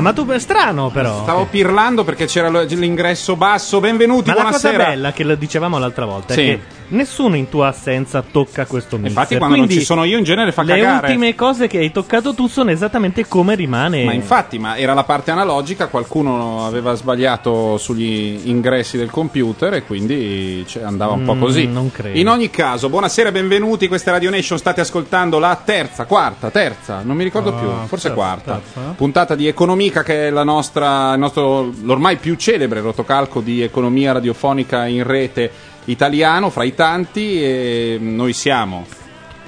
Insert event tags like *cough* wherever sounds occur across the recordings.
Ma tu strano però. stavo pirlando perché c'era l'ingresso basso. Benvenuti, Ma la cosa buonasera. bella che lo dicevamo l'altra volta Sì. è che nessuno in tua assenza tocca questo mixer. Infatti, quando non Quindi ci sono io, in genere fa le cagare. ultime cose che hai toccato tu sono esattamente come rimane. Ma infatti, ma era la parte analogica, qualcuno aveva sbagliato sugli ingressi del computer e quindi cioè, andava un po' Mm, così. non credo. In ogni caso, buonasera, benvenuti, questa è Radio Nation, state ascoltando la terza, quarta, terza, non mi ricordo più, forse terza, quarta, terza. puntata di Economica che è la nostra, il nostro, l'ormai più celebre rotocalco di economia radiofonica in rete italiano, fra i tanti, e noi siamo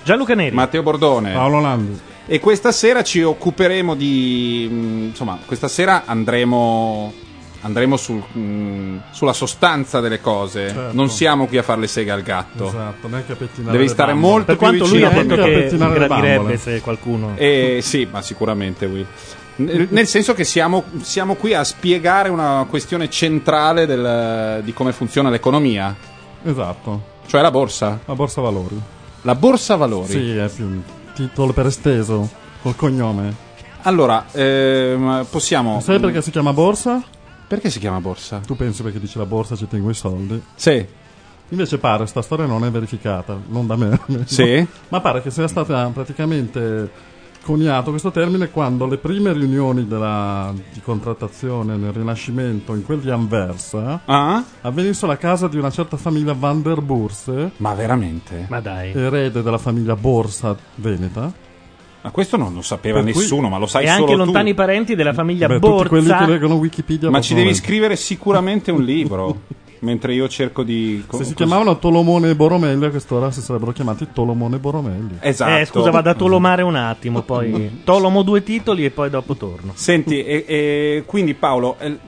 Gianluca Neri. Matteo Bordone. Paolo Landi. E questa sera ci occuperemo di. mh, insomma, questa sera andremo. Andremo sul, mh, sulla sostanza delle cose. Certo. Non siamo qui a fare le seghe al gatto. Esatto, neanche a pettinare Devi stare bambole. molto per più quanto lui vicino ha a detto che gradirebbe se qualcuno. Eh, sì, ma sicuramente Will. Nel, nel senso che siamo, siamo qui a spiegare una questione centrale del- di come funziona l'economia, Esatto, cioè la borsa. la borsa valori. La borsa valori. Sì, è più un titolo per esteso, col cognome. Allora, ehm, possiamo. Sai perché si chiama borsa? Perché si chiama borsa? Tu pensi perché dice la borsa ci tengo i soldi. Sì. Invece pare, sta storia non è verificata, non da me. Sì? *laughs* Ma pare che sia stata praticamente coniato questo termine quando le prime riunioni della- di contrattazione nel Rinascimento in quel di Anversa Ah? avvenissero a casa di una certa famiglia Van der Bourse, Ma veramente? Ma dai. erede della famiglia Borsa Veneta. Ma questo non lo sapeva cui- nessuno, ma lo sai e solo anche tu. lontani parenti della famiglia Beh, tutti quelli che leggono Wikipedia Ma ci devi scrivere sicuramente un libro. *laughs* mentre io cerco di. Se si chiamavano Tolomone e Boromelli, a quest'ora si sarebbero chiamati Tolomone e Boromelli. Esatto. Eh, scusa, vado a tolomare un attimo, poi *laughs* tolomo due titoli e poi dopo torno. Senti, e, e quindi Paolo, eh,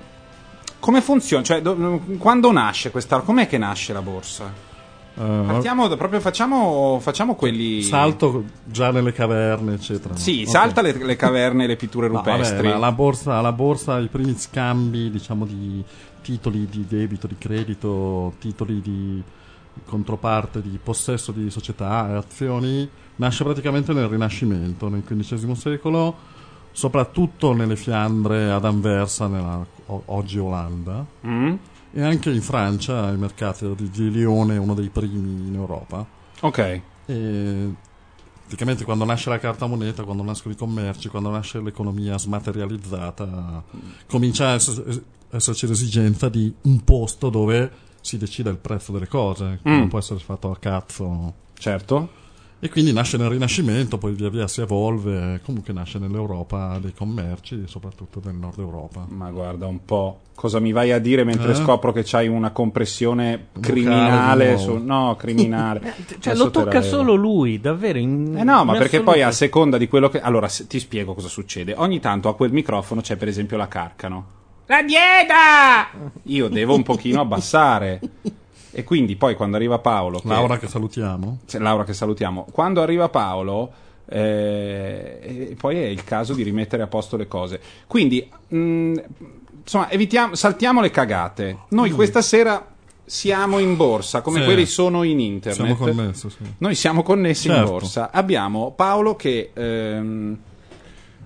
come funziona? Cioè, do- quando nasce questa. Com'è che nasce la borsa? Eh, Partiamo da- proprio, facciamo, facciamo quelli. Salto già nelle caverne, eccetera. Sì, Ok. salta le, le caverne e le pitture No, rupestri. la, la borsa, la borsa, i primi scambi, diciamo, di titoli di debito, di credito, titoli di controparte, di possesso di società e azioni, nasce praticamente nel Rinascimento, nel XV secolo, soprattutto nelle Fiandre ad Anversa, nella o- oggi Olanda, Mm? E anche in Francia, ai mercati di, Lione, uno dei primi in Europa. Ok. E praticamente quando nasce la carta moneta, quando nascono i commerci, quando nasce l'economia smaterializzata, comincia a ess- esserci l'esigenza di un posto dove si decida il prezzo delle cose, Mm. non può essere fatto a cazzo. Certo. E quindi nasce nel Rinascimento, poi via via si evolve, comunque nasce nell'Europa dei commerci, soprattutto nel nord Europa. Ma guarda un po', cosa mi vai a dire mentre Eh? scopro che c'hai una compressione criminale su... No, criminale. *laughs* Cioè, lo tocca solo lui, davvero. in- Eh no, ma in perché assoluto. poi a seconda di quello che... Allora, se- ti spiego cosa succede. Ogni tanto a quel microfono c'è per esempio la carcano. La dieta! Io devo un pochino abbassare. *laughs* E quindi poi quando arriva Paolo... Che... Laura che salutiamo. Laura che salutiamo. Quando arriva Paolo, eh, poi è il caso di rimettere a posto le cose. Quindi, mh, insomma, evitiamo, saltiamo le cagate. Noi questa sera siamo in borsa, come Sì. quelli sono in internet. Siamo connessi, sì. Noi siamo connessi in Certo. borsa. Abbiamo Paolo che. ehm,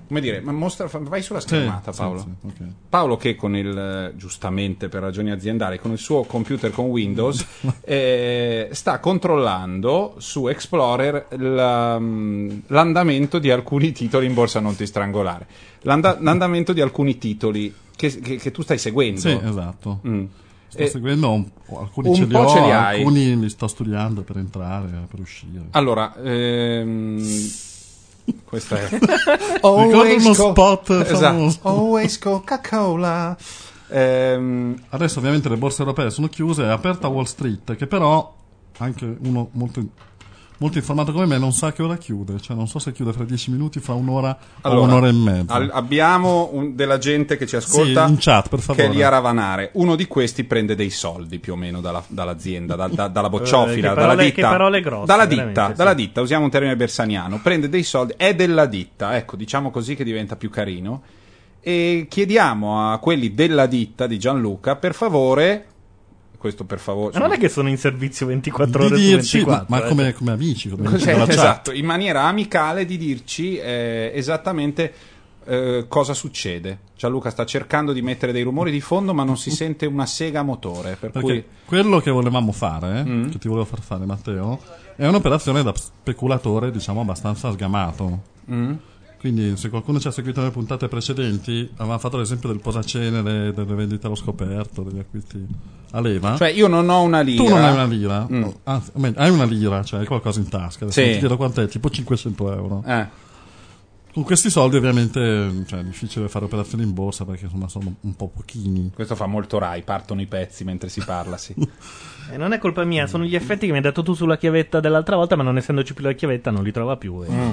come dire, ma mostra, vai sulla Sì, schermata, sì, Paolo. sì, ok. Paolo che con il, eh, giustamente per ragioni aziendali, con il suo computer con Windows, *laughs* eh, sta controllando su Explorer la- mm, l'andamento di alcuni titoli in borsa, non ti strangolare, L'anda- l'andamento di alcuni titoli che, che- che tu stai seguendo. Sì, esatto. Mm. Sto Eh, seguendo un alcuni un ce li ho, ce li hai. alcuni li sto studiando per entrare, per uscire. Allora, ehm, questa è *laughs* Ricordo uno Co- spot esatto. famoso. Always Coca-Cola. Ehm, Adesso ovviamente le borse europee sono chiuse, è aperta Wall Street, che però anche uno molto, molto informato come me non sa che ora chiude, cioè non so se chiude fra dieci minuti, fra un'ora allora, o un'ora e mezza. al- abbiamo un- della gente che ci ascolta Sì, in chat, per favore. che è lì a ravanare. Uno di questi prende dei soldi più o meno dalla- dall'azienda, da- da- dalla bocciofila, Eh, che dalla parole- ditta. che parole grosse, dalla ditta, sì. dalla ditta, usiamo un termine bersaniano. Prende dei soldi, è della ditta, ecco, diciamo così che diventa più carino. E chiediamo a quelli della ditta di Gianluca, per favore, questo per favore. Ma non è che sono in servizio 24 di ore su dirci, 24. ma, ma eh. come, come amici, come amici Cioè, esatto, in maniera amicale di dirci eh, esattamente eh, cosa succede? Gianluca sta cercando di mettere dei rumori di fondo, ma non si sente una sega motore. Per Perché cui quello che volevamo fare, Mm. che ti volevo far fare Matteo, è un'operazione da speculatore, diciamo, abbastanza sgamato. Mm. Quindi se qualcuno ci ha seguito nelle puntate precedenti, avevamo fatto l'esempio del posacenere, delle vendite allo scoperto, degli acquisti a leva. Cioè, io non ho una lira. tu non hai una lira, Mm. anzi, o meglio, hai una lira, cioè hai qualcosa in tasca. Adesso Sì. ti chiedo quant'è, tipo 500 euro. Eh. Con questi soldi ovviamente cioè, è difficile fare operazioni in borsa perché insomma sono un po' pochini. Questo fa molto Rai, partono i pezzi mentre si parla, sì. *laughs* E non è colpa mia, sono gli effetti che mi hai dato tu sulla chiavetta dell'altra volta, ma non essendoci più la chiavetta non li trova più. e- Mm.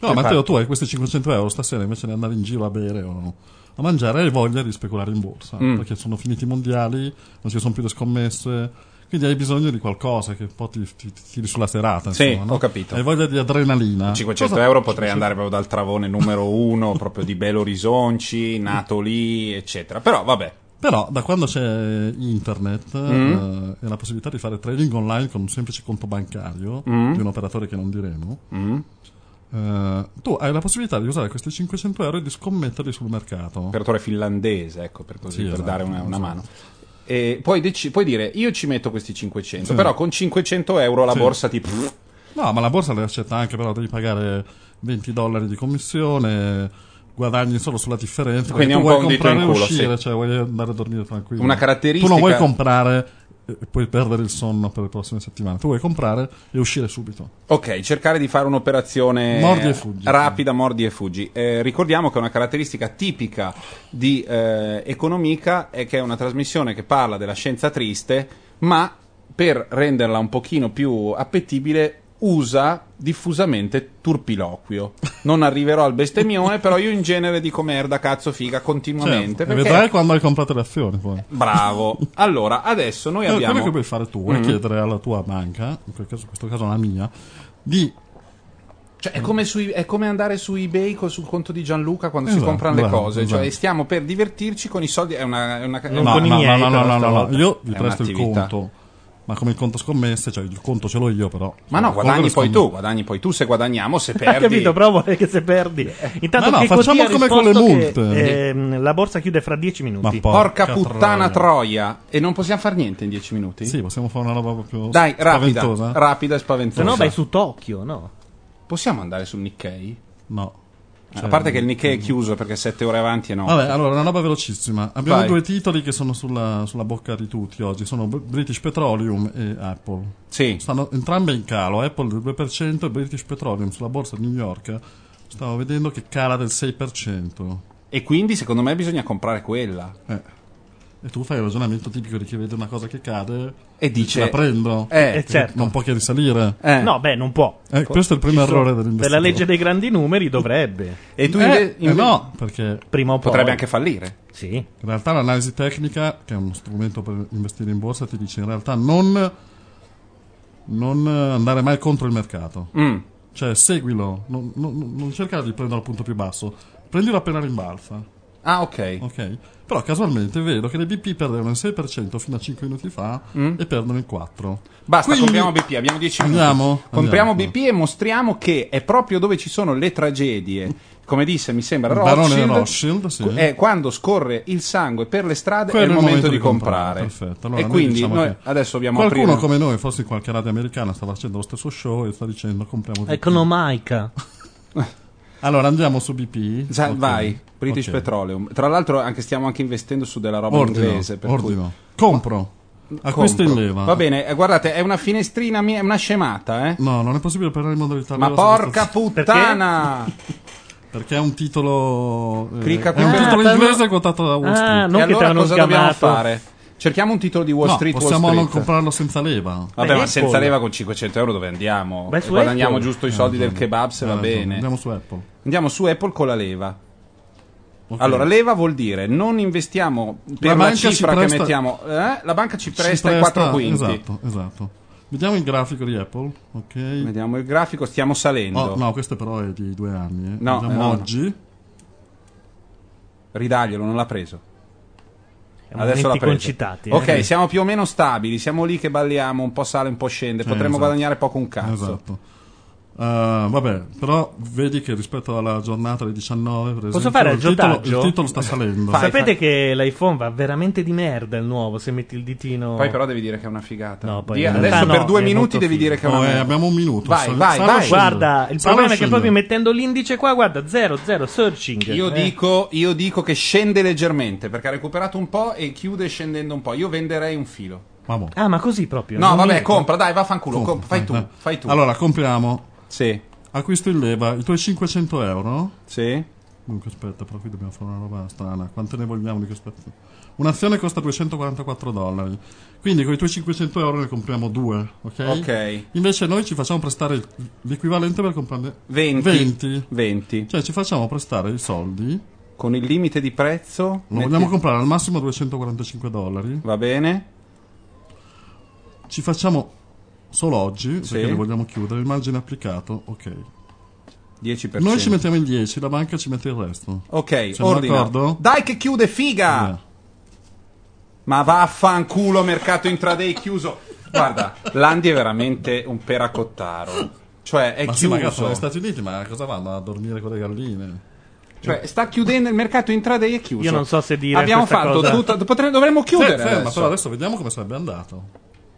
No, Matteo, tu hai questi 500 euro stasera invece di andare in giro a bere o a mangiare, hai voglia di speculare in borsa Mm. perché sono finiti i mondiali, non ci sono più le scommesse. Quindi hai bisogno di qualcosa che poi ti, ti- ti tiri sulla serata. Sì, insomma, no? ho capito. Hai voglia di adrenalina. 500 Cosa- euro potrei andare proprio dal travone numero uno, *laughs* proprio di Belo Horizonci, nato lì, eccetera. Però vabbè. Però da quando c'è internet Mm. eh, e la possibilità di fare trading online con un semplice conto bancario Mm. di un operatore che non diremo, Mm. Eh, tu hai la possibilità di usare questi 500 euro e di scommetterli sul mercato. operatore finlandese, ecco, per, così, Sì, per esatto, dare una, una esatto. mano. E puoi, deci- puoi dire, io ci metto questi 500, Sì. però con 500 euro la Sì. borsa ti... No, ma la borsa le accetta anche, però devi pagare 20 dollari di commissione, guadagni solo sulla differenza. Quindi è un po' un dito in culo, uscire, cioè vuoi andare a dormire tranquillo. Una caratteristica- Tu non vuoi comprare e poi perdere il sonno per le prossime settimane. Tu vuoi comprare e uscire subito. Ok, cercare di fare un'operazione Mordi fuggi. rapida, mordi e fuggi. Eh, ricordiamo che una caratteristica tipica di eh, Economica è che è una trasmissione che parla della scienza triste, ma per renderla un pochino più appetibile usa diffusamente turpiloquio. Non arriverò al bestemmione, però io in genere dico merda, cazzo, figa continuamente. Certo, e perché- vedrai quando hai comprato le azioni poi. Bravo. Allora, adesso noi Eh, abbiamo... Quello che puoi fare tu è Mm. chiedere alla tua banca, in quel caso- in questo caso la mia, di Cioè, è, come su- è come andare su eBay col- sul conto di Gianluca quando si Esatto, comprano le bravo, cose. esatto. Cioè, stiamo per divertirci con i soldi. È una. È una, è Non una- con i no, miei, no, no, no, no, no, io vi È presto il conto. Ma come il conto scommesse, cioè il conto ce l'ho io però. Ma no, Cioè, guadagni poi tu, guadagni poi tu se guadagniamo, se *laughs* Hai perdi. capito, però vuole che se perdi. Intanto No, no, che facciamo come con le multe. che, ehm, la borsa chiude fra 10 minuti. Porca Porca puttana troia. troia. E non possiamo fare niente in 10 minuti? Sì, possiamo fare una roba proprio Dai, rapida, spaventosa? rapida e Se spaventosa. no vai su Tokyo, no? Possiamo andare sul Nikkei? No. Cioè, a parte che il Nikkei è chiuso perché 7 ore avanti e no. Vabbè, allora, una roba velocissima. Abbiamo Vai. due titoli che sono sulla, sulla bocca di tutti oggi. Sono Br- British Petroleum e Apple. Sì. Stanno entrambe in calo. Apple del 2% e British Petroleum sulla borsa di New York. Stavo vedendo che cala del 6%. E quindi secondo me bisogna comprare quella. Eh. E tu fai il ragionamento tipico di chi vede una cosa che cade E dice... la prendo. Eh, certo. Non può che risalire. eh. No, beh, non può. Eh, questo è il primo errore Per dell'investitore. la legge dei grandi numeri dovrebbe. E tu Eh, inve- eh no, perché Prima o poi. potrebbe anche fallire. Sì. In realtà l'analisi tecnica, che è uno strumento per investire in borsa, ti dice in realtà non, non andare mai contro il mercato. Mm. Cioè, seguilo, non, non- non cercare di prenderlo al punto più basso, prendilo appena rimbalza. Ah, ok. Ok? Però casualmente vedo che le BP perdevano il 6% fino a 5 minuti fa e perdono il 4%. Basta, Quindi- compriamo BP, abbiamo 10 minuti. Andiamo? Compriamo Andiamo. BP e mostriamo che è proprio dove ci sono le tragedie. Come disse, mi sembra Rothschild, Rothschild, sì. è quando scorre il sangue per le strade Quello è il momento, di comprare. Perfetto. Allora, e noi quindi diciamo noi adesso dobbiamo Qualcuno aprire come noi, forse in qualche radio americana, sta facendo lo stesso show e sta dicendo compriamo BP. Economaica. *laughs* Allora andiamo su BP. Già, Ok. vai, British Ok. Petroleum. Tra l'altro anche stiamo anche investendo su della roba Ordino, inglese. Per ordino. Compro. cui Acquisto in compro. leva. Va bene, eh, guardate, è una finestrina mia, è una scemata, eh? No, non è possibile operare in modalità Ma porca puttana! Perché è un titolo. eh, è un titolo Ah, inglese quotato da Wall Ah, Street. non e che allora cosa dobbiamo sgamato. fare? Cerchiamo un titolo di Wall no, Street. Wall possiamo Street. non comprarlo senza leva. Vabbè, Beh, ma senza Apple. leva con 500 euro dove andiamo? Su Guadagniamo Apple. giusto i soldi Hai del kebab se Hai va bene. Andiamo su Apple. Andiamo su Apple con la leva. Ok. Allora, leva vuol dire non investiamo per La la, cifra che presta- mettiamo. eh? La banca ci Ci presta, i 4 quinti. Esatto, esatto. Vediamo il grafico di Apple. Ok. Vediamo il grafico, stiamo salendo. Oh, no, questo però è di due anni. Eh. No, eh, no, no. oggi. Ridaglielo, non l'ha preso. Adesso preso. concitati. eh. Ok, siamo più o meno stabili, siamo lì che balliamo, un po' sale, un po' scende, Sì, potremmo esatto. guadagnare poco un cazzo. Esatto. Eh, vabbè, però vedi che rispetto alla giornata del 19, per Posso esempio, fare il titolo, il titolo sta salendo. Fai, Sapete fai. che l'iPhone va veramente di merda il nuovo se metti il ditino. Poi però devi dire che è una figata. No, poi Di- adesso realtà per no, due minuti devi figo. dire che è una No, eh, abbiamo un minuto. Vai, vai, vai. Guarda, il Sta problema è che proprio mettendo l'indice qua, guarda, 0, 0, searching. Io, Eh. dico, io dico che scende leggermente perché ha recuperato un po' e chiude scendendo un po'. Io venderei un filo. Vabbè. Ah, ma così proprio. No, vabbè, compra, dai, vaffanculo. Compra, comp- fai tu, eh. fai tu. Allora, compriamo. Sì, Acquisto in leva i tuoi 500 euro. sì. Dunque, aspetta, però qui dobbiamo fare una roba strana. Quante ne vogliamo di questa Un'azione costa 244 dollari. Quindi con i tuoi 500 euro ne compriamo due, ok? Ok. Invece noi ci facciamo prestare l'equivalente per comprarne 20. 20. 20. Cioè ci facciamo prestare i soldi. Con il limite di prezzo. Lo metti- vogliamo comprare al massimo 245 dollari. Va bene? Ci facciamo solo oggi, Sì. perché li vogliamo chiudere, il margine applicato, ok. 10%. Noi ci mettiamo il 10, la banca ci mette il resto. Ok, Siamo ordina. d'accordo? Dai che chiude, figa! Via. Ma vaffanculo, mercato intraday chiuso. Guarda, Landi è veramente un peracottaro. Cioè, è Ma sì, chiuso. magari sono negli Stati Uniti, ma cosa vanno a dormire con le galline? Cioè, sta chiudendo il mercato intraday è chiuso. Io non so se dire Abbiamo fatto cosa. tutto. potre- dovremmo chiudere. Ferma, ferma, adesso. però adesso vediamo come sarebbe andato.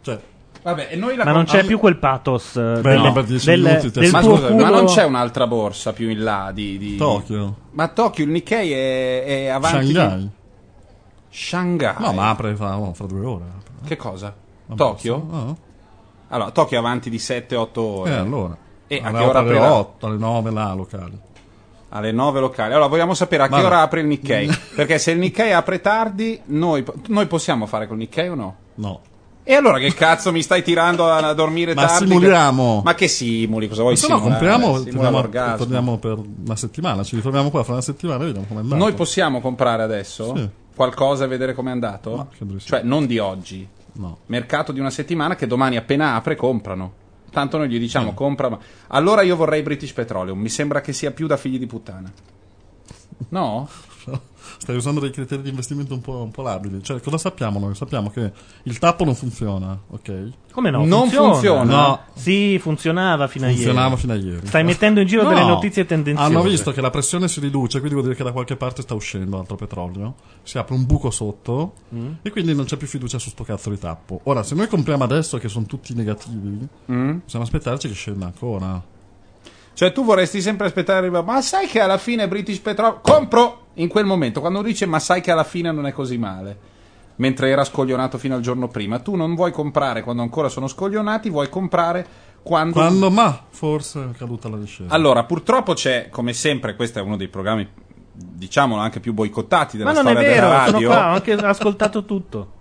Cioè, Vabbè, e noi la Ma non c'è più quel pathos eh, Beh, del, no, per 10 del- minuti ti del Ma tuo scusa, culo. ma non c'è un'altra borsa più in là di. di- Tokyo, Ma Tokyo, il Nikkei è, è avanti. di- Shanghai. Shanghai. No, ma apre fra, oh, fra due ore. Che cosa? La Tokyo? Allora, Tokyo è avanti di 7-8 ore. Eh, allora. E a che ora apre alle aprirà? 8, alle 9 là, locali. Alle 9 locali. Allora, vogliamo sapere a che Vabbè. ora apre il Nikkei. *laughs* Perché se il Nikkei apre tardi, noi, noi possiamo fare col Nikkei o no? No. E allora che cazzo mi stai tirando a, a dormire Ma tardi? simuliamo. Ma che simuli? Cosa vuoi Se no simulare? compriamo, Simula torniamo, l'orgasmo. torniamo per una settimana. Ci ritroviamo qua fra una settimana e vediamo com'è andato. Noi possiamo comprare adesso Sì. qualcosa e vedere com'è andato? Ma credo di sì. Cioè, non di oggi. No. Mercato di una settimana che domani appena apre comprano. Tanto noi gli diciamo compra. ma- Allora io vorrei British Petroleum. Mi sembra che sia più da figli di puttana. No? *laughs* Stai usando dei criteri di investimento un po', un po' labili. Cioè, cosa sappiamo noi? Sappiamo che il tappo non funziona, ok? Come no? Non funziona. No. Sì, funzionava fino a Funzionava ieri. fino a ieri. Stai mettendo in giro No. delle notizie tendenziose. Hanno visto che la pressione si riduce, quindi vuol dire che da qualche parte sta uscendo altro petrolio. Si apre un buco sotto Mm. e quindi non c'è più fiducia su sto cazzo di tappo. Ora, se noi compriamo adesso che sono tutti negativi, Mm? possiamo aspettarci che scenda ancora. Cioè, tu vorresti sempre aspettare. Ma sai che alla fine British Petroleum. Compro! In quel momento, quando dice, ma sai che alla fine non è così male. Mentre era scoglionato fino al giorno prima. Tu non vuoi comprare quando ancora sono scoglionati, vuoi comprare quando. Quando, ma forse è caduta la discesa. Allora, purtroppo c'è, come sempre, questo è uno dei programmi, diciamolo, anche più boicottati della Ma non è storia vero, della sono radio. qua, ho anche ascoltato tutto.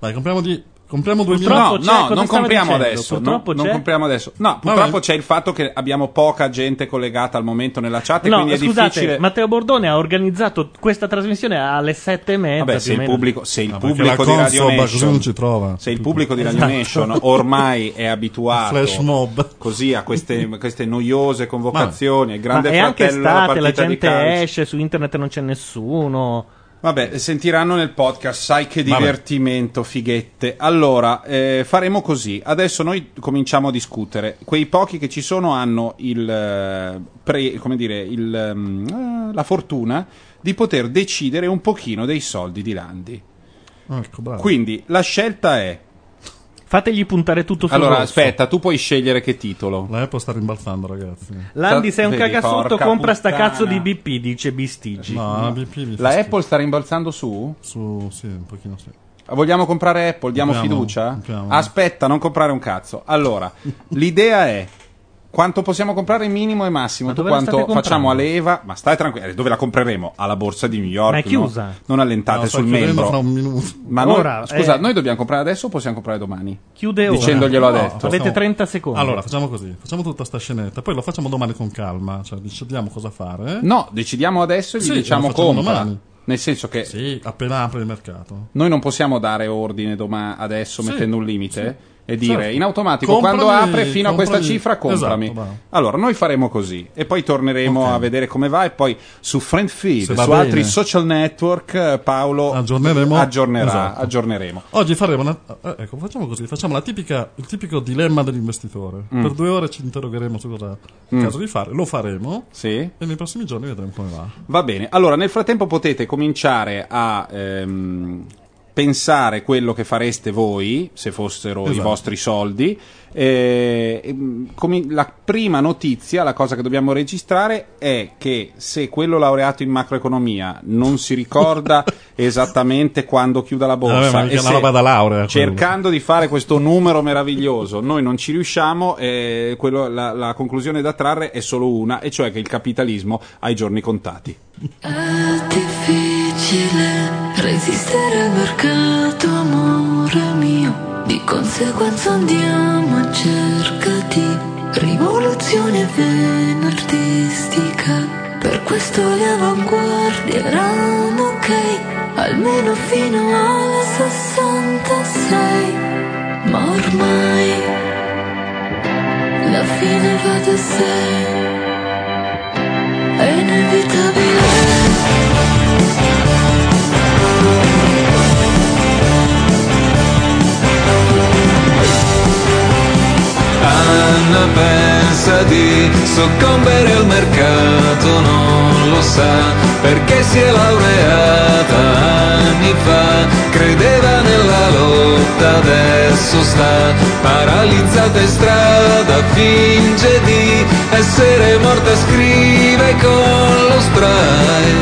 Dai, compriamo di. Compriamo 2000 Purtroppo No, c'è, no, non compriamo dicendo? adesso. Purtroppo non, compriamo adesso. No, purtroppo Vabbè. c'è il fatto che abbiamo poca gente collegata al momento nella chat e No, quindi è scusate, difficile. Matteo Bordone ha organizzato questa trasmissione alle sette e mezza. Vabbè, se il pubblico, se il pubblico la di Radio Nation, ci trova. se il pubblico di Radio Esatto. Nation ormai è *laughs* abituato Flash mob. così a queste, *laughs* queste noiose convocazioni, il Ma grande è anche fratello della estate, la di gente esce, su internet non c'è nessuno. Vabbè, sentiranno nel podcast, sai che Vabbè. divertimento, fighette. Allora, eh, faremo così. Adesso noi cominciamo a discutere. Quei pochi che ci sono hanno il, eh, pre- come dire, il, ehm, eh, la fortuna di poter decidere un pochino dei soldi di Landi. Ecco, bravo. Quindi la scelta è... Fategli puntare tutto sul Allora, rosso. aspetta, tu puoi scegliere che titolo. La Apple sta rimbalzando, ragazzi. Landi sei un Vedi, cagasotto, porca compra sta puttana. cazzo di BP, dice Bistigi. No, la BP mi fa La schifo. Apple sta rimbalzando su? Su, sì, un pochino sì. Vogliamo comprare Apple? Diamo Compriamo, fiducia? compriamo. Aspetta, non comprare un cazzo. Allora, *laughs* l'idea è quanto possiamo comprare minimo e massimo. Ma tu quanto facciamo a leva? Ma stai tranquillo, eh, dove la compreremo? Alla borsa di New York. Ma è no? chiusa. Non allentate No, sul membro. fra un minuto. Ma noi, Ora, scusa, eh. noi dobbiamo comprare adesso o possiamo comprare domani? Chiude ora. Dicendoglielo No, adesso. Avete facciamo- 30 secondi. Allora, facciamo così. Facciamo tutta sta scenetta. Poi lo facciamo domani con calma. Cioè, decidiamo cosa fare. No, decidiamo adesso e gli Sì, diciamo domani. Nel senso che Sì, appena apre il mercato. noi non possiamo dare ordine doma- adesso Sì, mettendo un limite. E dire Certo. in automatico Comprami- quando apre fino a questa comprami- cifra comprami. Esatto, allora, noi faremo così e poi torneremo a vedere come va e poi su FriendFeed, Se su bene. altri social network eh, Paolo Aggiorneremo. aggiornerà, Esatto. aggiorneremo. Oggi faremo una, eh, ecco, facciamo così, facciamo la tipica, il tipico dilemma dell'investitore. Mm. Per due ore ci interrogheremo su cosa è il caso di fare, lo faremo Sì. e nei prossimi giorni vedremo come va. Va bene, allora nel frattempo potete cominciare a ehm, pensare quello che fareste voi se fossero i Esatto. vostri soldi. Eh, ehm, comi- la prima notizia, la cosa che dobbiamo registrare è che se quello laureato in macroeconomia non si ricorda *laughs* esattamente quando chiuda la borsa Vabbè, e se una roba da laurea, cercando di fare questo numero meraviglioso noi non ci riusciamo, eh, quello- la, la conclusione da trarre è solo una, e cioè che il capitalismo ha i giorni contati. È difficile resistere al mercato, amore mio. Di conseguenza andiamo a cerca di rivoluzione venardistica. Per questo le avanguardie erano ok, almeno fino alla 66. Ma ormai la fine va da sé. È inevitabile. Pensa di soccombere al mercato, non lo sa perché si è laureata anni fa, credeva nella lotta, adesso sta paralizzata in strada, finge di essere morta, scrive con lo spray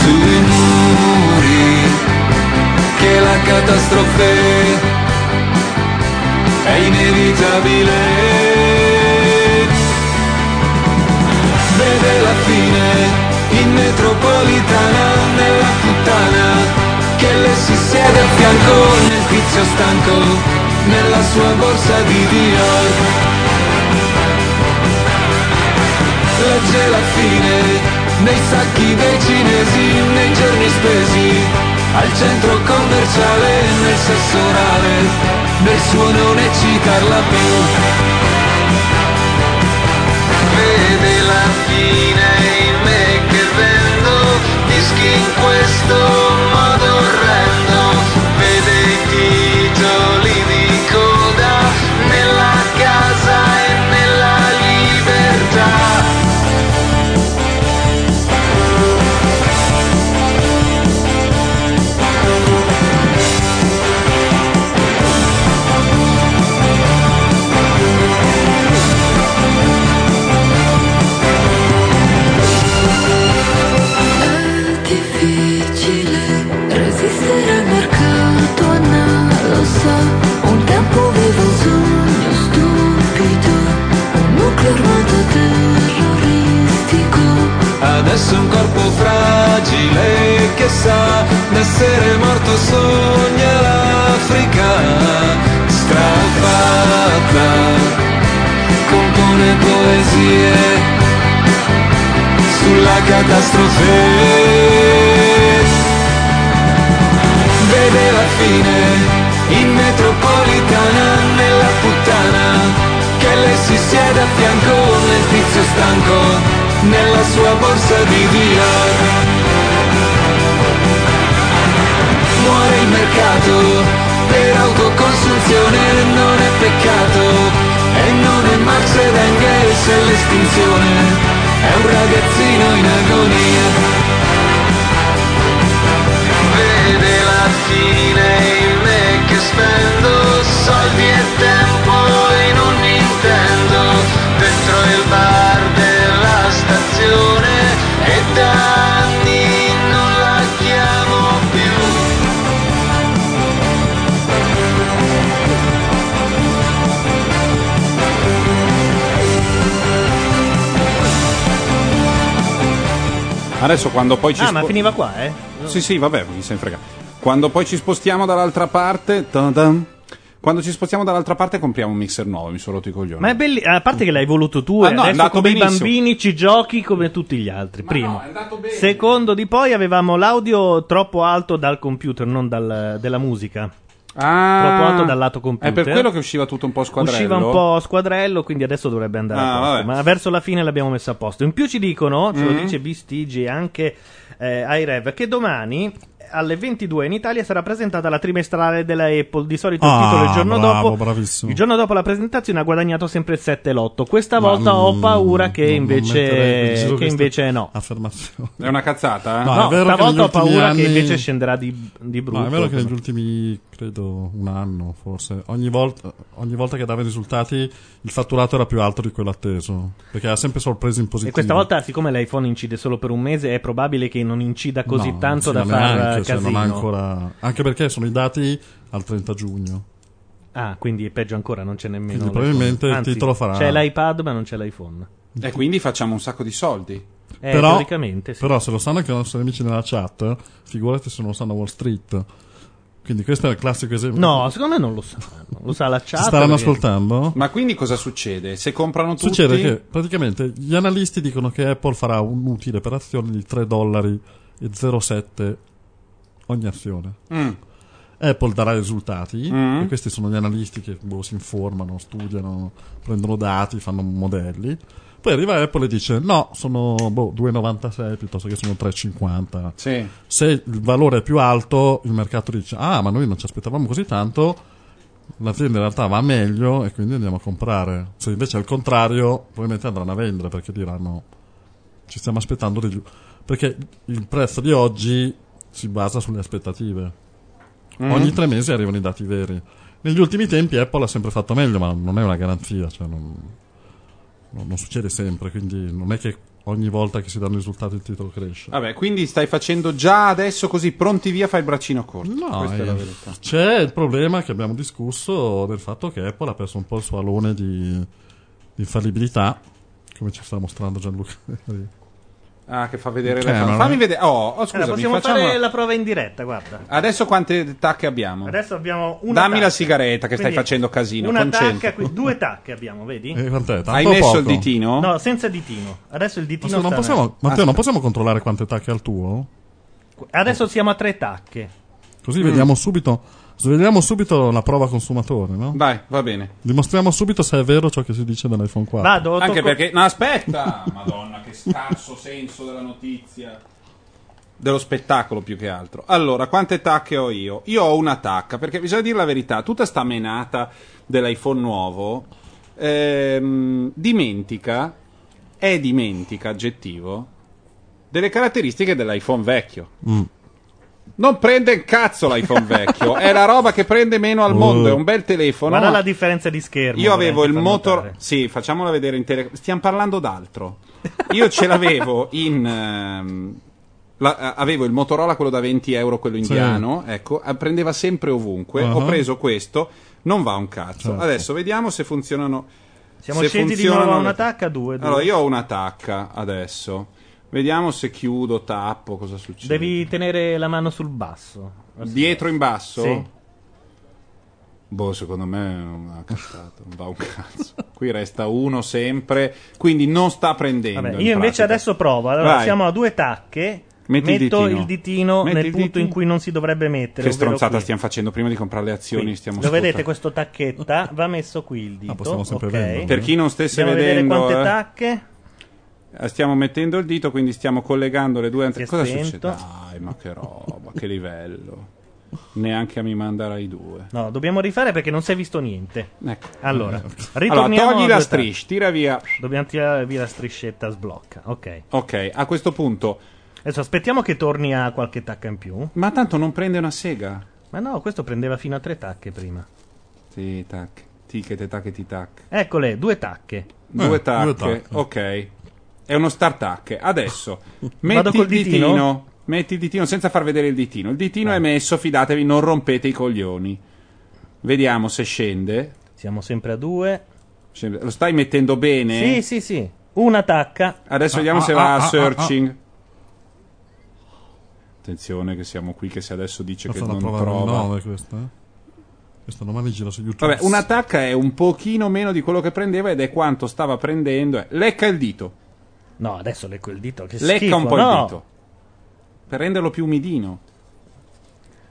sui muri che la catastrofe è inevitabile. Vede la fine in metropolitana nella puttana che le si siede a fianco nel tizio stanco nella sua borsa di Dior. Legge la fine nei sacchi dei cinesi nei giorni spesi al centro commerciale nel sesso orale nel suo non eccitarla più dischi armato terroristico. Adesso un corpo fragile che sa d'essere morto sogna l'Africa strafatta, compone poesie sulla catastrofe. Vede la fine in metropolitana nella puttana che le si siede tizio stanco nella sua borsa di Dior. Muore il mercato per autoconsunzione non è peccato e non è Marx ed Engels è l'estinzione. È un ragazzino in agonia. Vede la fine Adesso quando poi ci Ah, ma spo- finiva qua, eh? Sì, sì, vabbè, mi se ne frega. Quando poi ci spostiamo dall'altra parte, ta-dam. quando ci spostiamo dall'altra parte compriamo un mixer nuovo, mi sono rotto i coglioni. Ma è bello, a parte che l'hai voluto tu, Ah, e no, è adesso andato come i benissimo. bambini ci giochi come tutti gli altri. Primo. Secondo di poi avevamo l'audio troppo alto dal computer, non dal- della musica. Ah, troppo alto dal lato computer. È per quello che usciva tutto un po' squadrello. Usciva un po' squadrello, quindi adesso dovrebbe andare Ah, a posto. vabbè. Ma verso la fine l'abbiamo messo a posto. In più ci dicono, ce lo Mhm. dice Bistigi e anche eh, iRev, che domani alle 22 in Italia sarà presentata la trimestrale della Apple. Di solito il Ah, titolo il giorno bravo, dopo. bravissimo. Il giorno dopo la presentazione ha guadagnato sempre il 7 l'otto. Questa Ma, volta ho mm, paura che invece, che invece no. Affermazioni. È una cazzata? eh? No, No, è vero che stavolta ho paura anni- che invece scenderà di, di brutto. No, è vero che negli ultimi, credo, un anno forse, ogni volta, ogni volta che dava i risultati il fatturato era più alto di quello atteso. Perché ha sempre sorpreso in positivo. E questa volta, siccome l'iPhone incide solo per un mese, è probabile che non incida così No, tanto sì, da far neanche, cioè, casino. non ha ancora... Anche perché sono i dati al 30 giugno. Ah, quindi è peggio ancora, non c'è nemmeno. Quindi probabilmente il Anzi, titolo farà- C'è l'iPad, ma non c'è l'iPhone. E quindi facciamo un sacco di soldi. Eh, però, teoricamente sì. però se lo sanno anche i nostri amici nella chat, figurati se non lo sanno a Wall Street. Quindi questo è il classico esempio. No, secondo me non lo sanno. Lo sa la chat. Si staranno perché- ascoltando? Ma quindi cosa succede? Se comprano tutti... Succede che praticamente gli analisti dicono che Apple farà un'utile per azione di 3 dollari e 0,7 ogni azione. Mm. Apple darà i risultati, Mm. e questi sono gli analisti che boh, si informano, studiano, prendono dati, fanno modelli. Poi arriva Apple e dice: No, sono boh, 2,96 piuttosto che sono 3,50. Sì. Se il valore è più alto, il mercato dice: Ah, ma noi non ci aspettavamo così tanto. L'azienda in realtà va meglio e quindi andiamo a comprare. Se invece è il contrario, probabilmente andranno a vendere perché diranno: Ci stiamo aspettando di più. Perché il prezzo di oggi si basa sulle aspettative. Ogni tre mesi arrivano i dati veri. Negli ultimi tempi Apple ha sempre fatto meglio, ma non è una garanzia. Cioè non, non- non succede sempre. Quindi non è che ogni volta che si danno i risultati il titolo cresce. Vabbè, quindi stai facendo già adesso così, pronti via, fai il braccino corto. No, Questa è eh, la verità. c'è il problema che abbiamo discusso del fatto che Apple ha perso un po' il suo alone di, di infallibilità, come ci sta mostrando Gianluca. Ah, che fa vedere Ok, le ma- Fammi vedere. Oh, oh, Allora, scusami, possiamo facciamo... fare la prova in diretta, guarda. Adesso quante tacche abbiamo? Adesso abbiamo una Dammi tacca. la sigaretta che stai Quindi, facendo casino, Una tacca, qui, due tacche abbiamo, vedi? Eh, quant'è? Tanto Hai messo poco? il ditino? No, senza ditino. Adesso il Ma ditino se non sta possiamo, Matteo, non possiamo controllare quante tacche ha il tuo? Adesso siamo a tre tacche. Così Mm. vediamo subito. Vediamo subito la prova consumatore, no? Vai, va bene. Dimostriamo subito se è vero ciò che si dice dell'iPhone 4. Vado, Anche tocco- perché... No, aspetta! *laughs* Madonna, che scarso senso della notizia. Dello spettacolo più che altro. Allora, quante tacche ho io? Io ho una tacca, perché bisogna dire la verità, tutta sta menata dell'iPhone nuovo ehm, dimentica, è dimentica, aggettivo, delle caratteristiche dell'iPhone vecchio. Mm. Non prende il cazzo l'iPhone vecchio, è la roba che prende meno al mondo, è un bel telefono. Guarda ma- la differenza di schermo. io avevo il motor. notare. Sì, facciamola vedere in tele. Stiamo parlando d'altro. Io ce l'avevo in. ehm, la- eh, avevo il Motorola, quello da 20 euro, quello indiano. Ecco, eh, prendeva sempre ovunque. Ho Uh-huh. preso questo, non va un cazzo. Certo. Adesso vediamo se funzionano. Siamo se scesi di funzionano nuovo a le- una tacca, due. due. Allora, io ho una tacca adesso. Vediamo se chiudo, tappo, cosa succede. Devi tenere la mano sul basso. Dietro in basso? Sì. Boh, secondo me è una cazzata, non va un cazzo. Qui resta uno sempre, quindi non sta prendendo. Vabbè, in io invece pratica. adesso provo. Allora, Vai. siamo a due tacche. Metti il metto ditino. il ditino Metti nel il punto ditino. in cui non si dovrebbe mettere. Che stronzata qui. stiamo facendo prima di comprare le azioni? Qui. Stiamo Lo vedete sfruttando. questo tacchetta? Va messo qui il dito. Ah, possiamo sempre ok. venderlo. Per chi non stesse Andiamo a vedere vedendo, quante eh, tacche. Eh, stiamo mettendo il dito, quindi stiamo collegando le due. È Cosa spento. succede? Dai, ma che roba, che livello. Neanche a mi manda Rai 2. No, dobbiamo rifare perché non si è visto niente. Ecco. Allora, Allora, ritorniamo togli a la due striscia, tira via. tacche. Dobbiamo tirare via la striscetta sblocca. Ok. Ok, a questo punto. Adesso aspettiamo che torni a qualche tacca in più. Ma tanto non prende una sega. Ma no, questo prendeva fino a tre tacche prima. Sì, tac. Ticket, tac, tac. Eccole, due tacche. Due due tacche, tacche. ok. È uno start tac. Adesso *laughs* metti Vado col il ditino? ditino. Metti il ditino senza far vedere il ditino. Il ditino è messo, fidatevi, non rompete i coglioni. Vediamo se scende. Siamo sempre a due. Lo stai mettendo bene? Sì, sì, sì. Una tacca. Adesso vediamo ah, se ah, va a ah, ah, searching. Attenzione che siamo qui che se adesso dice Questa che non prova trova. 9 questa, eh? Questa domani gira su YouTube. Vabbè, una tacca è un pochino meno di quello che prendeva ed è quanto stava prendendo. eh. Lecca il dito. No, adesso lecco il dito. Che Lecca schifo. un po' no. il dito. Per renderlo più umidino.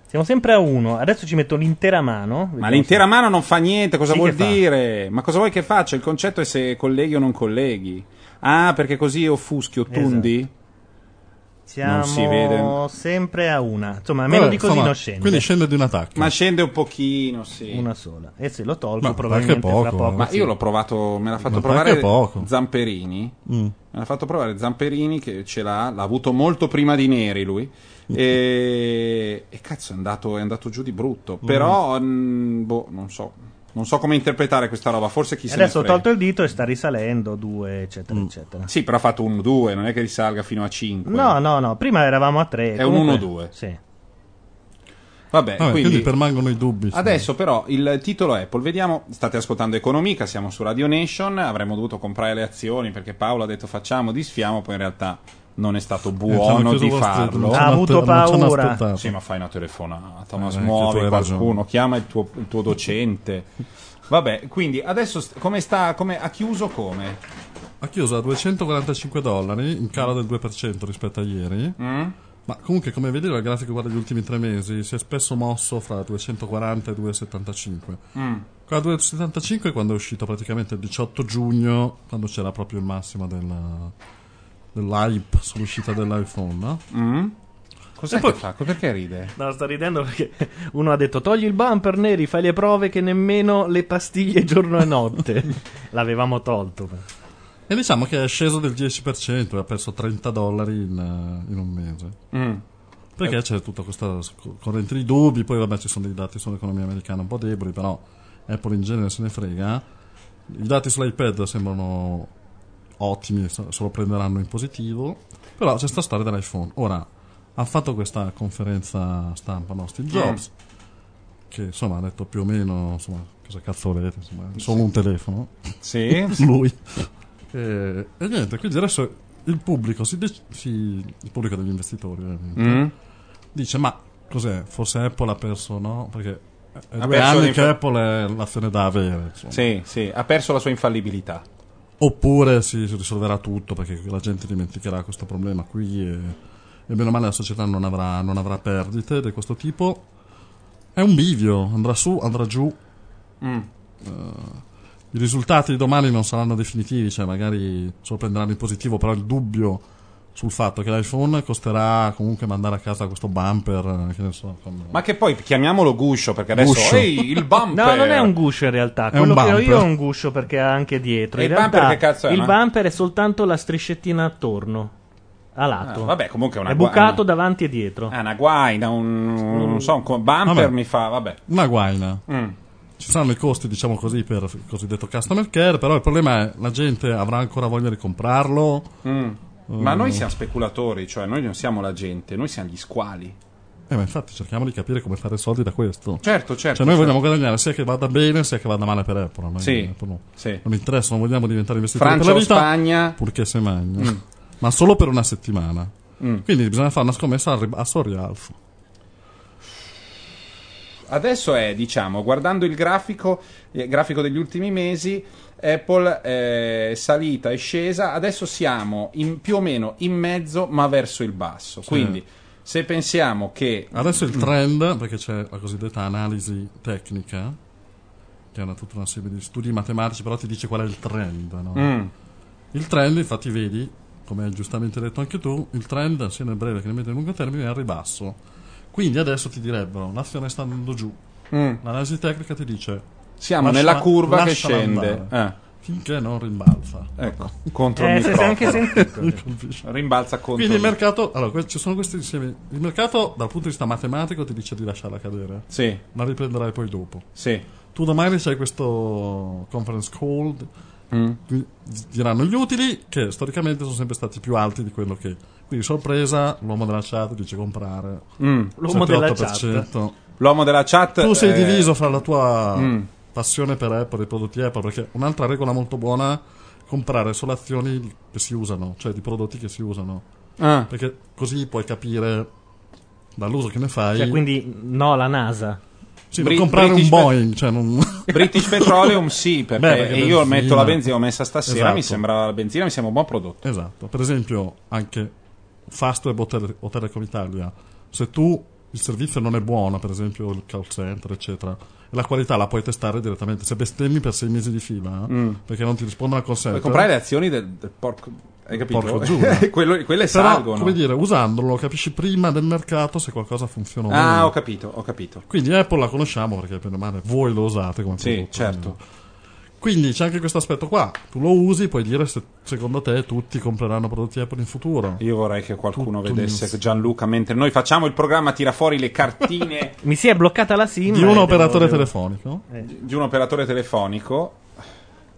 Siamo sempre a uno. Adesso ci metto l'intera mano. Ma l'intera mano non fa niente, cosa Sì vuol che fa. dire? Ma cosa vuoi che faccia? Il concetto è se colleghi o non colleghi. Ah, perché così offuschi o tundi? Siamo Non si vede. sempre a una. Insomma, a meno Vabbè, di così insomma, non scende. Quindi scende di un attacco. Ma scende un pochino, sì. Una sola. E se lo tolgo, Ma probabilmente anche poco, fra poco. Ma sì. io l'ho provato, me l'ha fatto Ma provare poco. Zamperini. Mm. Me l'ha fatto provare Zamperini che ce l'ha, l'ha avuto molto prima di Neri lui. E, e cazzo è andato, è andato giù di brutto. Mm. Però, mm, boh, non so. Non so come interpretare questa roba. Forse chi se ne Adesso ho tolto il dito e sta risalendo, due, eccetera, Mm. eccetera. Sì, però ha fatto un 2, non è che risalga fino a 5. No, no, no, prima eravamo a tre. È un comunque- 1-2. Sì. Vabbè, Vabbè, quindi, quindi... permangono i dubbi. Adesso però il titolo Apple, vediamo, state ascoltando Economica, siamo su Radio Nation, avremmo dovuto comprare le azioni perché Paolo ha detto facciamo, disfiamo, poi in realtà non è stato Eh, buono di farlo. Ha avuto paura. Sì, ma fai una telefonata, ma Eh, smuovi qualcuno, ragione. chiama il tuo, il tuo docente. Vabbè, quindi adesso st- come sta, come, ha chiuso come? Ha chiuso a 245 dollari, in calo del 2% rispetto a ieri. Mm? Ma comunque, come vedi, il grafico guarda gli ultimi tre mesi si è spesso mosso fra 240 e 275. Mm. Qua a 275 è quando è uscito praticamente il 18 giugno, quando c'era proprio il massimo della- dell'hype sull'uscita dell'iPhone, no? Mm? Cos'è poi- che fa? Perché ride? No, sto ridendo perché *laughs* uno ha detto togli il bumper neri, fai le prove che nemmeno le pastiglie giorno e notte. *laughs* L'avevamo tolto. E diciamo che è sceso del 10% e ha perso 30 dollari in, eh, in un mese. Mm. Perché c'è tutta questa corrente di dubbi, poi vabbè ci sono dei dati sull'economia americana un po' deboli, però Apple in genere se ne frega. I dati sull'iPad sembrano ottimi, se lo prenderanno in positivo, però c'è sta storia dell'iPhone. Ora, ha fatto questa conferenza stampa, no? Steve Jobs, che insomma ha detto più o meno, insomma, cosa cazzo volete, insomma, solo un telefono, Sì? *laughs* lui. E, e niente, quindi adesso il pubblico, si dec- si- il pubblico degli investitori, ovviamente, Mm? dice ma cos'è forse Apple ha perso no perché è Ha due anni l'inf- che Apple è l'azione da avere insomma. Sì, sì, ha perso la sua infallibilità. Oppure si risolverà tutto perché la gente dimenticherà questo problema qui e, e bene o male la società non avrà, non avrà perdite di questo tipo è un bivio andrà su andrà giù Mm. i risultati di domani non saranno definitivi cioè magari sorprenderanno in positivo però il dubbio sul fatto che l'iPhone costerà comunque mandare a casa questo bumper eh, che ne so con- Ma che poi chiamiamolo guscio perché adesso Guscio. ehi, il *laughs* bumper. No, non è un guscio in realtà. È Quello che ho io è un guscio perché ha anche dietro. E In il realtà bumper che cazzo è, il no? bumper è soltanto la striscettina attorno. A Ah, lato. vabbè, comunque è una è bucato una- davanti e dietro. Ah, una guaina, un non so, un bumper Vabbè. mi fa, vabbè. una guaina Mm. Ci saranno i costi, diciamo così, per il cosiddetto customer care, però il problema è la gente avrà ancora voglia di comprarlo. Mm. Ma noi siamo speculatori, cioè noi non siamo la gente, noi siamo gli squali. Eh, ma infatti cerchiamo di capire come fare soldi da questo. Certo, certo. Cioè noi certo. vogliamo guadagnare sia che vada bene sia che vada male per Apple. a noi Sì, Apple no. sì. Non interessa, non vogliamo diventare investitori Francia per la vita, Spagna. purché se magna. Ma solo per una settimana. Mm. Quindi bisogna fare una scommessa al ri- a Sorialfo. Adesso è, diciamo, guardando il grafico, il grafico degli ultimi mesi, Apple è salita e scesa, adesso siamo in- più o meno in mezzo ma verso il basso. Quindi se pensiamo che... Adesso il trend, perché c'è la cosiddetta analisi tecnica, che è una, tutta una serie di studi matematici, però ti dice qual è il trend. no? Mm. Il trend, infatti, vedi, come hai giustamente detto anche tu, il trend sia nel breve che nel medio e lungo termine è al ribasso. Quindi adesso ti direbbero l'azione sta andando giù. Mm. L'analisi tecnica ti dice Siamo Lascia- nella curva che lasciala scende. andare. finché non rimbalza. Eh, ecco, contro Eh, il anche *laughs* microfono. sentito. Capisci? Rimbalza contro Quindi il mercato, allora, ci sono questi insiemi. Il mercato, dal punto di vista matematico, ti dice di lasciarla cadere, Sì, la riprenderai poi dopo. sì. Tu domani c'hai questo conference call, Mm. diranno gli utili che storicamente sono sempre stati più alti di quello che. Quindi sorpresa, l'uomo della chat dice comprare. Mm. L'uomo della 7-8%. L'uomo della chat... Tu sei eh, diviso fra la tua Mm. passione per Apple, i prodotti Apple, perché un'altra regola molto buona è comprare solo azioni che si usano, cioè di prodotti che si usano. ah. Perché così puoi capire dall'uso che ne fai. Cioè, quindi no, la NASA. sì, Bri- comprare British un Pe- Boeing, cioè non... *laughs* British Petroleum sì, perché, Beh, perché io benzina. metto la benzina, l'ho messa stasera, Esatto. mi sembra la benzina, mi sembra un buon prodotto. Esatto, per esempio anche Fastweb o, Tele- o Telecom Italia, se tu il servizio non è buono, per esempio il call center, eccetera. E la qualità la puoi testare direttamente. Se bestemmi per sei mesi di fila, eh, perché non ti rispondono al call center. Puoi comprare le azioni del, del porco. Hai capito? Porco *laughs* Giuda. Quello- quelle Però, salgono. come dire, usandolo capisci prima del mercato se qualcosa funziona o Ah, meno. ho capito, ho capito. Quindi Apple la conosciamo perché per male voi lo usate come Sì, prodotto. certo. Quindi c'è anche questo aspetto qua. Tu lo usi, puoi dire se secondo te tutti compreranno prodotti Apple in futuro. Io vorrei che qualcuno Tutto vedesse news. Gianluca mentre noi facciamo il programma tira fuori le cartine *laughs* Mi si è bloccata la SIM. Di un devo- operatore devo- telefonico. di un operatore telefonico.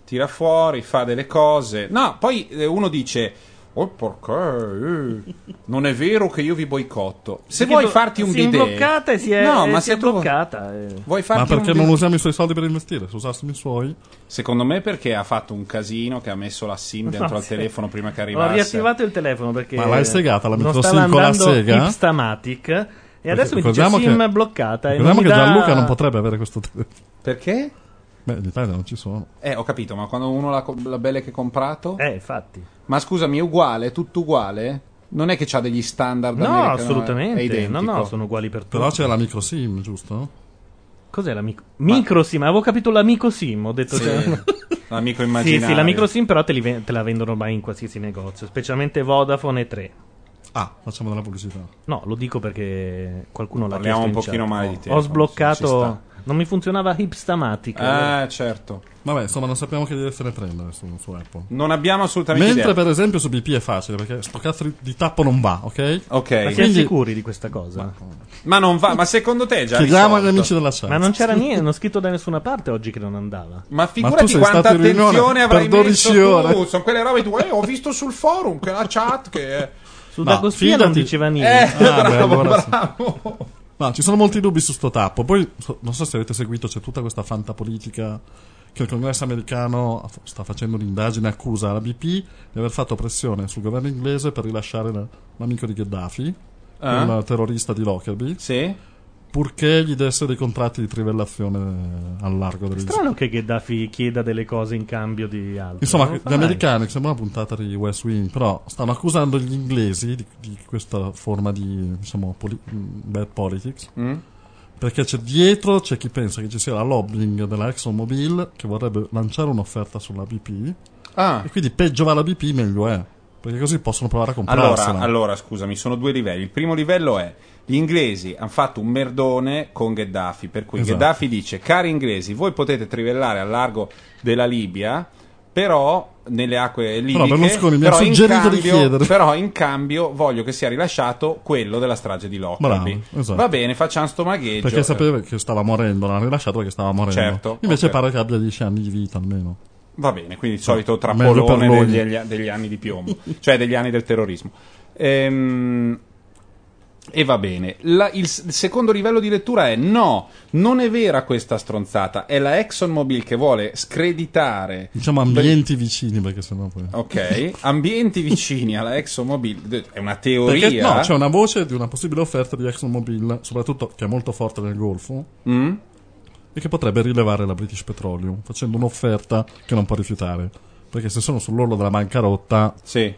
Tira fuori, fa delle cose. No, poi eh, uno dice: Oh, perché? eh, non è vero che io vi boicotto. Se Che vuoi farti un si è bidet, bloccata e si è, no, e ma si se è bloccata. eh. vuoi Ma farti un perché bidet- non usiamo i suoi soldi per investire? Se usassimo i suoi, Secondo me perché ha fatto un casino che ha messo la SIM *laughs* dentro No, al sì. telefono prima che Ho arrivasse. riattivato il telefono perché Ma l'hai segata la non micro stava SIM con la sega? Hipstamatic e adesso mi dice SIM che- bloccata e ricordiamo mi che dà- Gianluca non potrebbe avere questo telefono. Perché? Beh, in Italia non ci sono. Eh, ho capito, ma quando uno l'ha, la belle che ha comprato? Eh, infatti. Ma scusami, è uguale? È tutto uguale? Non è che c'ha degli standard No, americani, è assolutamente. No, no, sono uguali per tutti. Però c'è la micro SIM, giusto? Cos'è la micro? Micro SIM, avevo capito l'amico SIM, ho detto Sì. cioè- *laughs* L'amico Sì, immaginario. sì, la micro SIM però te, li ven- te la vendono ormai in qualsiasi negozio, specialmente Vodafone e 3. Ah, facciamo della pubblicità. No, lo dico perché qualcuno l'ha Parliamo chiesto un in pochino male di Ho telefono, sbloccato ci sta. Non mi funzionava Hipstamatic. Ah, certo. Vabbè, insomma, non sappiamo che direzione prendere su, su Apple. Non abbiamo assolutamente Mentre, idea. per esempio, su BP è facile perché sto cazzo di, di tappo non va, ok? Ok. Ma siamo quindi- sicuri di questa cosa? Ma non va, ma secondo te è già Chiediamo agli risolto? amici della chat. Ma non c'era niente, non scritto da nessuna parte oggi che non andava. Ma Ma figurati sei quanta attenzione avrai per 12 messo ore. tu. Sono quelle robe tu. Eh, ho visto sul forum che la chat che Su No, Dagospia non diceva Eh, niente. *laughs* Ah, beh, bravo, allora sì. No, ci sono molti dubbi su sto tappo. Poi, non so se avete seguito, c'è tutta questa fantapolitica che il congresso americano sta facendo un'indagine, accusa la BP di aver fatto pressione sul governo inglese per rilasciare la- l'amico di Gheddafi, Ah. un terrorista di Lockerbie, Sì? Purché gli desse dei contratti di trivellazione al largo dell'isola. Strano che Gheddafi chieda delle cose in cambio di altro. Insomma, gli mai. americani, sembra una puntata di West Wing, però stanno accusando gli inglesi di, di questa forma di, diciamo, poli- bad politics. Mm? Perché c'è dietro, c'è chi pensa che ci sia la lobbying della ExxonMobil che vorrebbe lanciare un'offerta sulla BP Ah. e quindi peggio va la BP meglio è. Perché così possono provare a Allora, comprarsela. allora, scusami, sono due livelli. Il primo livello è gli inglesi hanno fatto un merdone con Gheddafi, per cui Esatto. Gheddafi dice, cari inglesi, voi potete trivellare al largo della Libia, però nelle acque libiche, Berlusconi mi ha però, in suggerito di cambio, chiedere. però in cambio voglio che sia rilasciato quello della strage di Lockerbie. Esatto. Va bene, facciamo sto magheggio. perché sapeva che stava morendo, l'hanno rilasciato perché stava morendo. Certo, Invece ok. pare che abbia 10 anni di vita almeno. Va bene, quindi il solito trappolone degli, degli anni di piombo, cioè degli anni del terrorismo. Ehm, e va bene. La- il, s- il secondo livello di lettura è no, non è vera questa stronzata, è la ExxonMobil che vuole screditare Diciamo ambienti vicini perché sennò poi... Ok, ambienti vicini alla ExxonMobil, è una teoria. Perché no, c'è una voce di una possibile offerta di ExxonMobil, soprattutto che è molto forte nel Golfo, Mm? e che potrebbe rilevare la British Petroleum, facendo un'offerta che non può rifiutare. Perché se sono sull'orlo della bancarotta, Sì.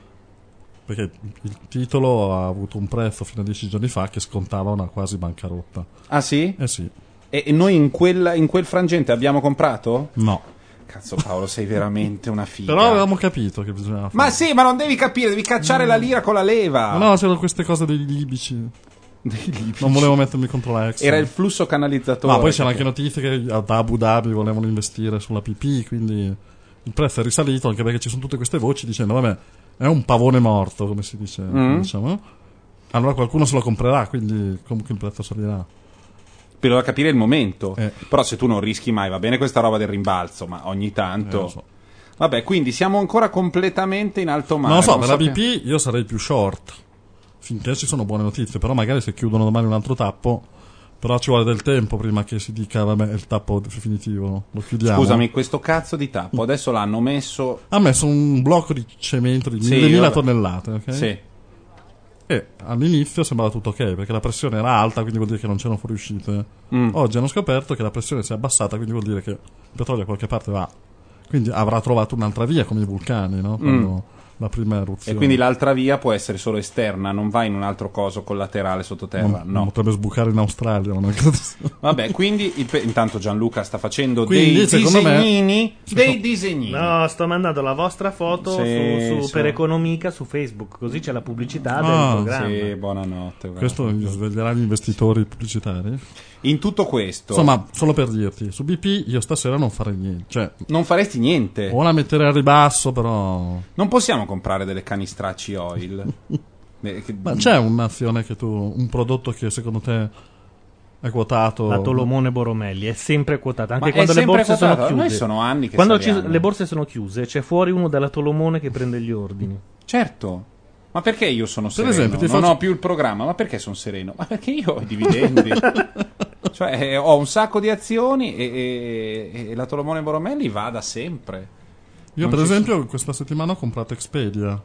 Perché il titolo ha avuto un prezzo fino a dieci giorni fa che scontava una quasi bancarotta. Ah sì? Eh sì, E, e noi in, quella- in quel frangente abbiamo comprato? no. Cazzo Paolo, sei veramente una figa. Però avevamo capito che bisognava fare. Ma sì, ma non devi capire, devi cacciare la lira con la leva. Ma no, c'erano queste cose dei libici. *laughs* Non volevo mettermi contro la Exxon. Era il flusso canalizzatore. No, poi c'erano anche notizie che ad Abu Dhabi volevano investire sulla PP, quindi il prezzo è risalito anche perché ci sono tutte queste voci dicendo, vabbè, è un pavone morto, come si dice, Mm. diciamo. Allora qualcuno se lo comprerà, quindi comunque il prezzo salirà. Per da capire il momento. Eh. Però se tu non rischi mai, va bene questa roba del rimbalzo, ma ogni Eh, tanto... lo so. Vabbè, quindi siamo ancora completamente in alto mare. non lo so, per la BP io sarei più short, finché ci sono buone notizie, però magari se chiudono domani un altro tappo, però ci vuole del tempo prima che si dica, vabbè, il tappo definitivo, lo chiudiamo. Scusami, questo cazzo di tappo adesso l'hanno messo... Ha messo un blocco di cemento di Sì, 1000 vabbè. tonnellate, ok? Sì. E all'inizio sembrava tutto ok, perché la pressione era alta, quindi vuol dire che non c'erano fuoriuscite. Mm. Oggi hanno scoperto che la pressione si è abbassata, quindi vuol dire che il petrolio da qualche parte va. Quindi avrà trovato un'altra via come i vulcani, no? Quando la prima E eruzione. quindi l'altra via può essere solo esterna, non va in un altro coso collaterale sottoterra. non No. potrebbe sbucare in Australia. *laughs* Vabbè, quindi il pe- intanto Gianluca sta facendo Quindi, dei secondo me- disegnini, dei disegnini. No, sto mandando la vostra foto Sì, su, su- sì. per Economica su Facebook, così c'è la pubblicità Ah, del programma. Sì, buonanotte. guarda. Questo gli sveglierà gli investitori pubblicitari. In tutto questo, Insomma, solo per dirti, su BP io stasera non farei niente. Cioè, non faresti niente. o la metterei a ribasso, però. Non possiamo comprare delle canistracci oil. *laughs* Eh, che- Ma c'è un'azione che tu. un prodotto che secondo te è quotato. La Tolomone Boromelli è sempre quotata, anche Ma quando le borse quotata? sono chiuse. sono anni che quando ci- le borse sono chiuse, c'è fuori uno della Tolomone che prende gli ordini. Certo. Ma perché io sono sereno? esempio, ti non faccio- ho più il programma. Ma perché sono sereno? Ma perché io ho i dividendi. *laughs* cioè, eh, ho un sacco di azioni e, e- e la Tolomone Boromelli va da sempre. Io, Non per esempio, questa settimana ho comprato Expedia.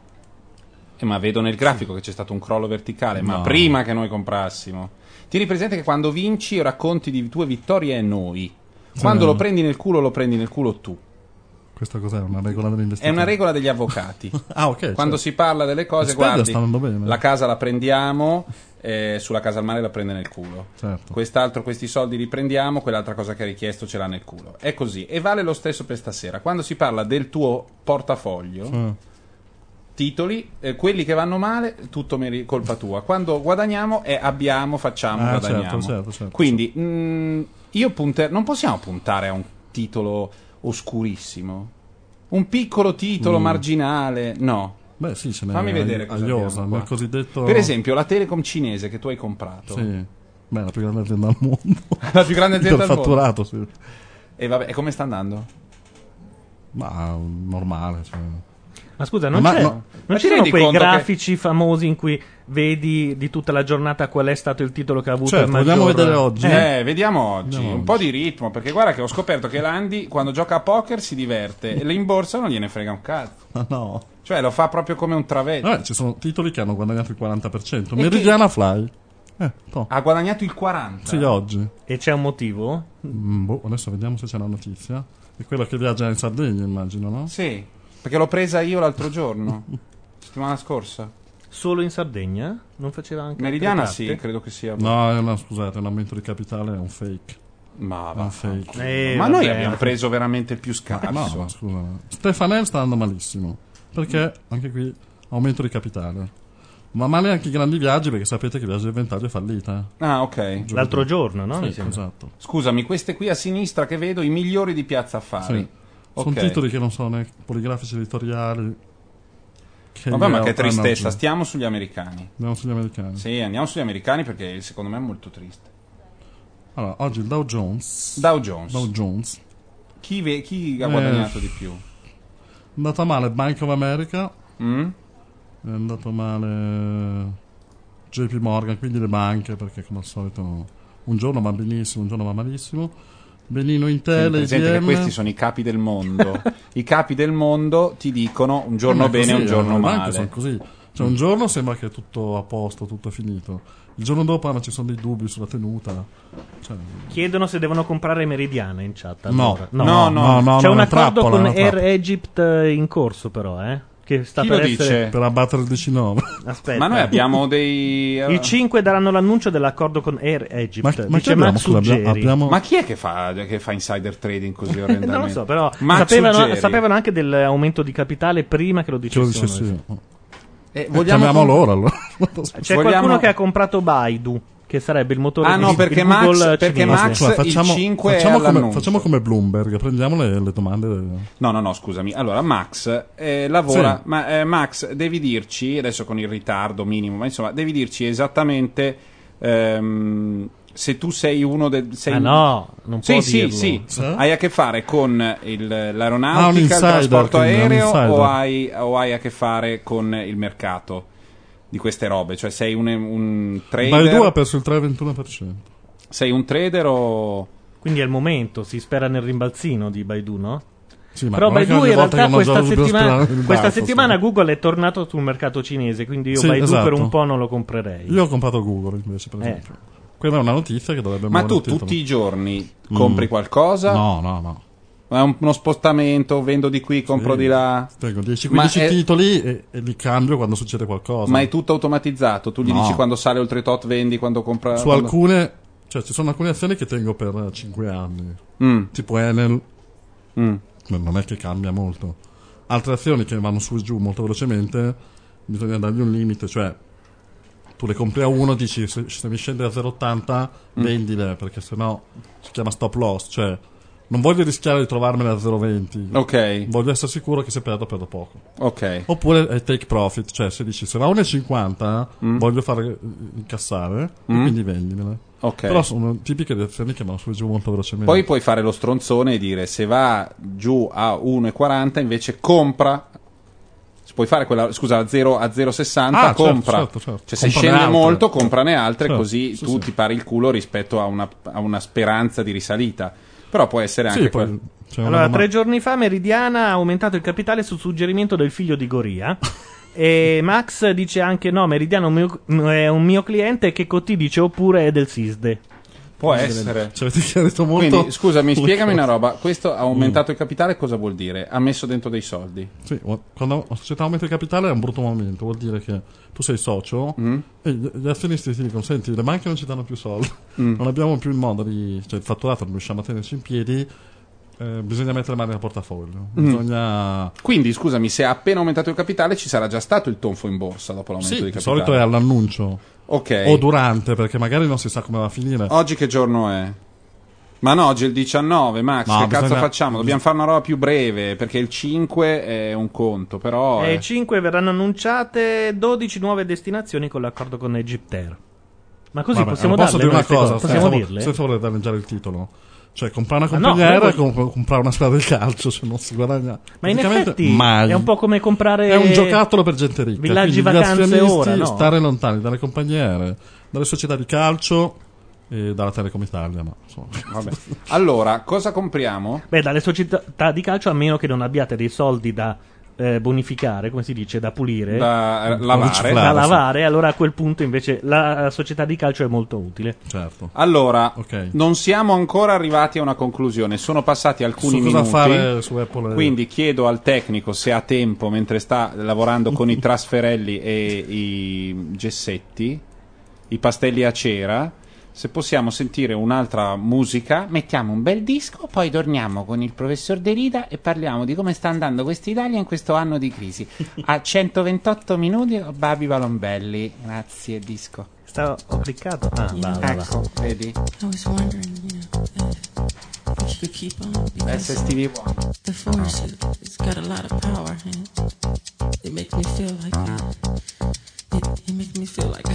Eh, ma vedo nel grafico che c'è stato un crollo verticale, ma No. prima che noi comprassimo. Tieni presente che quando vinci racconti di tue vittorie e noi. Quando Sì. lo prendi nel culo, lo prendi nel culo tu. Questa cos'è? Una regola È dell'investitore? una regola degli avvocati. *laughs* Ah, ok. Quando cioè, si parla delle cose, Expedia guardi, la casa la prendiamo, *laughs* eh, sulla casa al mare la prende nel culo. Certo. Quest'altro, questi soldi li prendiamo, quell'altra cosa che ha richiesto ce l'ha nel culo. È così. E vale lo stesso per stasera. Quando si parla del tuo portafoglio, Eh. titoli, eh, quelli che vanno male, tutto meri- colpa tua. Quando guadagniamo è abbiamo, facciamo, Ah, guadagniamo. certo, certo, certo. Quindi mh, io punter- non possiamo puntare a un titolo oscurissimo. Un piccolo titolo Mm. marginale, no. Beh, sì, ce n'è Fammi vedere cosa a Iosa, abbiamo qua. nel cosiddetto. Per esempio, la Telecom cinese che tu hai comprato. Sì. Beh, la più grande azienda al mondo. *laughs* La più grande azienda al mondo. fatturato, sì. E vabbè, e come sta andando? Ma normale. Cioè. Ma scusa, non, Ma c'è, no. non Ma ti c'erano rendi quei conto che- grafici famosi in cui vedi di tutta la giornata qual è stato il titolo che ha avuto Certo, il maggior... vogliamo vedere oggi. Eh, vediamo oggi. Vediamo un po' di ritmo, perché guarda che ho scoperto che Landi quando gioca a poker si diverte e in borsa non gliene frega un cazzo. Ma no. Cioè, lo fa proprio come un travetto. Vabbè, ci sono titoli che hanno guadagnato il 40%. E Meridiana Fly. Eh, to. Ha guadagnato il 40. Sì, oggi. E c'è un motivo? Mm, boh, adesso vediamo se c'è una notizia. È quella che viaggia in Sardegna, immagino, no? Sì, perché l'ho presa io l'altro giorno, *laughs* settimana scorsa. Solo in Sardegna? Non faceva anche Meridiana sì, credo che sia. No, una, scusate, un aumento di capitale è un fake. Ma, È va, un fake. Eh, ma noi abbiamo preso veramente più scarso. No, ma scusa. Stefanel sta andando malissimo. Perché anche qui aumento di capitale. Ma male anche i grandi viaggi, perché sapete che Viaggio del Ventaglio è fallita. Ah, ok. L'altro giorno, no? Sì, esatto. Scusami, queste qui a sinistra che vedo, i migliori di Piazza Affari. Sì. Ok. Sono titoli che non sono né poligrafici editoriali. Che Vabbè, ma che tristezza, oggi. stiamo sugli americani. Andiamo sugli americani. Sì, andiamo sugli americani perché secondo me è molto triste. Allora, oggi il Dow Jones. Dow Jones. Dow Jones. Chi, ve- chi ha Eh. guadagnato di più? È andata male Bank of America. Mm? È andato male JP Morgan, quindi le banche, perché come al solito un giorno va benissimo, un giorno va malissimo. Benino Intel, che IBM. questi sono i capi del mondo. *laughs* I capi del mondo ti dicono un giorno è bene così, un giorno male. sono così. Cioè, un giorno sembra che è tutto a posto, tutto è finito. Il giorno dopo ah, ma ci sono dei dubbi sulla tenuta. Cioè, Chiedono se devono comprare Meridiana in chat. no, allora. No, no, no, C'è no, un è una accordo trappola, con Air. Egypt eh, in corso, però, eh? Che sta Chi per lo essere. dice? Per abbattere il 19. Aspetta. Ma noi abbiamo dei. Il 5 daranno l'annuncio dell'accordo con Air Egypt. ma, ma abbiamo? Max Scusa, abbiamo, abbiamo- Ma chi è che fa, che fa insider trading così *laughs* orrendamente? Non lo so, però sapevano, sapevano anche dell'aumento di capitale prima che lo che lo dicessero. Eh, vogliamo chiamiamo loro allora. *laughs* C'è Vogliamo- qualcuno che ha comprato Baidu, che sarebbe il motore Ah, di no, perché il Max- Google perché cinese. Max- Scusa, il facciamo, 5 è facciamo come, facciamo come Bloomberg, prendiamo le, le domande. No, no, no, scusami. Allora, Max eh, lavora. Sì. Ma eh, Max, devi dirci, adesso con il ritardo minimo, ma insomma, devi dirci esattamente ehm, se tu sei uno del. Sei Ah no, non Sì, può sì, dirlo. sì. Sì? Hai a che fare con il- Ah, l'aeronautica, il insider, trasporto aereo o hai, o hai a che fare con il mercato di queste robe? Cioè sei un, un Baidu ha trader? perso il 3,21%. Sei un trader o... Quindi è il momento, si spera nel rimbalzino di Baidu, no? Sì, ma Però Baidu in realtà questa settimana, il questa settimana. Google è tornato sul mercato cinese, quindi io Sì, Baidu esatto. per un po' non lo comprerei. Io ho comprato Google invece, per Eh. esempio. Quella è una notizia che dovrebbe Ma tu tutti i giorni compri Mm. qualcosa? No, no, no. È un- uno spostamento, vendo di qui, compro Sì. di là. Tengo 10-15 Ma è- titoli e, e li cambio quando succede qualcosa. Ma è tutto automatizzato? Tu gli No. dici quando sale oltre tot vendi, quando compra... Su quando- alcune, cioè ci sono alcune azioni che tengo per 5 anni, Mm, tipo Enel, mm. ma non è che cambia molto. Altre azioni che vanno su e giù molto velocemente, bisogna dargli un limite, cioè tu le compri a uno, dici se, se mi scende a 0,80 Mm. vendile, perché sennò si chiama stop loss, cioè non voglio rischiare di trovarmene a 0,20. Ok, Voglio essere sicuro che se perdo perdo poco. ok. Oppure è take profit, cioè se dici se va a 1,50 Mm. voglio fare eh, incassare Mm. quindi vendimele. Ok. Però sono tipiche di azioni che vanno su e giù molto velocemente. Poi puoi fare lo stronzone e dire se va giù a 1,40 invece compra. Puoi fare quella, scusa, a 0 a 0,60 Ah, certo, compra. certo, certo. Cioè se Comprane scende altre. molto comprane altre Certo, così sì, tu sì. ti pari il culo rispetto a una, a una speranza di risalita. Però può essere anche sì, quel- Allora, doma- tre giorni fa Meridiana ha aumentato il capitale su suggerimento del figlio di Goria. *laughs* e Max dice anche: No, Meridiana è un mio, è un mio cliente. Che Cotti dice oppure è del SISDE. Può essere. Ci avete chiarito molto. Quindi, scusami, spiegami una roba. Questo ha aumentato il capitale, cosa vuol dire? Ha messo dentro dei soldi. Sì, quando una società aumenta il capitale è un brutto momento, vuol dire che tu sei socio Mm? e gli azionisti ti dicono: Senti, le banche non ci danno più soldi, Mm. non abbiamo più il modo di. cioè il fatturato non riusciamo a tenerci in piedi. eh, bisogna mettere mani nel portafoglio. Mm. Bisogna. Quindi, scusami, se ha appena aumentato il capitale, ci sarà già stato il tonfo in borsa dopo l'aumento Sì, di di capitale. solito è all'annuncio Ok. o durante, perché magari non si sa come va a finire. Oggi che giorno è? Ma no, oggi è il 19, Max. No, che cazzo bisogna- facciamo? Dobbiamo fare una roba più breve. Perché il 5 è un conto, però. E eh. 5 verranno annunciate 12 nuove destinazioni con l'accordo con Egyptair. Ma così Vabbè, possiamo posso darle dire una cosa? Possiamo senza, dirle? senza voler danneggiare il titolo. Cioè, comprare una Ma no, compagnia aerea noi è come comprare una squadra di calcio, cioè non si guadagna. Ma in effetti mai. è un po' come comprare È un giocattolo per gente ricca. villaggi vacanze ora, no? stare lontani dalle compagnie aeree, dalle società di calcio e dalla Telecom Italia. Ma. Allora, cosa compriamo? Beh, dalle società di calcio, a meno che non abbiate dei soldi da eh, bonificare, come si dice, da pulire, da, Da eh, lavare. riciclare. lavare, allora a quel punto invece la società di calcio è molto utile. certo. Allora, Ok. non siamo ancora arrivati a una conclusione. Sono passati alcuni Su cosa minuti. fare su Apple? Quindi chiedo al tecnico se ha tempo mentre sta lavorando con i *laughs* trasferelli e i gessetti, i pastelli a cera. Se possiamo sentire un'altra musica, mettiamo un bel disco, poi torniamo con il professor Derida e parliamo di come sta andando quest'Italia in questo anno di crisi. A *laughs* 128 minuti, Babi Balombelli. Grazie, disco. Sta, ho cliccato. Ah, va, va. Ecco, vedi? I was wondering, you know, if we should keep on because SSTV One. the force it, it's got a lot of power and it makes me feel like it, it makes me feel like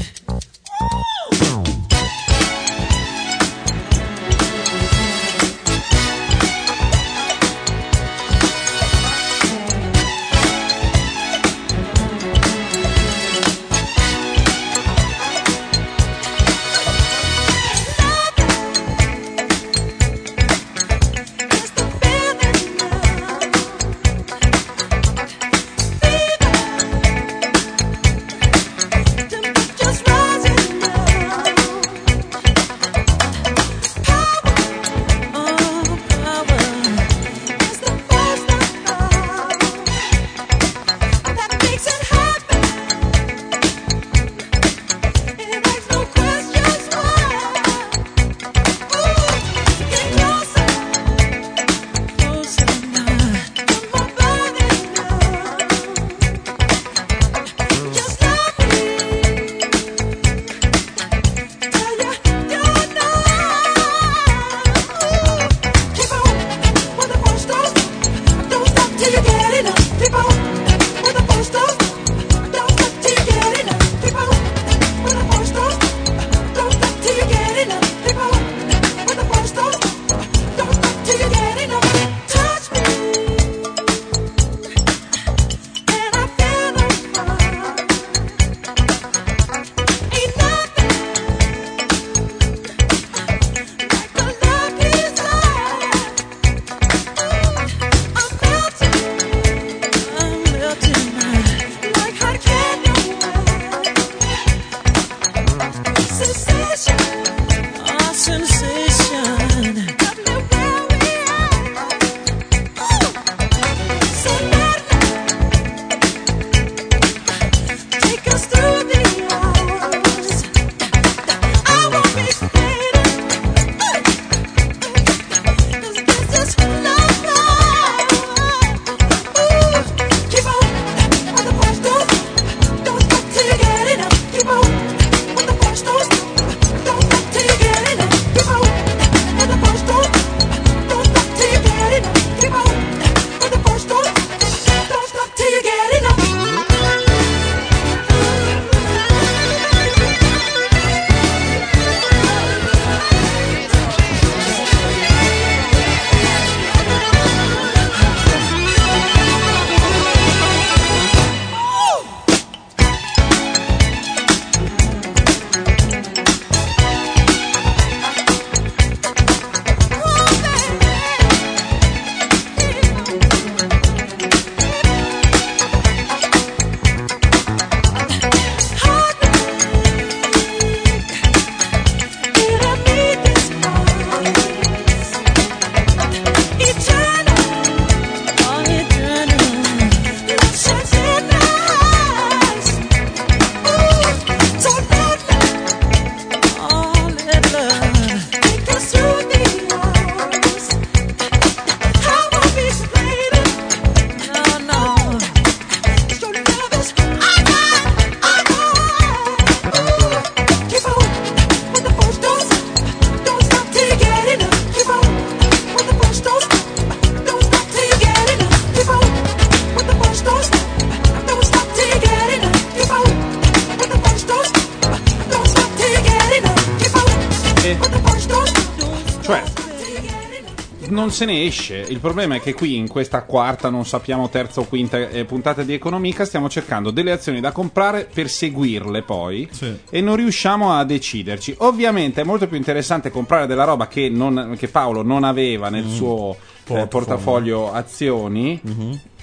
se ne esce. Il problema è che qui in questa quarta, non sappiamo terza o quinta eh, puntata di Economica, stiamo cercando delle azioni da comprare per seguirle poi Sì. e non riusciamo a deciderci. Ovviamente è molto più interessante comprare della roba che, non- che Paolo non aveva nel suo eh, portafoglio azioni.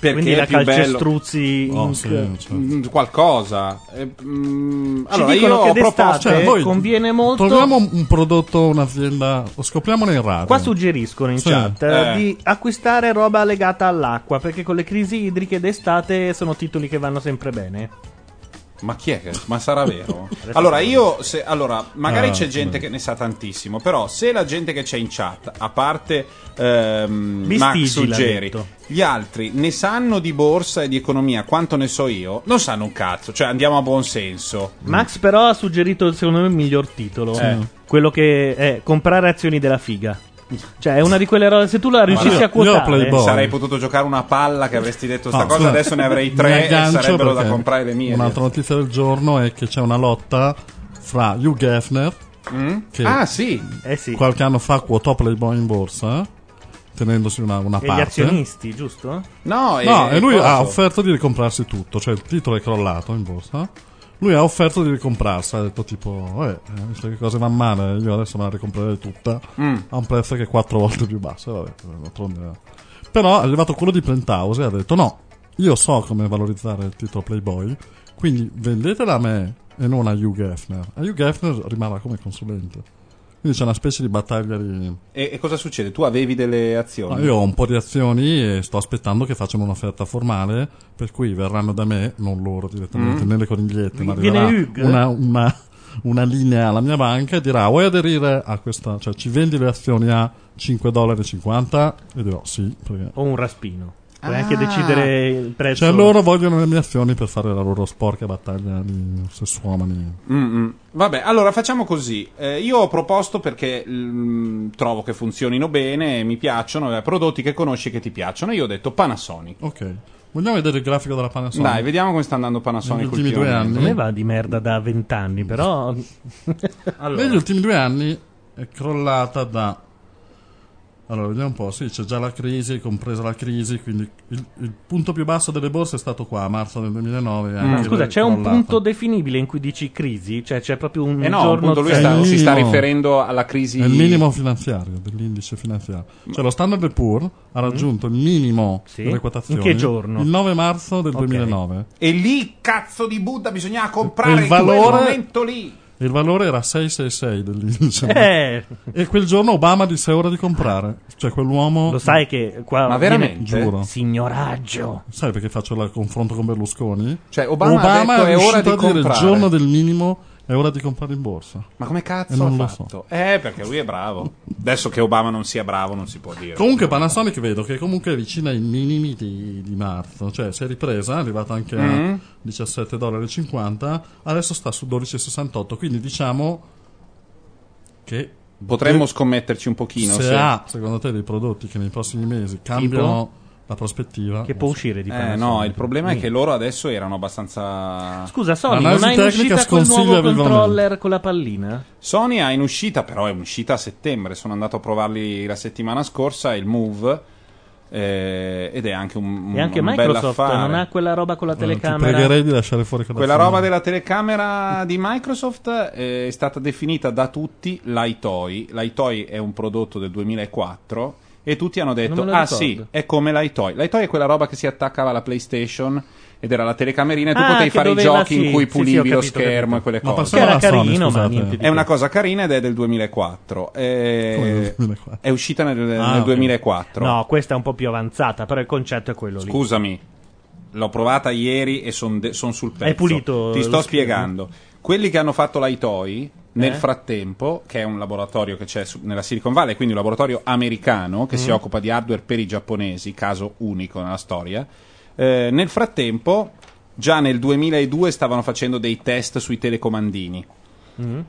Perché Quindi è la più bello calcestruzzi Oh, sì, certo. Mm, qualcosa. Eh, mm, allora dicono io che ho proposto Eh, Cioè, voi conviene molto- Troviamo un- prodotto, un'azienda, lo scopriamolo in radio. Qua suggeriscono in Sì. chat eh, Eh. di acquistare roba legata all'acqua perché con le crisi idriche d'estate sono titoli che vanno sempre bene. Ma chi è che? Ma sarà *laughs* vero? allora, io. Se, allora, magari Ah, c'è gente che ne sa tantissimo. Però, se la gente che c'è in chat, a parte ehm, Vistigi, Max Suggeri, gli altri ne sanno di borsa e di economia quanto ne so io, non sanno un cazzo. Cioè, andiamo a buon senso. Max però ha suggerito secondo me il miglior titolo. Eh. Quello che è comprare azioni della figa. Cioè è una di quelle robe se tu la riuscissi io- a quotare. Sarei potuto giocare una palla che avresti detto sta No, cosa, scusa, adesso ne avrei tre e sarebbero da comprare le mie. Un'altra notizia del giorno è che c'è una lotta fra Hugh Geffner, che Ah, sì. Eh sì. qualche anno fa quotò Playboy in borsa, tenendosi una, una E gli parte. azionisti, giusto? No, No, e lui coso. ha offerto di ricomprarsi tutto, cioè il titolo è crollato in borsa. Lui ha offerto di ricomprarsi, ha detto tipo, eh, visto che cose vanno male, io adesso me la ricomprerei tutta Mm. a un prezzo che è quattro volte più basso. Vabbè, Però è arrivato quello di Penthouse e ha detto no, io so come valorizzare il titolo Playboy, quindi vendetela a me e non a Hugh Geffner. A Hugh Geffner rimarrà come consulente. Quindi c'è una specie di battaglia di... E, e cosa succede? Tu avevi delle azioni? No, io ho un po' di azioni e sto aspettando che facciano un'offerta formale, per cui verranno da me, non loro direttamente, nelle conigliette, ma arriverà una, una, una linea alla mia banca e dirà vuoi aderire a questa, cioè ci vendi le azioni a 5,50 dollari? E dirò sì, perché... O un raspino. Puoi Ah. anche decidere il prezzo. Cioè loro vogliono le mie azioni per fare la loro sporca battaglia di sessuomani. Mm-mm. Vabbè, allora facciamo così. Eh, io ho proposto perché mm, trovo che funzionino bene, e mi piacciono, eh, prodotti che conosci e che ti piaccionono. Io ho detto Panasonic. Ok, vogliamo vedere il grafico della Panasonic? Dai, vediamo come sta andando Panasonic Negli ultimi due ultimamente. Non me va di merda da vent'anni, però. *laughs* Negli ultimi due anni è crollata da. Allora, vediamo un po'. Sì, c'è già la crisi, compresa la crisi. Quindi il, il punto più basso delle borse è stato qua, a marzo del 2009. e Ma anche scusa, c'è un crollata. punto definibile in cui dici crisi? Cioè c'è proprio un Eh no, giorno lui sta- il si sta minimo. riferendo alla crisi. È il minimo finanziario, dell'indice finanziario. Cioè, lo Standard Poor's ha raggiunto il minimo Mm. Sì? delle quotazioni. In che giorno? Il 9 marzo del Ok. 2009. E lì, cazzo di Buddha, bisognava comprare Il in quel valore- momento lì. Il valore era 666 dell'indice. *laughs* Eh, E quel giorno Obama disse è ora di comprare. Cioè, quell'uomo. lo sai che qua Ma viene- veramente? Giuro. Signoraggio. Sai perché faccio il confronto con Berlusconi? Cioè, Obama, ha detto è è ora riuscito di a dire il comprare. giorno del minimo è ora di comprare in borsa. Ma come cazzo E non ha lo fatto? Eh, perché lui è bravo. Adesso che Obama non sia bravo, non si può dire. Comunque Panasonic vedo che comunque è vicina ai minimi di, di marzo, cioè si è ripresa, è arrivata anche Mm. a 17,50 dollari, adesso sta su 12,68, quindi diciamo che Potremmo scommetterci un pochino. se se- ha secondo te dei prodotti che nei prossimi mesi cambiano la prospettiva. Che può uscire di Eh, no, il problema è che loro adesso erano abbastanza. Scusa, Sony, non hai in uscita quel nuovo controller con la pallina? Sony ha in uscita, però è un'uscita a settembre. Sono andato a provarli la settimana scorsa. Il Move. eh, ed è anche un, E anche un Microsoft non ha quella roba con la Eh, Ti telecamera. pregherei di lasciare fuori quella roba della telecamera di Microsoft eh, è stata definita da tutti l'iToy. L'iToy è un prodotto del 2004 e tutti hanno detto: Ah, ricordo." sì, è come l'iToy. L'iToy è quella roba che si attaccava alla PlayStation ed era la telecamerina e tu Ah, potevi che fare i doveva- giochi sì, in cui sì, sì, pulivi ho lo capito, ho schermo capito. e quelle Ma cose. passiamo Che era alla Sony, carino, ma scusate. niente di È una cosa carina ed è del 2004. Eh, Come del 2004? È uscita nel, nel Ah, ok. 2004. No, questa è un po' più avanzata, però il concetto è quello lì. Scusami, l'ho provata ieri e sono sul pezzo. Pulito Ti lo sto schermo? spiegando. Quelli che hanno fatto l'iToy, nel Eh? frattempo, che è un laboratorio che c'è su- nella Silicon Valley, quindi un laboratorio americano che si Mm. occupa di hardware per i giapponesi, caso unico nella storia, eh, nel frattempo, già nel 2002 stavano facendo dei test sui telecomandini. Mm.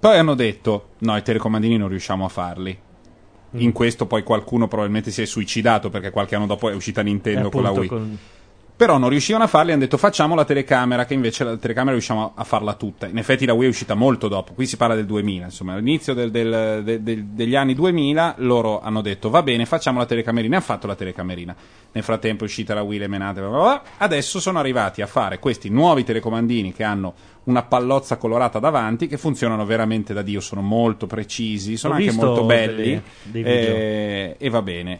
Poi hanno detto: no, i telecomandini non riusciamo a farli. Mm. In questo poi qualcuno probabilmente si è suicidato perché qualche anno dopo è uscita Nintendo Eh, con la Wii. Però non riuscivano a farli, hanno detto facciamo la telecamera, che invece la telecamera riusciamo a farla tutta. In effetti la Wii è uscita molto dopo, qui si parla del 2000, insomma, all'inizio del- del- del- degli anni 2000 loro hanno detto va bene, facciamo la telecamerina, e ha fatto la telecamerina. Nel frattempo è uscita la Wii, le menate, bla bla bla. adesso sono arrivati a fare questi nuovi telecomandini che hanno una pallozza colorata davanti che funzionano veramente da Dio, sono molto precisi, sono Ho anche molto belli dei- dei eh, e va bene.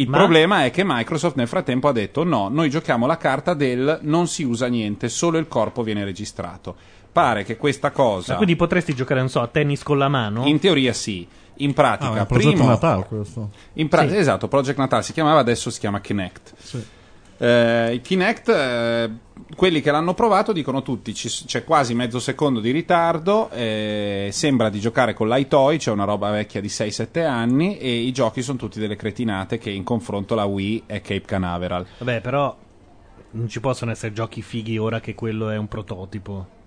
Il Ma- problema è che Microsoft nel frattempo ha detto no, noi giochiamo la carta del non si usa niente, solo il corpo viene registrato. Pare che questa cosa, Ma quindi potresti giocare, non so, a tennis con la mano? in teoria sì, in Ah, pratica, è un progetto primo, Natale questo. in pra- Sì. esatto, Project Natal si chiamava, adesso si chiama Kinect. Sì. Eh, il Kinect, eh, quelli che l'hanno provato dicono tutti ci- c'è quasi mezzo secondo di ritardo, eh, sembra di giocare con l'iToy, c'è una roba vecchia di 6-7 anni e i giochi sono tutti delle cretinate che in confronto la Wii è Cape Canaveral. Vabbè, però non ci possono essere giochi fighi ora che quello è un prototipo.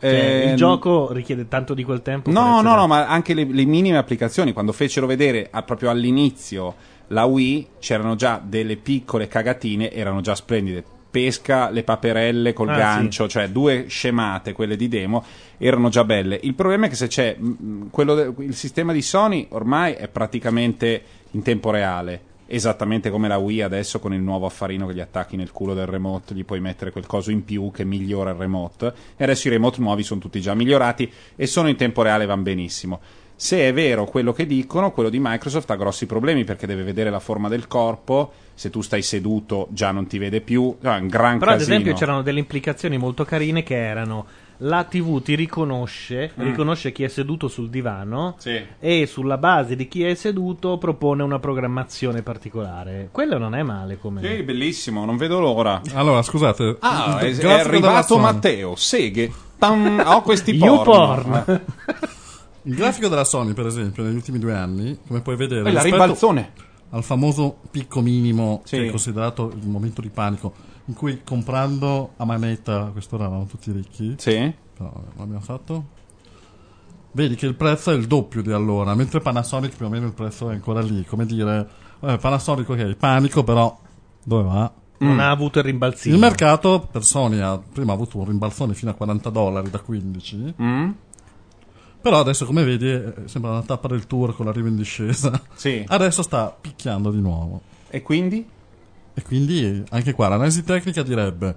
Cioè, il gioco richiede tanto di quel tempo. No, no, no, ma anche le, le minime applicazioni, quando fecero vedere a- proprio all'inizio la Wii, c'erano già delle piccole cagatine, erano già splendide. Pesca le paperelle col Ah, gancio, cioè due scemate, quelle di demo, erano già belle. Il problema è che se c'è mh, quello de- il sistema di Sony ormai è praticamente in tempo reale. Esattamente come la Wii adesso con il nuovo affarino che gli attacchi nel culo del remote, gli puoi mettere quel coso in più che migliora il remote. E adesso i remote nuovi sono tutti già migliorati e sono in tempo reale vanno benissimo. Se è vero quello che dicono, quello di Microsoft ha grossi problemi perché deve vedere la forma del corpo. Se tu stai seduto già non ti vede più. È un gran Però, ad casino. esempio, c'erano delle implicazioni molto carine che erano la TV ti riconosce, riconosce chi è seduto sul divano Mm. Sì. e sulla base di chi è seduto propone una programmazione particolare. Quello non è male come. Sì, bellissimo, non vedo l'ora. Allora, scusate. Ah, è, è arrivato Matteo. Seghe. Tam, ho questi *laughs* YouPorn. porno. *laughs* Il grafico della Sony, per esempio, negli ultimi due anni, come puoi vedere, Eh, la rispetto ribalzone. al famoso picco minimo, Sì. che è considerato il momento di panico, in cui comprando a manetta, a quest'ora erano tutti ricchi, Sì. però l'abbiamo fatto. Vedi che il prezzo è il doppio di allora, mentre Panasonic più o meno il prezzo è ancora lì. Come dire, vabbè, Panasonic ok, panico, però dove va? Non ha avuto il rimbalzino. Il mercato per Sony ha prima avuto un rimbalzone fino a 40 dollari da 15, Mm? Però adesso come vedi eh, sembra una tappa del tour con l'arrivo in discesa. Sì. Adesso sta picchiando di nuovo. E quindi? E quindi anche qua l'analisi tecnica direbbe,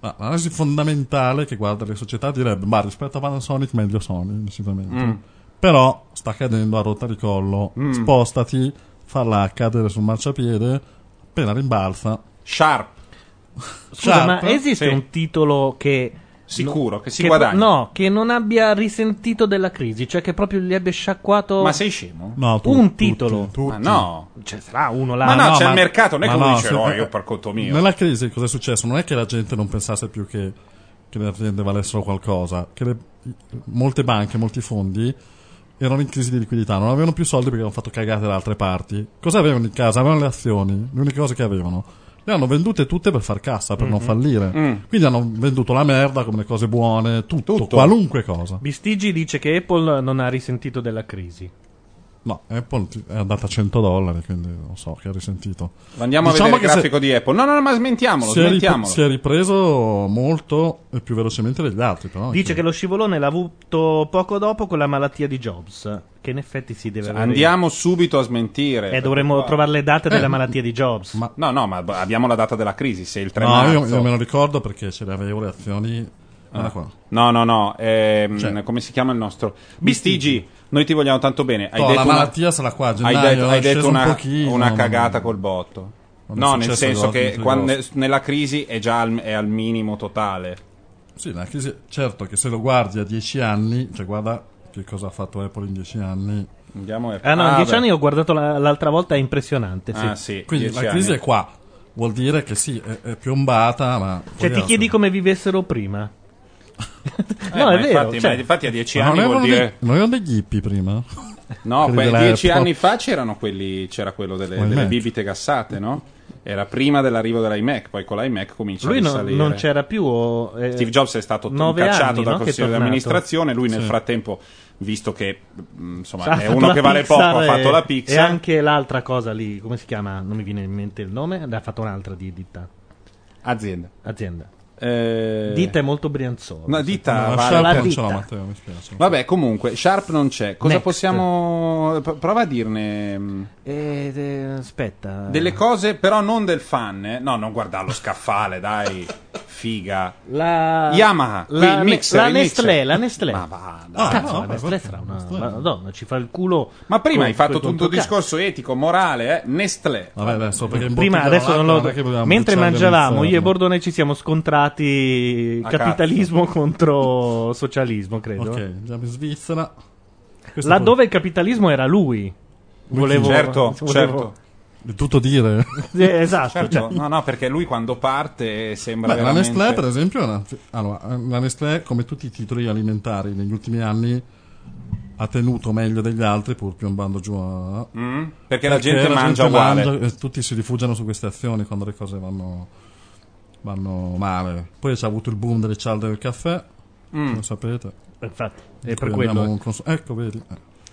ah, l'analisi fondamentale che guarda le società direbbe, ma rispetto a Panasonic meglio Sony, decisamente. Mm. Però sta cadendo a rotta di collo, Mm. spostati, farla cadere sul marciapiede, appena rimbalza. Sharp. Scusa, Sharp? ma esiste Sì. un titolo che. Sicuro, che si che- guadagna. No, che non abbia risentito della crisi, cioè che proprio gli abbia sciacquato Ma sei scemo? No, tu- un tutti, titolo. tutti. Ma no. Cioè, sarà uno là. Ma no, no, c'è ma- il mercato, non è che uno no, dice no, eh, io per conto mio. Nella crisi cosa è successo? Non è che la gente non pensasse più che, che le aziende valessero qualcosa, che le- molte banche, molti fondi erano in crisi di liquidità, non avevano più soldi perché avevano fatto cagate da altre parti. Cosa avevano in casa? Avevano le azioni, le uniche cose che avevano. Le hanno vendute tutte per far cassa, per non fallire. Mm. Quindi hanno venduto la merda come le cose buone, tutto, Tutto. qualunque cosa. Bistigi dice che Apple non ha risentito della crisi. No, Apple è andata a 100 dollari, quindi non so che ha risentito. Andiamo Diciamo a vedere il grafico di Apple. No, no, no, ma smentiamolo, Si è, rip- smentiamolo. si è ripreso molto e più velocemente degli altri, però. Dice che lo scivolone l'ha avuto poco dopo con la malattia di Jobs. Che in effetti si deve avere. Andiamo subito a smentire. E dovremmo trovare le date della Eh, *coughs* malattia di Jobs. ma- No, no, ma abbiamo la data della crisi, se il 3 No, marzo. io, io me lo ricordo perché ce le avevo le azioni. Qua. No, no, no, ehm, Cioè- come si chiama il nostro? Bistigi, noi ti vogliamo tanto bene. Hai No, detto la una- malattia sarà qua. a hai gennaio, detto, hai detto una, un pochino, una cagata col botto. No, nel senso che quando- nella crisi è già al, è al minimo totale. Sì, la crisi. Certo che se lo guardi a 10 anni, cioè guarda che cosa ha fatto Apple in 10 anni. Andiamo a... Ah no, in dieci beh. anni ho guardato la- l'altra volta, è impressionante. Sì. Ah, sì, Quindi la crisi anni. è qua. Vuol dire che sì, è, è piombata, ma. Cioè, ti chiedi come vivessero prima. *laughs* Eh, no, ma è vero. Infatti, cioè, ma infatti a dieci anni non vuol erano, dire... dei, non erano degli hippie prima? No, que- dieci anni fa c'erano quelli, c'era quello delle, delle bibite gassate, no? Era prima dell'arrivo dell'iMac, poi con l'iMac comincia Lui a risalire. non c'era più. eh, Steve Jobs è stato cacciato anni, dal no, consiglio di amministrazione. Lui nel Sì. frattempo, visto che mh, insomma, Ha è uno che vale poco, Pixar ha e- fatto la E Pixar. anche l'altra cosa lì, come si chiama? Non mi viene in mente il nome. Ha fatto un'altra di ditta. Azienda. Azienda. Eh, Ditta è molto brianzola. Una ditta No, vale- Sharp la non ce l'ho, Matteo, mi spiace. Vabbè, comunque, Sharp non c'è. Cosa Next. possiamo. p- Prova a dirne. mh, Eh, eh, aspetta. Delle cose, però non del fan. eh. No, non guardare lo scaffale, dai. *laughs* Figa. La... Yamaha, qui la, il mixer, la il mixer. Nestlé, la Nestlé. Ma va, dai. Ah, Cazzo, no, la Nestlé sarà una, Nestlé. una Madonna, ci fa il culo. Ma prima hai fatto tutto un controcazzi. discorso etico, morale, eh? Nestlé. Vabbè, adesso perché Prima, adesso non lo. non Mentre mangiavamo, io e Bordone ci siamo scontrati A capitalismo *laughs* contro socialismo, credo. Ok, andiamo in Svizzera. Questo Laddove il capitalismo era lui. Volevo, certo, volevo- certo. Tutto dire. *laughs* Eh, esatto. Certo, cioè, no, no, perché lui quando parte sembra Beh, la veramente... Nestlé, per esempio, è una- allora, la Nestlé, come tutti i titoli alimentari negli ultimi anni, ha tenuto meglio degli altri pur piombando giù a... Mm? Perché, la gente mangia uguale. mangia e tutti si rifugiano su queste azioni quando le cose vanno, vanno male. Poi c'è avuto il boom delle cialde del caffè, Mm. lo sapete. infatti, è per quello. un cons- ecco, vedi.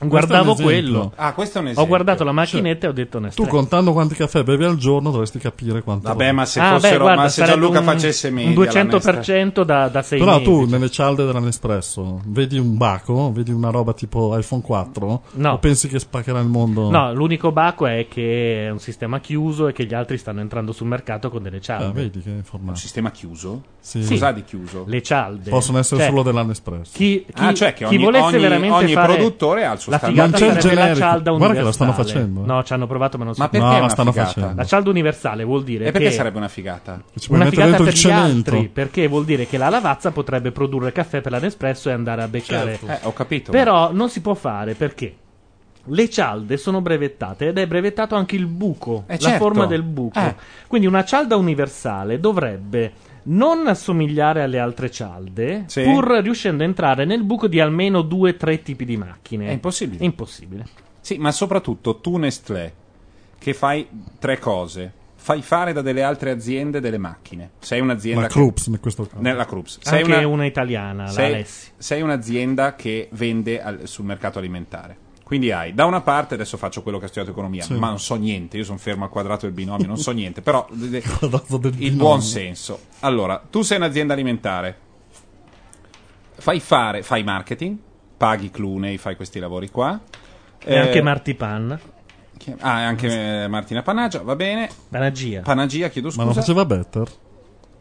Guardavo un quello. Ah, questo è un esempio. Ho guardato la macchinetta e ho detto Nestlé. Tu contando quanti caffè bevi al giorno dovresti capire quanto... Vabbè, ma se, Ah, beh, fossero, guarda, ma se sarebbe Gianluca un, facesse media... un la Nestlé. 200% da, da 6 Però mesi. tu nelle cialde della Nespresso vedi un baco, vedi una roba tipo iPhone 4 No. o pensi che spaccherà il mondo? No, l'unico baco è che è un sistema chiuso e che gli altri stanno entrando sul mercato con delle Ah, cialde. vedi che Un informato. sistema chiuso? Sì. Cos'ha di chiuso? Le cialde. Possono essere Cioè, solo della Nespresso. Chi, chi, Ah, cioè che chi ogni- volesse ogni- veramente ogni fare produttore ha il suo la standard. figata Non c'è la cialda Guarda universale. che lo stanno facendo, eh. No, ci hanno provato ma non si Ma può. perché No, la stanno figata? facendo. La cialda universale vuol dire E perché che sarebbe una figata? Ci puoi una mettere figata dentro per il gli cemento. altri, perché vuol dire che la lavazza potrebbe produrre caffè per la Nespresso e andare a beccare. Certo. Eh, ho capito. Però non si può fare perché le cialde sono brevettate ed è brevettato anche il buco, Eh, la certo. forma del buco. Eh. Quindi una cialda universale dovrebbe non assomigliare alle altre cialde, Sì. pur riuscendo a entrare nel buco di almeno due o tre tipi di macchine. È impossibile. È impossibile. Sì, ma soprattutto tu Nestlé, che fai tre cose. Fai fare da delle altre aziende delle macchine. Sei un'azienda La che- Krups in questo caso. Nella Krups. Sei Anche una- una, italiana, la sei, Alessi. sei un'azienda che vende al- sul mercato alimentare. Quindi hai, da una parte, adesso faccio quello che ho studiato economia, Sì. ma non so niente, io sono fermo al quadrato del binomio, non so niente, però *laughs* il binomio. buon senso. Allora, tu sei un'azienda alimentare, fai fare, fai marketing, paghi Clooney, fai questi lavori qua. E Eh, anche Martipan. chi- Ah, e anche eh, Martina Panaggia, va bene. Panagia. Panagia, chiedo Ma non scusa. faceva better?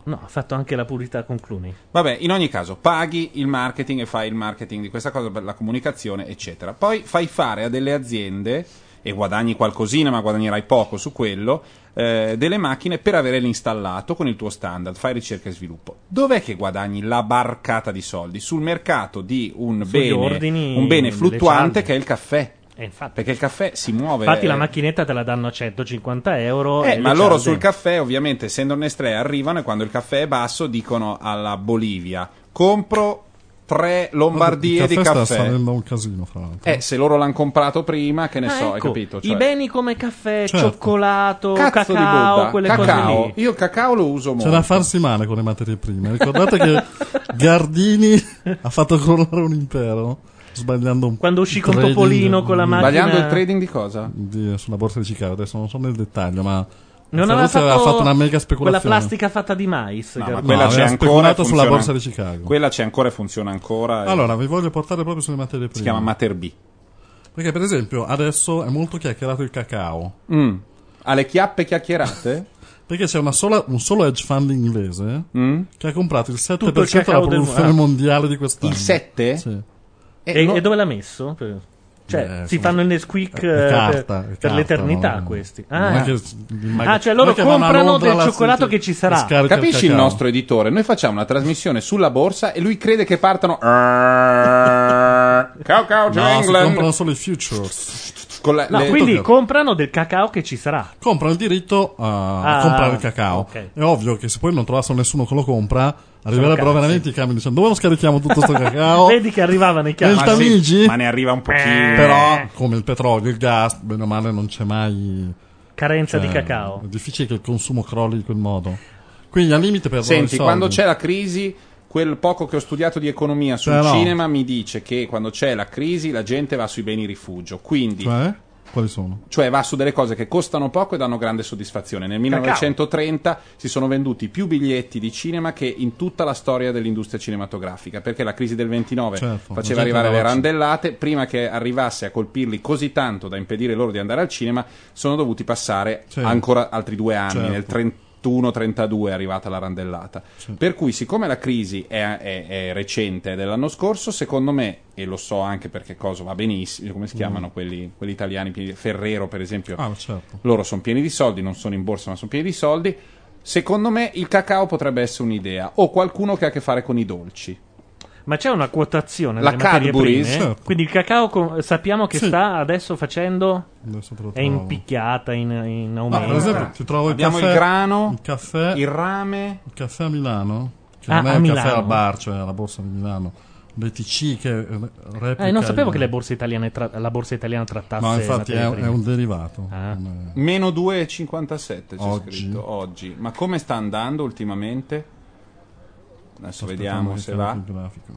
No, ha fatto anche la purità con Clooney. Vabbè, in ogni caso, paghi il marketing e fai il marketing di questa cosa per la comunicazione, eccetera. Poi fai fare a delle aziende, e guadagni qualcosina, ma guadagnerai poco su quello, eh, delle macchine per avere l'installato con il tuo standard. Fai ricerca e sviluppo. Dov'è che guadagni la barcata di soldi? Sul mercato di un, Sugli bene, ordini un bene fluttuante che è il caffè. E infatti, Perché il caffè si muove. infatti la eh, macchinetta te la danno a 150 euro. eh, e ma loro sul caffè, ovviamente, essendo Nestlé, arrivano e quando il caffè è basso dicono alla Bolivia: compro tre lombardie di caffè sta un casino, fra l'altro. Eh, se loro l'hanno comprato prima, che ne Ah, so, hai ecco, capito? I Cioè, beni come caffè, Certo. cioccolato, cazzo cacao, quelle cacao. cose lì. Io il cacao lo uso molto. C'è da farsi male con le materie prime. Ricordate che *laughs* Gardini ha fatto crollare un impero sbagliando un Quando uscì con trading Topolino con la macchina- Sbagliando il trading di cosa? di- sulla borsa di Chicago. Adesso non so nel dettaglio, ma Non aveva Ferrucci fatto, aveva fatto una mega quella speculazione. plastica fatta di mais. No, ma quella No, c'è aveva ancora. e speculato sulla funziona- borsa di Chicago. Quella c'è ancora e funziona ancora. e Allora, vi voglio portare proprio sulle materie prime. si chiama Mater B. Perché, per esempio, adesso è molto chiacchierato il cacao. Mm. Ha le chiappe chiacchierate? *laughs* Perché c'è una sola- un solo hedge fund inglese Mm? che ha comprato il 7% Tutto il della cacao del- produzione ah. mondiale di quest'anno. Il 7? Sì. E, no- e dove l'ha messo? Cioè, Eh, si fanno il Nesquik eh, carta, per, carta, l'eternità no? questi. Ah, che- Ah, cioè loro comprano del cioccolato che ci sarà. Capisci il cacao. nostro editore? Noi facciamo una trasmissione sulla borsa e lui crede che partano. Ciao, ciao, No, si England. comprano solo i futures. Con la- No, le- quindi comprano del cacao che ci sarà. Comprano il diritto a Ah, comprare il cacao. ok. È ovvio che se poi non trovassero nessuno che lo compra, arriverebbero cazzi. veramente i camion dicendo dove lo scarichiamo tutto questo cacao? *laughs* Vedi che arrivavano i Nel cacao. ma, Tamigi? ma ne arriva un pochino. Però, come il petrolio, il gas, bene o male non c'è mai... carenza di Cioè, cacao. È difficile che il consumo crolli di quel modo. Quindi al limite per Senti, quando c'è la crisi, quel poco che ho studiato di economia sul Cioè, no. cinema mi dice che quando c'è la crisi la gente va sui beni rifugio. Quindi, Cioè? Quali sono? cioè va su delle cose che costano poco e danno grande soddisfazione. Nel 1930 si sono venduti più biglietti di cinema che in tutta la storia dell'industria cinematografica, perché la crisi del 29 Certo, la faceva gente arrivare le andava randellate, prima che arrivasse a colpirli così tanto da impedire loro di andare al cinema, sono dovuti passare Sì. ancora altri due anni, Certo. nel 31-32 è arrivata la randellata. Per cui, siccome la crisi è, è- è recente, è dell'anno scorso, secondo me, e lo so anche perché cosa va benissimo, come si chiamano quelli, quelli italiani, pieni- Ferrero per esempio, Mm. Ah, certo. loro sono pieni di soldi, non sono in borsa ma sono pieni di soldi. Secondo me il cacao potrebbe essere un'idea, o qualcuno che ha a che fare con i dolci. Ma c'è una quotazione La delle materie Cadbury's? prime? Certo. Quindi il cacao co- sappiamo che Sì. sta adesso facendo Adesso te lo è impicchiata in, in Ah, aumento. per esempio, ti trovo il Abbiamo caffè, il grano, il caffè, il rame, il caffè a Milano, che Ah, non è a il Milano. caffè al bar, cioè alla borsa di Milano. BTC che replica Eh, non sapevo il- che le borse italiane tra- la borsa italiana trattasse No, infatti è, è un derivato. Ah. Non è- meno 2,57 c'è Oggi. scritto oggi. Ma come sta andando ultimamente? Adesso vediamo se va. il grafico.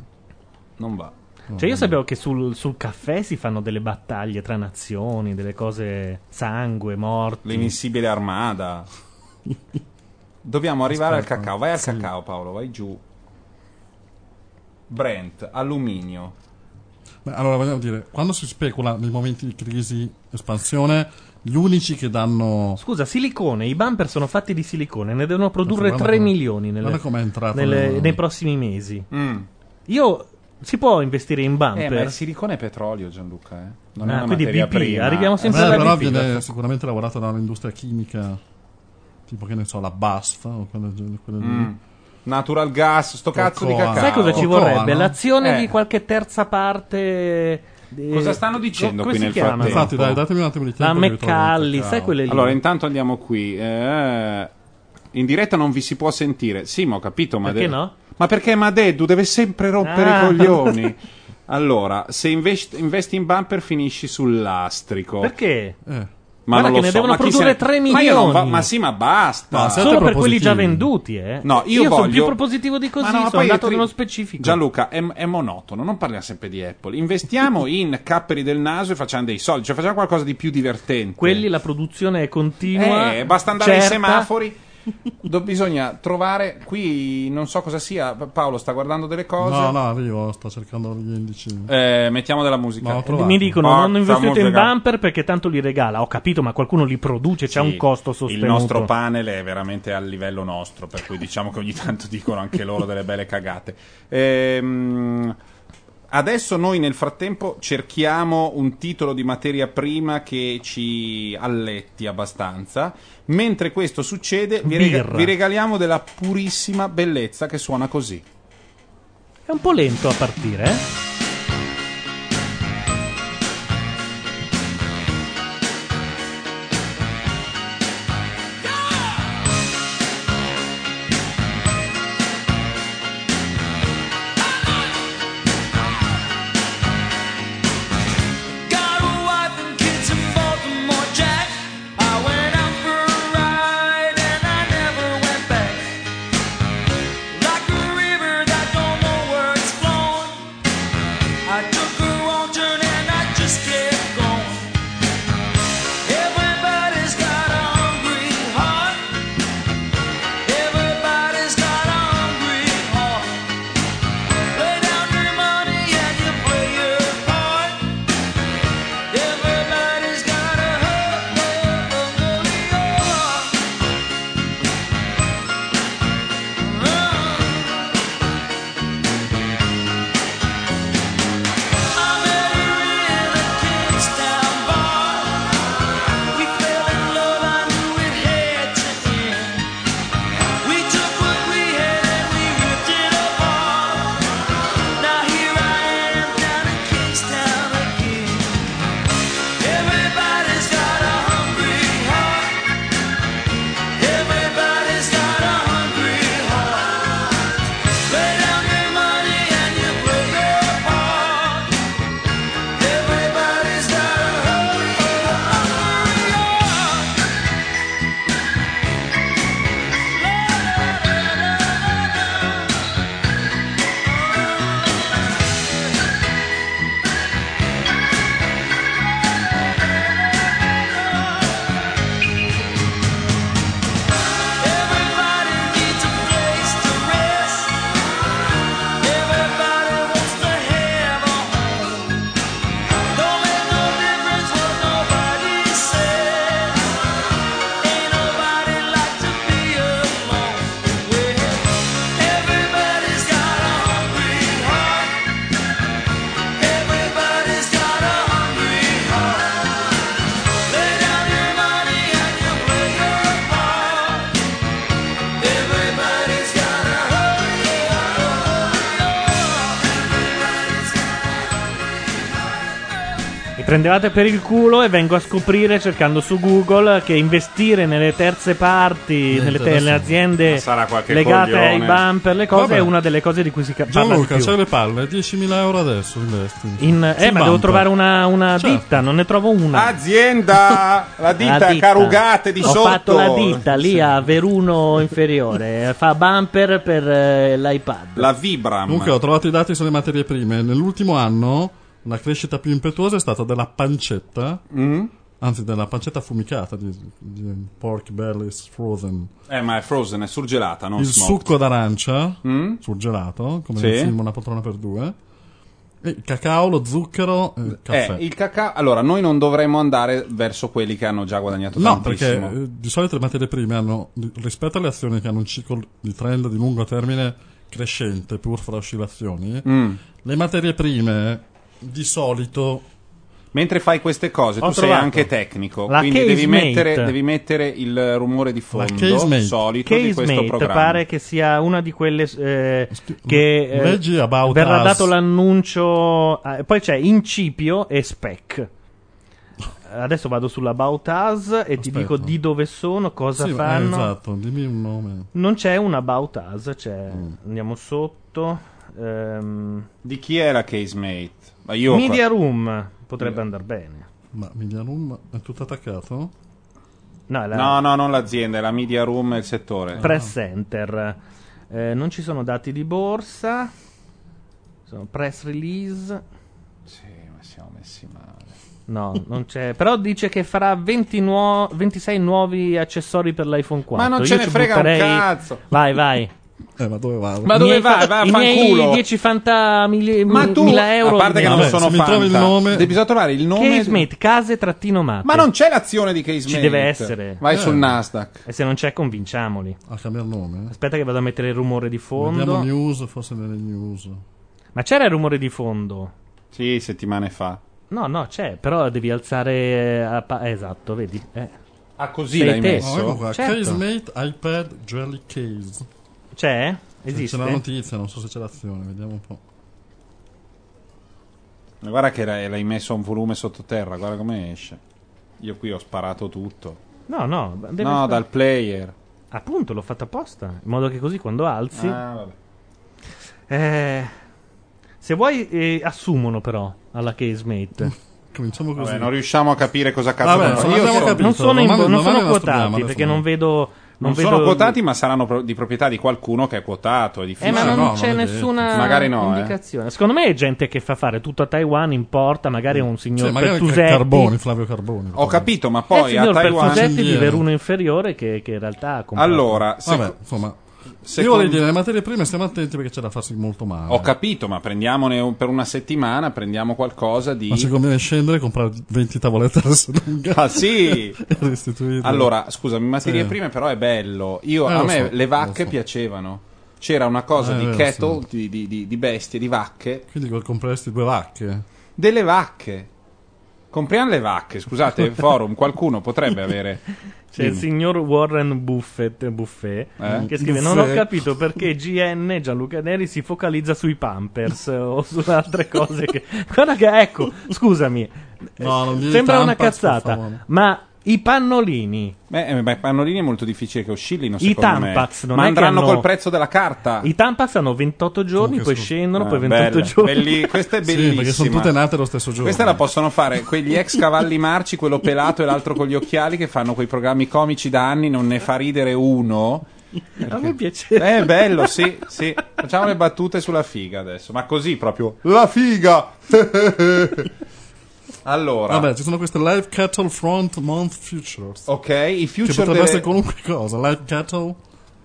Non va. Cioè, io sapevo che sul, sul caffè si fanno delle battaglie tra nazioni, delle cose sangue, morti. L'invincibile armada. *laughs* Dobbiamo arrivare Aspetta, al cacao. Vai al sì. cacao, Paolo, vai giù. Brent, alluminio. Beh, allora vogliamo dire, quando si specula nei momenti di crisi, espansione, gli unici che danno... Scusa, silicone, i bumper sono fatti di silicone, ne devono produrre Guarda 3 come- milioni nelle- guarda com'è entrato nelle- nel- nei prossimi mesi. Mm. Io si può investire in Eh, ma bumper? il silicone è petrolio, Gianluca, eh? Non è Ah, una quindi materia BP, prima. arriviamo Beh, sempre alla però BP, viene sicuramente lavorato dall'industria chimica, tipo che ne so, la BASF o quelle lì. Mm. Natural gas, sto cazzo di Cocoa. cacao. Sai cosa ci Cocoa, vorrebbe? no? L'azione Eh. di qualche terza parte. Cosa stanno dicendo come qui nel chiama? frattempo? Infatti, dai, datemi un attimo di La tempo. McCalli, cacao. sai quelle lì? Allora, intanto andiamo qui. Eh, in diretta non vi si può sentire. Sì, ma ho capito. Ma Perché no? Ma perché Madeddu deve sempre rompere Ah. i coglioni. Allora, se invest- investi in bumper finisci sul lastrico. Perché? Eh. Ma Guarda non che lo ne so, devono ma chi produrre se ne- 3 Ma io non va- milioni. ma sì, ma basta. No, Solo per quelli già venduti, eh? No, io, sono voglio... più propositivo di così, Ma no, sono poi andato tri- nello specifico. Gianluca, è, è monotono, non parliamo sempre di Apple. Investiamo *laughs* in capperi del naso e facciamo dei soldi, cioè facciamo qualcosa di più divertente. Quelli la produzione è continua. Eh, basta andare ai certa. semafori. Do- bisogna trovare qui, non so cosa sia. Pa- Paolo sta guardando delle cose. No, no, arrivo, sto cercando gli indici. Eh, mettiamo della musica. No, ho trovato. Mi dicono Porca non investite in musica. bumper perché tanto li regala. Ho capito, ma qualcuno li produce, c'è Sì, un costo sostenuto. Il nostro panel è veramente a livello nostro, per cui diciamo che ogni tanto *laughs* dicono anche loro delle belle cagate. Ehm, adesso noi nel frattempo cerchiamo un titolo di materia prima che ci alletti abbastanza. Mentre questo succede, vi, rega- Birra. vi regaliamo della purissima bellezza che suona così. È un po' lento a partire, eh? Prendevate per il culo e vengo a scoprire cercando su Google che investire nelle terze parti, nelle, te- nelle aziende legate ai coglione. bumper, le cose, Vabbè. è una delle cose di cui si ca- parla di Gianluca, c'hai le palle, 10.000 euro adesso investi. In- eh, Sul ma devo bumper. trovare una, una Certo. ditta, non ne trovo una. Azienda! *laughs* La ditta, La ditta. carugate di Ho sotto. fatto la ditta lì a Veruno inferiore, *laughs* fa bumper per eh, l'iPad. La Vibram. Comunque ho trovato i dati sulle materie prime. Nell'ultimo anno la crescita più impetuosa è stata della pancetta, Mm? anzi della pancetta affumicata di, di pork bellies frozen. Eh, ma è frozen, è surgelata, non il smoked. succo d'arancia Mm? surgelato, come Sì. nel film Una poltrona per due. Il cacao, lo zucchero il caffè. Eh, il cacao. Allora, noi non dovremmo andare verso quelli che hanno già guadagnato No, perché tantissimo. eh, di solito le materie prime hanno, rispetto alle azioni che hanno un ciclo di trend di lungo termine crescente, pur fra oscillazioni, Mm. le materie prime di solito Mentre fai queste cose, Ho tu sei trovato. anche tecnico, La quindi devi casemate. mettere, devi mettere il rumore di fondo casemate. solito di questo Casemate programma. pare che sia una di quelle eh, che eh, Leggi about verrà us. dato l'annuncio. eh, poi c'è incipio e spec. Adesso vado sull'About Us e ti dico di dove sono, cosa Sì, eh, fanno. esatto, dimmi un nome. Non c'è un About Us, c'è. Mm. Andiamo sotto. ehm, Di chi è la casemate? Ma io Media Room potrebbe andare bene. Ma Media Room è tutto attaccato? No, la No, no, non l'azienda, è la media room e il settore. Press Center. Eh, non ci sono dati di borsa. Sono press release. Sì, ma siamo messi male. No, non c'è. Però dice che farà 20 nuo- 26 nuovi accessori per l'iPhone 4. Ma non Io ce ne frega un butterei- cazzo. Vai, vai. Eh, ma dove vado? Ma dove vai? fa- Vai a I miei fanculo. 10 fanta mili- Ma tu, mila euro. a parte che non Vabbè, sono se mi trovi il fanta, nome- bisogna trovare il nome. Casemate, case trattino mate. Ma non c'è l'azione di Casemate. Ci deve essere. Vai Eh. sul Nasdaq. E se non c'è, convinciamoli. A cambiare nome? Aspetta che vado a mettere il rumore di fondo. Vediamo news, forse nelle news. Ma c'era il rumore di fondo? Sì, settimane fa. No, no, c'è, però devi alzare. eh, a pa- eh, esatto, vedi. Eh. Ah, così Sei l'hai te. messo? Oh, ecco qua, Certo. Casemate iPad Jelly Case. C'è? C'è Esiste? la notizia, non so se c'è l'azione, vediamo un po'. Guarda che l'hai messo a un volume sottoterra, guarda come esce. Io qui ho sparato tutto. No, no, deve no, fare- dal player. Appunto, l'ho fatta apposta. In modo che così quando alzi. Ah, vabbè. Eh, se vuoi, eh, assumono però alla Casemate. *laughs* Cominciamo così. Vabbè, non riusciamo a capire cosa cazzo Vabbè, non so- capito. non sono, in- non sono quotati perché non vedo. Non, non vedo sono quotati, ma saranno pro- di proprietà di qualcuno che è quotato. È Eh, difficile. ma non no, c'è non nessuna Magari no, eh. indicazione. Secondo me è gente che fa fare tutto a Taiwan, importa magari un signor magari Pertusetti. Carboni, Flavio Carboni. Ho capito, ma Eh, poi il a signor Taiwan. Pertusetti di. Veruno Inferiore che, che in realtà ha comprato. Allora, Vabbè, insomma, io secondo- vorrei dire, le materie prime stiamo attenti perché c'è da farsi molto male. ho capito, ma prendiamone un- per una settimana, prendiamo qualcosa di. Ma ci conviene scendere e comprare 20 tavolette lunga Ah, sì! *laughs* Allora, scusami, materie Sì. prime però è bello. Io, Eh, a me so, le vacche so. piacevano. C'era una cosa Eh, di cattle, sì. di, di- di- di bestie, di vacche. Quindi compresti due vacche. Delle vacche. Compriamo le vacche, scusate, *laughs* forum, qualcuno potrebbe avere. C'è il Dimmi. signor Warren Buffett, Buffet Eh? che scrive: Non ho Buffet. capito perché GN Gianluca Neri si focalizza sui Pampers *laughs* o su altre cose. Che... Guarda che ecco, scusami, No, sembra una cazzata, ma i pannolini, Beh, eh, beh, i pannolini è molto difficile che oscillino, I secondo Tampax, me. non Ma è che andranno hanno- col prezzo della carta. i Tampax hanno 28 giorni, poi scendono, Ah, poi 28 bella, giorni. belli- questa è Sì, bellissima. perché sono tutte nate lo stesso giorno. Questa la possono fare quegli ex cavalli marci, quello pelato e l'altro con gli occhiali, che fanno quei programmi comici da anni, non ne fa ridere uno. A me piace. Eh, È bello, sì, sì. Facciamo le battute sulla figa adesso, ma così proprio. La figa! *laughs* allora, Vabbè, ci sono queste Live Cattle Front Month Futures. ok, i che future potrebbe delle- essere qualunque cosa. Live Cattle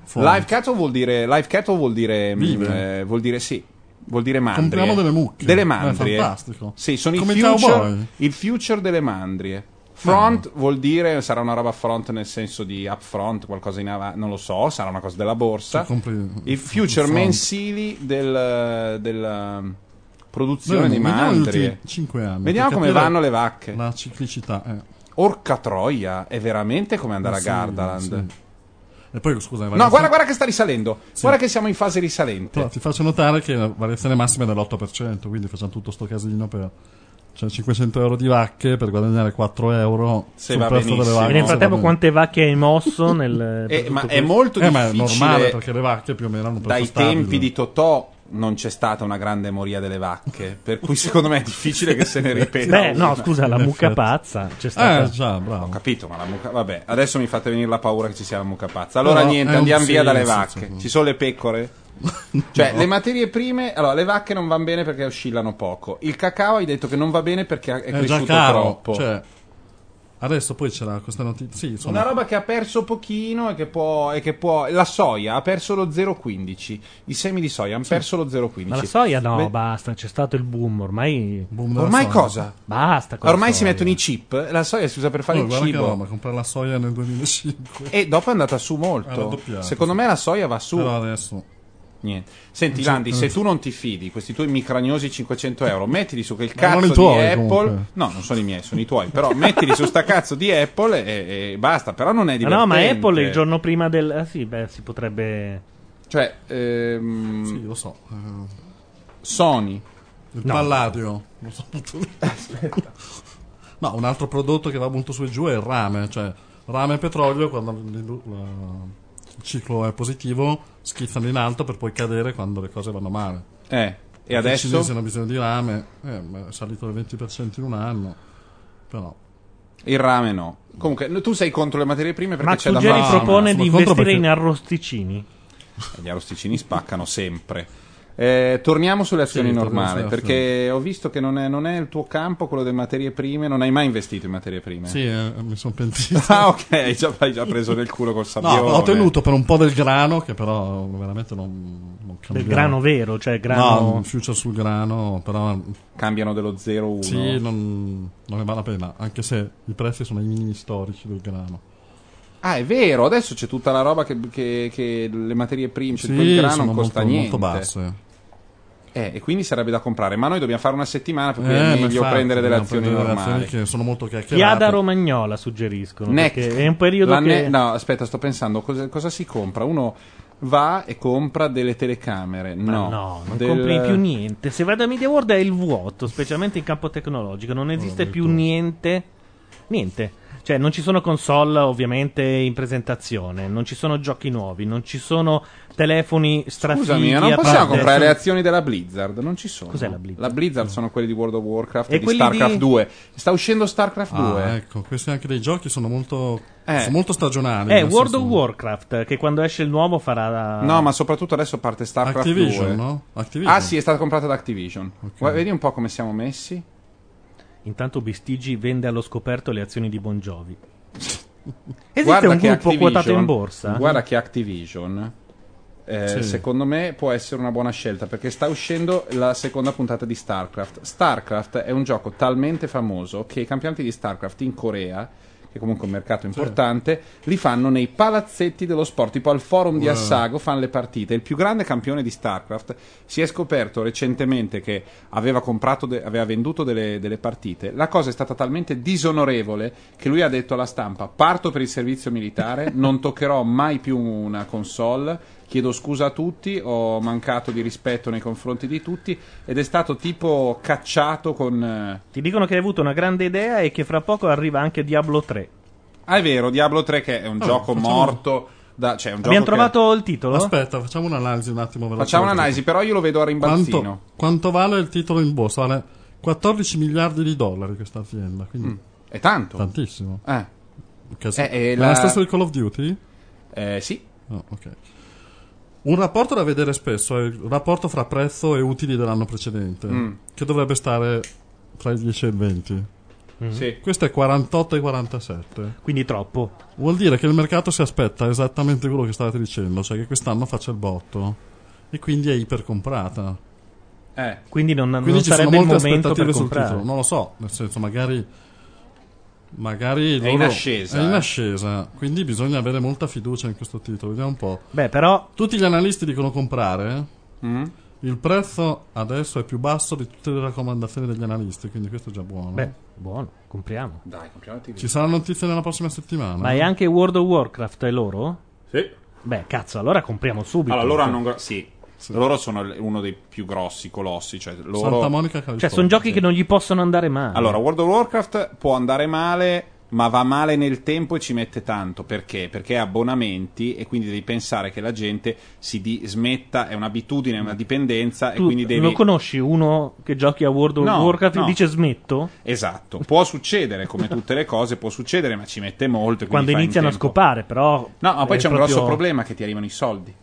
Front. Live cattle vuol dire live cattle vuol dire Vive. mm, eh, vuol dire sì. Vuol dire mandrie. Compriamo delle mucche. Delle Eh, mandrie. fantastico. Sì, sono Come i future, il future delle mandrie. Front vuol dire sarà una roba front nel senso di upfront, qualcosa in avanti, non lo so, sarà una cosa della borsa. I il future front. mensili del, um, produzione Noi di mandrie. ultimi 5 anni. Vediamo come vanno le vacche. La ciclicità. eh. Orca troia, è veramente come andare a Sì, Gardaland. sì. E poi scusa, No, guarda, guarda che sta risalendo. Sì. Guarda che siamo in fase risalente. Però ti faccio notare che la variazione massima è dell'8%, quindi facciamo tutto sto casino per Cioè 500 euro di vacche per guadagnare 4 euro Se sul va prezzo delle vacche. E nel frattempo quante vacche hai mosso nel... Eh, tutto ma è questo? molto Eh, ma è difficile. normale perché le vacche più o meno hanno un prezzo Dai stabile. tempi di Totò non c'è stata una grande moria delle vacche, per cui secondo me è difficile che se ne ripeta. Beh, no, scusa, la mucca pazza c'è stata... Eh, già, bravo. Ho capito, ma la mucca. Vabbè, adesso mi fate venire la paura che ci sia la mucca pazza. Allora, Però niente, andiamo via dalle vacche. Ci sono le pecore? *laughs* Cioè, le materie prime. Allora, le vacche non vanno bene perché oscillano poco. Il cacao hai detto che non va bene perché è È già cresciuto caro. troppo. Cioè, adesso poi c'era questa notizia. Sì, insomma, Una roba che ha perso pochino e che può. E che può la soia ha perso lo 0,15. I semi di soia hanno perso lo 0,15. Ma la soia no, Beh, basta, c'è stato il boom, ormai... boom Ormai soia. cosa? Basta Ormai si soia. mettono i chip. La soia si usa per fare Oh, il cibo. roba, comprare la soia nel 2005. E dopo è andata su molto. doppiata, Secondo sì. me la soia va su. Però adesso Niente. Senti, Landi, eh. se tu non ti fidi, questi tuoi micragnosi 500 euro, mettili su quel cazzo i tuoi, di Apple. comunque. No, non sono i miei, sono i tuoi. Però mettili su sta cazzo di Apple e, e basta. Però non è Ma divertente. no, ma Apple il giorno prima del... Ah sì, beh, si potrebbe... Cioè, ehm, sì, lo so. eh, Sony. il No. palladio. Non so molto *laughs* No, un altro prodotto che va molto su e giù è il rame, cioè rame e petrolio quando il, la- ciclo è positivo schizzano in alto per poi cadere quando le cose vanno male. Eh, e I adesso? cinesi hanno bisogno di rame, eh, ma è salito del 20% in un anno, però Il rame no. Comunque, no, tu sei contro le materie prime perché Max c'è da Ruggeri fare. propone sono di contro investire perché- in arrosticini. Gli arrosticini spaccano sempre. Eh, torniamo sulle azioni Sì, normali, perché ho visto che non è, non è il tuo campo quello delle materie prime, non hai mai investito in materie prime. sì, eh, mi sono pentito. *laughs* Ah, ok, hai già, hai già preso del culo col *laughs* No, sabbione. ho tenuto per un po' del grano, che però veramente non, non cambia. Del grano vero, cioè No, grano... un future sul grano, però Cambiano dello 0,1. sì, non, non ne vale la pena, anche se i prezzi sono ai minimi storici del grano. Ah, è vero, adesso c'è tutta la roba che, che- che le materie prime, cioè Sì, il grano sono non costa molto, niente. molto basse. Eh, e quindi sarebbe da comprare, ma noi dobbiamo fare una settimana per cui Eh, è meglio infatti, prendere delle azioni prendere normali. azioni che sono molto chiacchierate. Chiada romagnola suggeriscono. NEC. Perché è un periodo La che... ne- no, aspetta, sto pensando cosa, cosa si compra. Uno va e compra delle telecamere. Ma No, no, non del- compri più niente. Se vai da Media World è il vuoto, specialmente in campo tecnologico. Non esiste più niente. Niente. Cioè, non ci sono console ovviamente in presentazione, non ci sono giochi nuovi, non ci sono telefoni strafighi. Scusami, ma non possiamo parte- comprare le azioni della Blizzard? Non ci sono. Cos'è la Blizzard? La Blizzard sono quelli di World of Warcraft E e, di StarCraft di- 2. Sta uscendo StarCraft 2. Ah, ecco, questi anche dei giochi sono molto, Eh. sono molto stagionali. Eh, World of Warcraft, che quando esce il nuovo farà... No, ma soprattutto adesso parte StarCraft Activision, 2. no? Activision. Ah, sì, è stata comprata da Activision. Guarda, vedi un po' come siamo messi. Intanto Bistigi vende allo scoperto le azioni di Bon Jovi. *laughs* Esiste Guarda un gruppo quotato in borsa? Guarda che Activision. Eh, Sì. Secondo me può essere una buona scelta perché sta uscendo la seconda puntata di StarCraft. StarCraft è un gioco talmente famoso che i campionati di StarCraft in Corea, che comunque è un mercato importante, li fanno nei palazzetti dello sport, tipo al forum di. Assago fanno le partite. Il più grande campione di StarCraft si è scoperto recentemente che aveva comprato, de- aveva venduto delle, delle partite. La cosa è stata talmente disonorevole che lui ha detto alla stampa: Parto per il servizio militare, non toccherò mai più una console. Chiedo scusa a tutti, ho mancato di rispetto nei confronti di tutti ed è stato tipo cacciato con... eh, Ti dicono che hai avuto una grande idea e che fra poco arriva anche Diablo 3. Ah, è vero, Diablo 3 che è un Oh, gioco facciamo- morto. Da, cioè, un Abbiamo gioco che- trovato il titolo? Aspetta, facciamo un'analisi un attimo. veloce. Facciamo un'analisi, però io lo vedo a rimbalzino. Quanto, quanto vale il titolo in borsa? Vale 14 miliardi di dollari questa azienda, quindi È tanto. tantissimo. Eh, Che Eh, eh, Ma la- è la stessa di Call of Duty? eh, sì. No, ok. Un rapporto da vedere spesso è il rapporto fra prezzo e utili dell'anno precedente, Mm. che dovrebbe stare tra i 10 e il 20. sì. Questo è 48 e 47. Quindi troppo. Vuol dire che il mercato si aspetta esattamente quello che stavate dicendo, cioè che quest'anno faccia il botto e quindi è ipercomprata. Eh. Quindi non, non Quindi ci sono sarebbe il molte momento aspettative per sul titolo. Non lo so, nel senso, magari. Magari È in loro- ascesa, È in eh. ascesa, quindi bisogna avere molta fiducia in questo titolo. Vediamo un po'. Beh, però Tutti gli analisti dicono comprare. Mm? Il prezzo adesso è più basso di tutte le raccomandazioni degli analisti, quindi questo è già buono. Beh, buono, compriamo. Dai, compriamo TV. Ci sarà notizia nella prossima settimana. Ma è anche World of Warcraft è loro? Sì. Beh, cazzo, allora compriamo subito. Allora loro hanno gra- sì. Loro sono uno dei più grossi colossi. Cioè, loro... Santa Monica California. Cioè, sono giochi che non gli possono andare male. Allora, World of Warcraft può andare male, ma va male nel tempo e ci mette tanto. Perché? Perché ha abbonamenti e quindi devi pensare che la gente si di- smetta, è un'abitudine, è una dipendenza e tu quindi devi... lo conosci uno che giochi a World of No, Warcraft no. e dice smetto? Esatto, può succedere come *laughs* tutte le cose, può succedere, ma ci mette molto. e Quando fai in iniziano a scopare, però. No, ma poi è c'è un proprio- grosso problema che ti arrivano i soldi.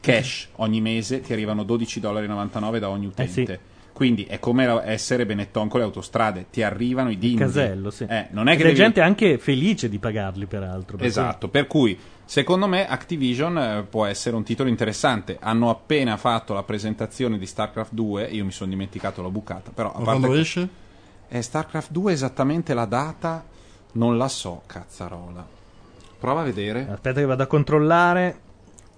Cash, ogni mese ti arrivano 12,99 dollari da ogni Eh utente. Quindi è come essere Benetton con le autostrade, ti arrivano i dindi. Casello, sì. Eh, non è che è devi- gente anche felice di pagarli, peraltro. per Esatto, per cui secondo me Activision eh, può essere un titolo interessante. Hanno appena fatto la presentazione di StarCraft 2, io mi sono dimenticato, l'ho bucata, però a Ma parte quando que- esce? Eh, StarCraft 2 esattamente la data non la so, cazzarola. Prova a vedere. cui- Aspetta che vado a controllare.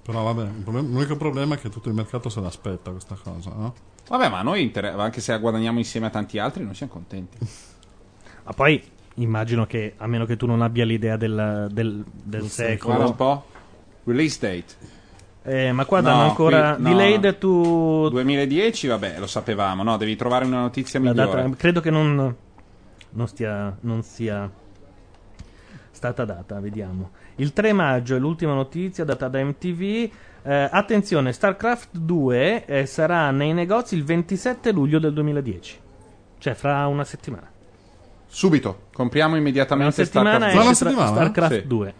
Però vabbè, l'unico problema è che tutto il mercato se l'aspetta questa cosa, no? Vabbè, ma noi inter- anche se la guadagniamo insieme a tanti altri, noi siamo contenti. *laughs* Ma poi immagino che, a meno che tu non abbia l'idea del, del, del secolo. Guarda un po'. Release date. Eh, ma qua No, danno ancora qui- no, delayed no. to 2010, vabbè, lo sapevamo, no? Devi trovare una notizia la migliore. data. Credo che non, non, stia, non sia stata data, vediamo. Il 3 maggio è l'ultima notizia data da MTV. Eh, attenzione, StarCraft 2 eh, sarà nei negozi il 27 luglio del 2010. Cioè fra una settimana. Subito, compriamo Una immediatamente settimana StarCraft esce settimana? StarCraft Sì. 2.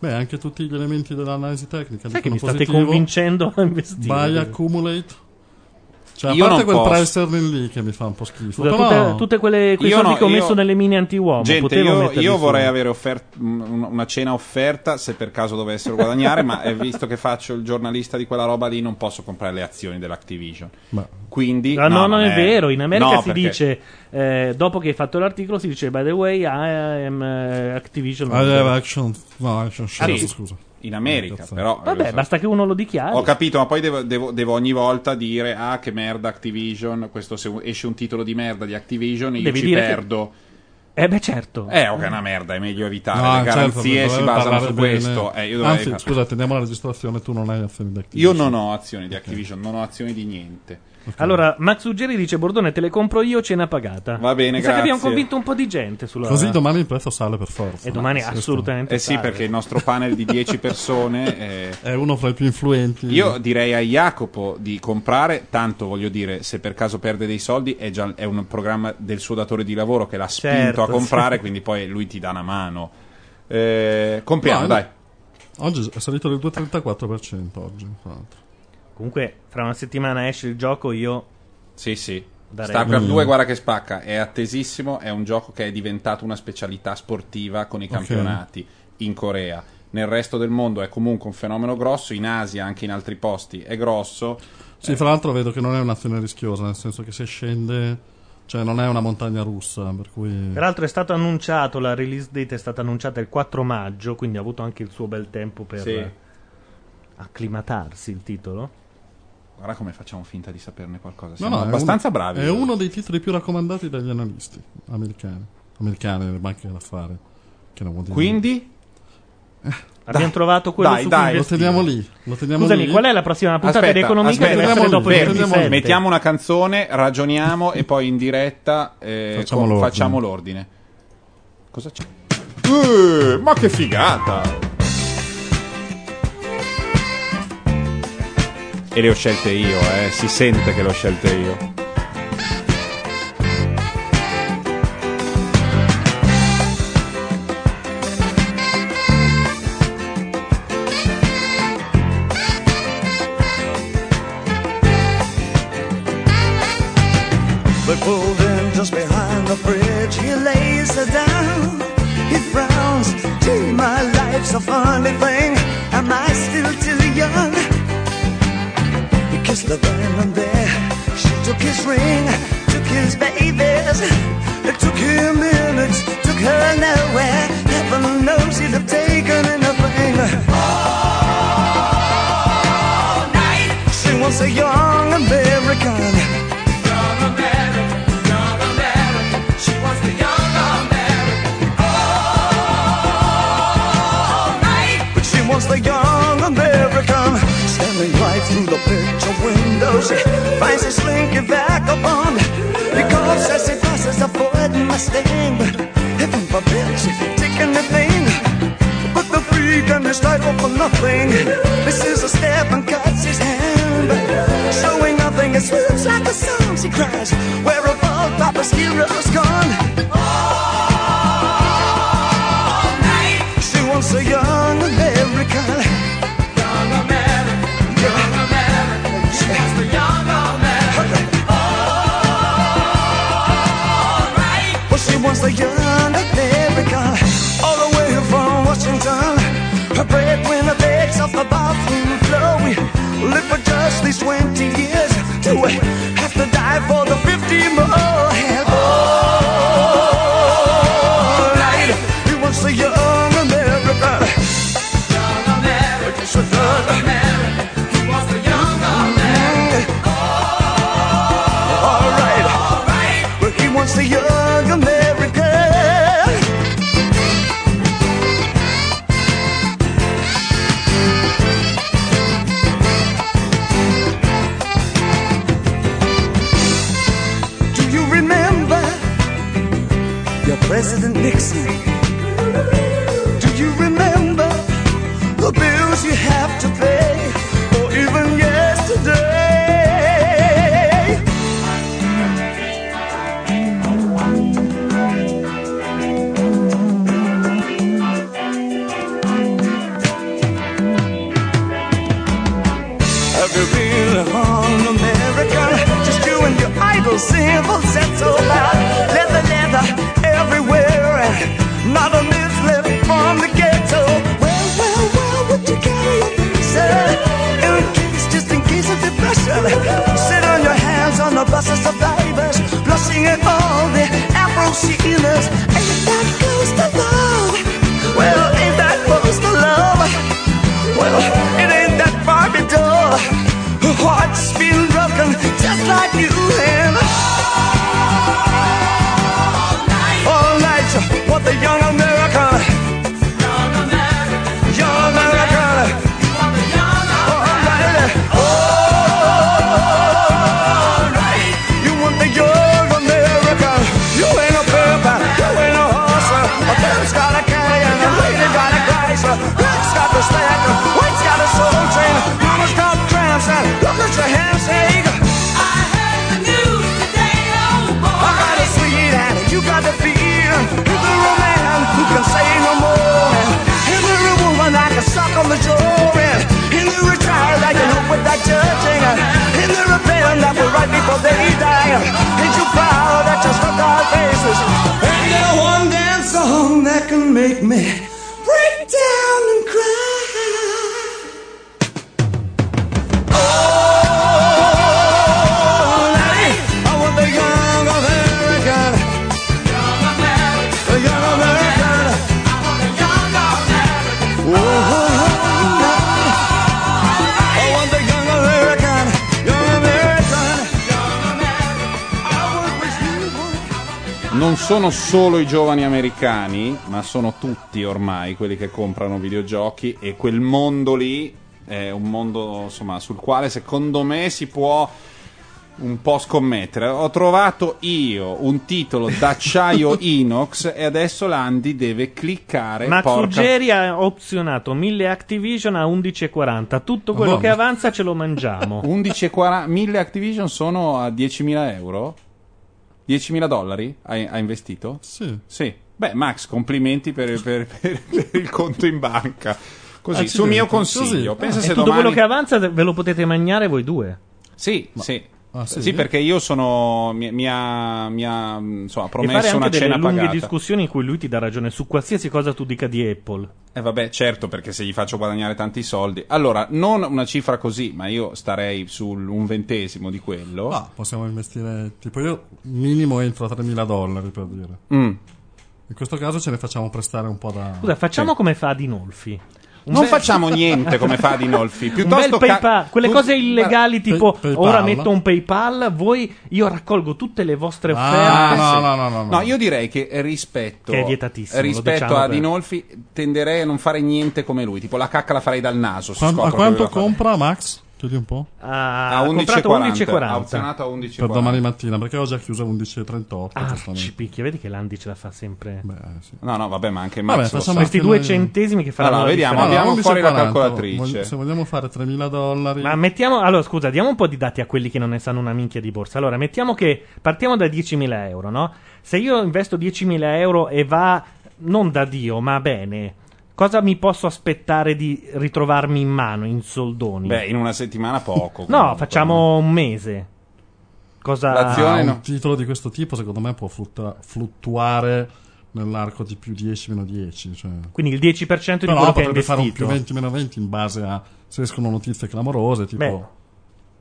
Beh, anche tutti gli elementi dell'analisi tecnica Sai che mi state positivo. convincendo a investire? Buy accumulate. Cioè, a Io parte non quel posso. price earning lì che mi fa un po' schifo. Scusa, però... tutte, tutte quelle quei Io soldi no, che ho io- messo nelle mini anti-uomo. Gente, io, io vorrei avere offert- un- una cena offerta se per caso dovessero guadagnare, ma eh, visto che faccio il giornalista di quella roba lì, non posso comprare le azioni dell'Activision. Ma- Quindi, Ah, no, no, non è vero. In America no, si perché- dice, eh, dopo che hai fatto l'articolo, si dice, by the way, I am eh, Activision. I have action. No, action share, Sì. scusa. In America, però. Vabbè, eh, basta che uno lo dichiari. Ho capito, ma poi devo, devo- devo ogni volta dire: Ah, che merda Activision. Questo se esce un titolo di merda di Activision, io Devi ci dire che- perdo. Eh beh, certo. Eh, ok, è una merda, è meglio evitare. No, Le garanzie certo, si dovevo basano su bene. questo. Eh, io, dovrei- Anzi, scusa, teniamo la registrazione, tu non hai azioni di io Activision. non ho azioni di Activision, non ho azioni di niente. Allora, Max Uggeri dice, Bordone, te le compro io, cena pagata. Va bene, Mi sa che grazie. abbiamo convinto un po' di gente sulla... Così domani il prezzo sale per forza. E domani Questo assolutamente Eh sì, sale. perché il nostro panel di 10 *laughs* persone. eh, È uno fra i più influenti. Io direi a Jacopo di comprare, tanto voglio dire, se per caso perde dei soldi è, già, è un programma del suo datore di lavoro che l'ha spinto Certo, a comprare, sì. quindi poi lui ti dà una mano. Eh, compriamo, No, dai. Oggi è salito del 2,34% oggi, tra l'altro. Comunque, fra una settimana esce il gioco, io... Sì, sì. Darei- StarCraft Mm. 2, guarda che spacca, è attesissimo, è un gioco che è diventato una specialità sportiva con i campionati in Corea. Nel resto del mondo è comunque un fenomeno grosso, in Asia, anche in altri posti, è grosso. Sì, fra l'altro vedo che non è un'azione rischiosa, nel senso che se scende, cioè non è una montagna russa, per cui... Peraltro è stato annunciato, la release date è stata annunciata il 4 maggio, quindi ha avuto anche il suo bel tempo per Sì. acclimatarsi il titolo. Guarda come facciamo finta di saperne qualcosa. No, Siamo no, è abbastanza uno- bravi. È uno dei titoli più raccomandati dagli analisti americani. Americani, nelle banche d'affari. Che non vuol dire Quindi? Abbiamo trovato quello dai, su dai, Lo teniamo lì. Lo teniamo Scusami, lì. qual è la prossima puntata Aspetta, di Economia che aspetta, deve essere dopo il fermiamo lì, 27? Mettiamo una canzone, ragioniamo e poi in diretta eh, Facciamo com- l'ordine. facciamo l'ordine. Cosa c'è? Eh, ma che figata! E le ho scelte io, eh. Si sente che le ho scelte io. Rick's got the stack. White's got a soul train. Mama's got cramps. And look at your hands shake. I heard the news today, oh boy. I got a sweet and you got the feel. Is there a man who can say no more? Is there a woman I can suck on the jaw? And is there a child I can help with that judging? Is there a parent that will write before they die? Ain't you proud that you struck our faces? Ain't there one damn song that can make me break down sono solo i giovani americani, ma sono tutti ormai quelli che comprano videogiochi e quel mondo lì è un mondo insomma, sul quale secondo me si può un po' scommettere. Ho trovato io un titolo d'acciaio *laughs* inox e adesso l'Andy deve cliccare. Max porca- Ruggeri ha opzionato 1000 Activision a 11,40. Tutto quello Madonna. che avanza ce lo mangiamo. *laughs* 11,40 1000 Activision sono a 10.000 euro? 10.000 dollari hai, hai investito? Sì. Sì. Beh, Max, complimenti per, per- per- per il conto in banca. Così, Accidenti, sul mio consiglio. così. Pensa E se tutto domani... quello che avanza ve lo potete mangiare voi due. Sì, sì. Ah, sì? sì? perché io sono. Mi, mi ha, mi ha, insomma, e fare promesso anche una delle cena lunghe pagata. discussioni in cui lui ti dà ragione su qualsiasi cosa tu dica di Apple. Eh vabbè, certo, perché se gli faccio guadagnare tanti soldi. Allora, non una cifra così, ma io starei sul un ventesimo di quello. Ah, possiamo investire, tipo io minimo entro a 3.000 dollari per dire. Mm. In questo caso ce ne facciamo prestare un po' da... Scusa, facciamo come fa Dinolfi. Non bel- facciamo *laughs* niente come fa Dinolfi. Un Piuttosto ca- PayPal, quelle tu- cose illegali tipo PayPal. ora metto un PayPal, voi io raccolgo tutte le vostre Ah, offerte. no, sì. no, no, no, no. No, io direi che rispetto, Che è vietatissimo, rispetto diciamo a per- Dinolfi tenderei a non fare niente come lui. Tipo la cacca la farei dal naso. Scopro a quanto compra Max? Chiedi un po'. Ha, A comprato 11,40. 11,40. Ha opzionato a 11,40. Per domani mattina, perché ho già chiuso a 11.38. Ah, ci picchia, vedi che l'Andi ce la fa sempre. Beh, sì. No, no, vabbè, ma anche Vabbè, Max sa. Questi due noi- centesimi che faranno Allora, la vediamo, abbiamo fuori la 11,40. calcolatrice. Voglio- Se vogliamo fare 3.000 dollari... Ma mettiamo, allora scusa, diamo un po' di dati a quelli che non ne sanno una minchia di borsa. Allora, mettiamo che partiamo da 10.000 euro, no? Se io investo 10.000 euro e va non da Dio, ma bene, cosa mi posso aspettare di ritrovarmi in mano in soldoni? Beh, in una settimana poco. *laughs* no, comunque. facciamo un mese. Cosa L'azione Ah, no. un titolo di questo tipo secondo me può flutta- fluttuare nell'arco di più 10 meno 10 cioè. Quindi il 10% di però quello che hai potrebbe fare un investito. più 20 meno 20 in base a se escono notizie clamorose tipo Beh,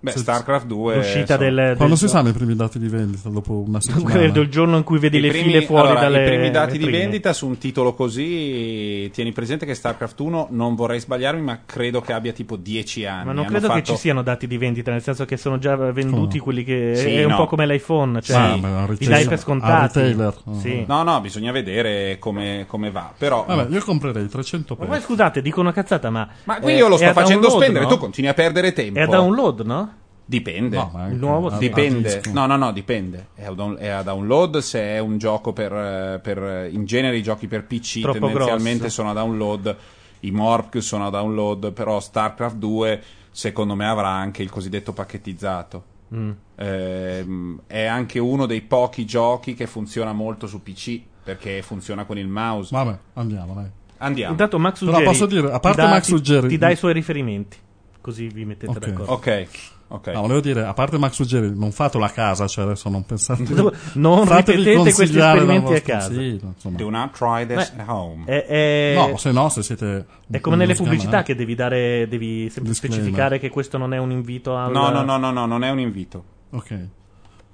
Beh, Se- StarCraft 2. l'uscita insomma. del, quando del- si sanno i primi dati di vendita dopo una *laughs* settimana credo il giorno in cui vedi I le primi- file fuori allora, dalle I primi dati di vendita su un titolo così, tieni presente che StarCraft 1 non vorrei sbagliarmi, ma credo che abbia tipo 10 anni. Ma non Hanno credo che fatto- ci siano dati di vendita, nel senso che sono già venduti Come? quelli che. Sì, è un no. po' come l'iPhone, cioè Ah, beh, un li dai per ah, scontati. retailer. Sì. No, no, bisogna vedere come, come va. Però, vabbè io comprerei 300 Ma per poi scusate, dico una cazzata, ma. ma qui eh, io lo sto facendo download, spendere, no? tu continui a perdere tempo. È a download, no? Dipende. No, ma anche Il nuovo Dipende, no, no, no, dipende. È a, down- è a download se è un gioco per, eh, per- In genere i giochi per PC Troppo tendenzialmente grosso. sono a download, i Morph sono a download, però StarCraft 2 secondo me avrà anche il cosiddetto pacchettizzato. Mm. Ehm, è anche uno dei pochi giochi che funziona molto su PC perché funziona con il mouse. vabbè andiamo dai Andiamo. Intanto Max Però Ruggeri posso dire, a ti parte dà- Max ti- Ruggeri- ti dà i suoi riferimenti. Così vi mettete Ok. d'accordo. Ok, ok. No, volevo dire, a parte Max Ruggeri, non fatelo a casa, cioè adesso non pensate *laughs* Non fatevi ripetete questi esperimenti a casa. Sì. Do not try this Beh, at home. È, è- No, se no, se siete è come nelle pubblicità che devi dare, devi specificare che questo non è un invito al. No, no, no, no, no, non è un invito. Ok.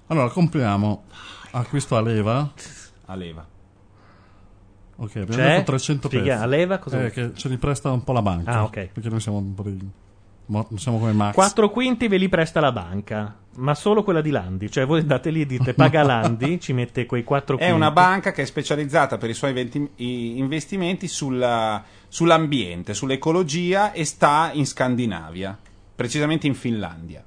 Allora, compriamo acquisto a leva. A leva. Ok, abbiamo detto 300 Spiega, pezzi. a leva cosa Eh, che ce li presta un po' la banca. Ah, ok. Perché noi siamo un po' dei... mo- non siamo come Max. 4 quinti ve li presta la banca, ma solo quella di Landi. Cioè, voi andate lì e dite *laughs* paga Landi, ci mette quei 4 È quinti. una banca che è specializzata per i suoi venti- investimenti sulla- sull'ambiente, sull'ecologia e sta in Scandinavia, precisamente in Finlandia.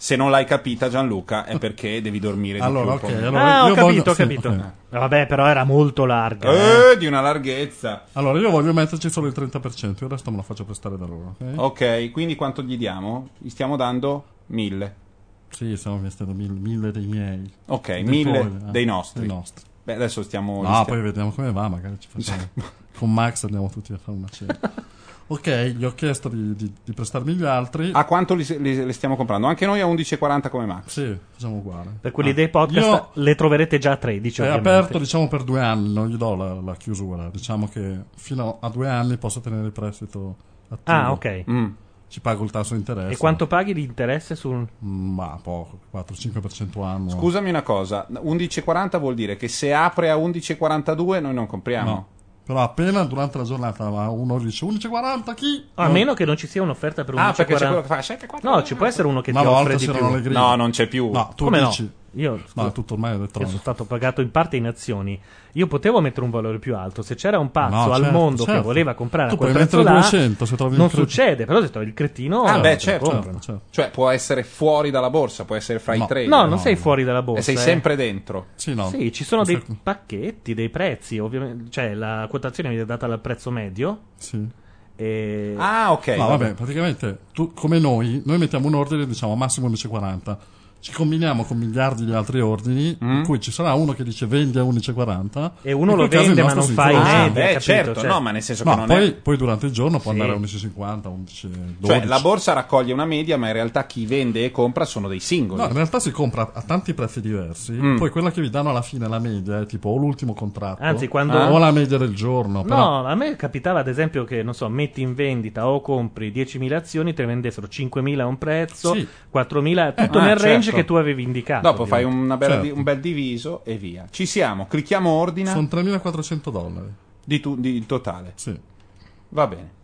Se non l'hai capita, Gianluca, è *laughs* perché devi dormire di Allora, più. ok, poi. allora Ah, ho io capito, voglio- ho sì, capito. ok. Vabbè, però era molto larga. eh. Eh, di una larghezza. Allora, io voglio metterci solo il 30%, il resto me lo faccio prestare da loro. ok? Ok, quindi quanto gli diamo? Gli stiamo dando mille. Sì, stiamo investendo mille, mille dei miei. Ok, Dei mille tuoi, eh, dei nostri. dei nostri. Beh, adesso stiamo... No, stiamo- poi vediamo come va, magari ci facciamo... *laughs* Con Max andiamo tutti a fare una cena. *laughs* ok, gli ho chiesto di, di- di prestarmi gli altri. A quanto li, li- li stiamo comprando? Anche noi a 11,40 come Max. Sì, facciamo uguale. Per quelli Ah, dei podcast io- le troverete già a 13, È ovviamente. aperto diciamo per due anni, non gli do la, la chiusura. Diciamo che fino a due anni posso tenere il prestito attivo. Ah, ok. Mm. Ci pago il tasso di interesse. E quanto paghi di interesse sul... Mm, Ma poco, 4-5% annuo. Scusami una cosa, 11,40 vuol dire che se apre a 11,42 noi non compriamo. No. Però appena durante la giornata va uno dice 11,40 chi? A No. meno che non ci sia un'offerta per un Ah, perché c'è 11,40. quello che fa 7, 4, No, ci può essere uno che Una ti volta offre di c'erano più. le griglie. No, non c'è più. No, tu Come no? dici. Io, No, tutto ormai è io sono stato pagato in parte in azioni. Io potevo mettere un valore più alto. Se c'era un pazzo No, al certo, mondo che certo. voleva comprare Tu a quel puoi prezzo mettere là, 200 se trovi non succede. Però se trovi il cretino, Ah, eh, beh, certo. comprano. Certo. Cioè può essere fuori dalla borsa, può essere fra No. i tre. No, non No, sei no. fuori dalla borsa. E sei eh. sempre dentro. Sì, no. Sì, ci sono dei pacchetti, dei prezzi, ovviamente. Cioè, la quotazione viene data dal prezzo medio. Sì. E... Ah, ok. No, vabbè, praticamente tu, come noi, noi mettiamo un ordine, diciamo massimo 11,40. Ci combiniamo con miliardi di altri ordini, Mm. in cui ci sarà uno che dice vendi a 11,40 E uno lo vende, ma non fa i. Ah, media, beh, capito? certo, Cioè- no, ma nel senso che No, non poi, è... poi durante il giorno può Sì. andare a 11,50, 11,12. Cioè, la borsa raccoglie una media, ma in realtà chi vende e compra sono dei singoli. No, in realtà si compra a tanti prezzi diversi, Mm. poi quella che vi danno alla fine, la media, è tipo o l'ultimo contratto, Anzi, quando- o la media del giorno. Però, No, a me capitava ad esempio che, non so, metti in vendita o compri 10.000 azioni, te ne vendessero 5.000 a un prezzo, Sì. 4.000, tutto Ah, nel range certo. Che tu avevi indicato. Dopo fai una bella Certo. di- un bel diviso e via. Ci siamo, clicchiamo ordina sono 3.400 dollari. di, tu- di totale. Sì. Va bene.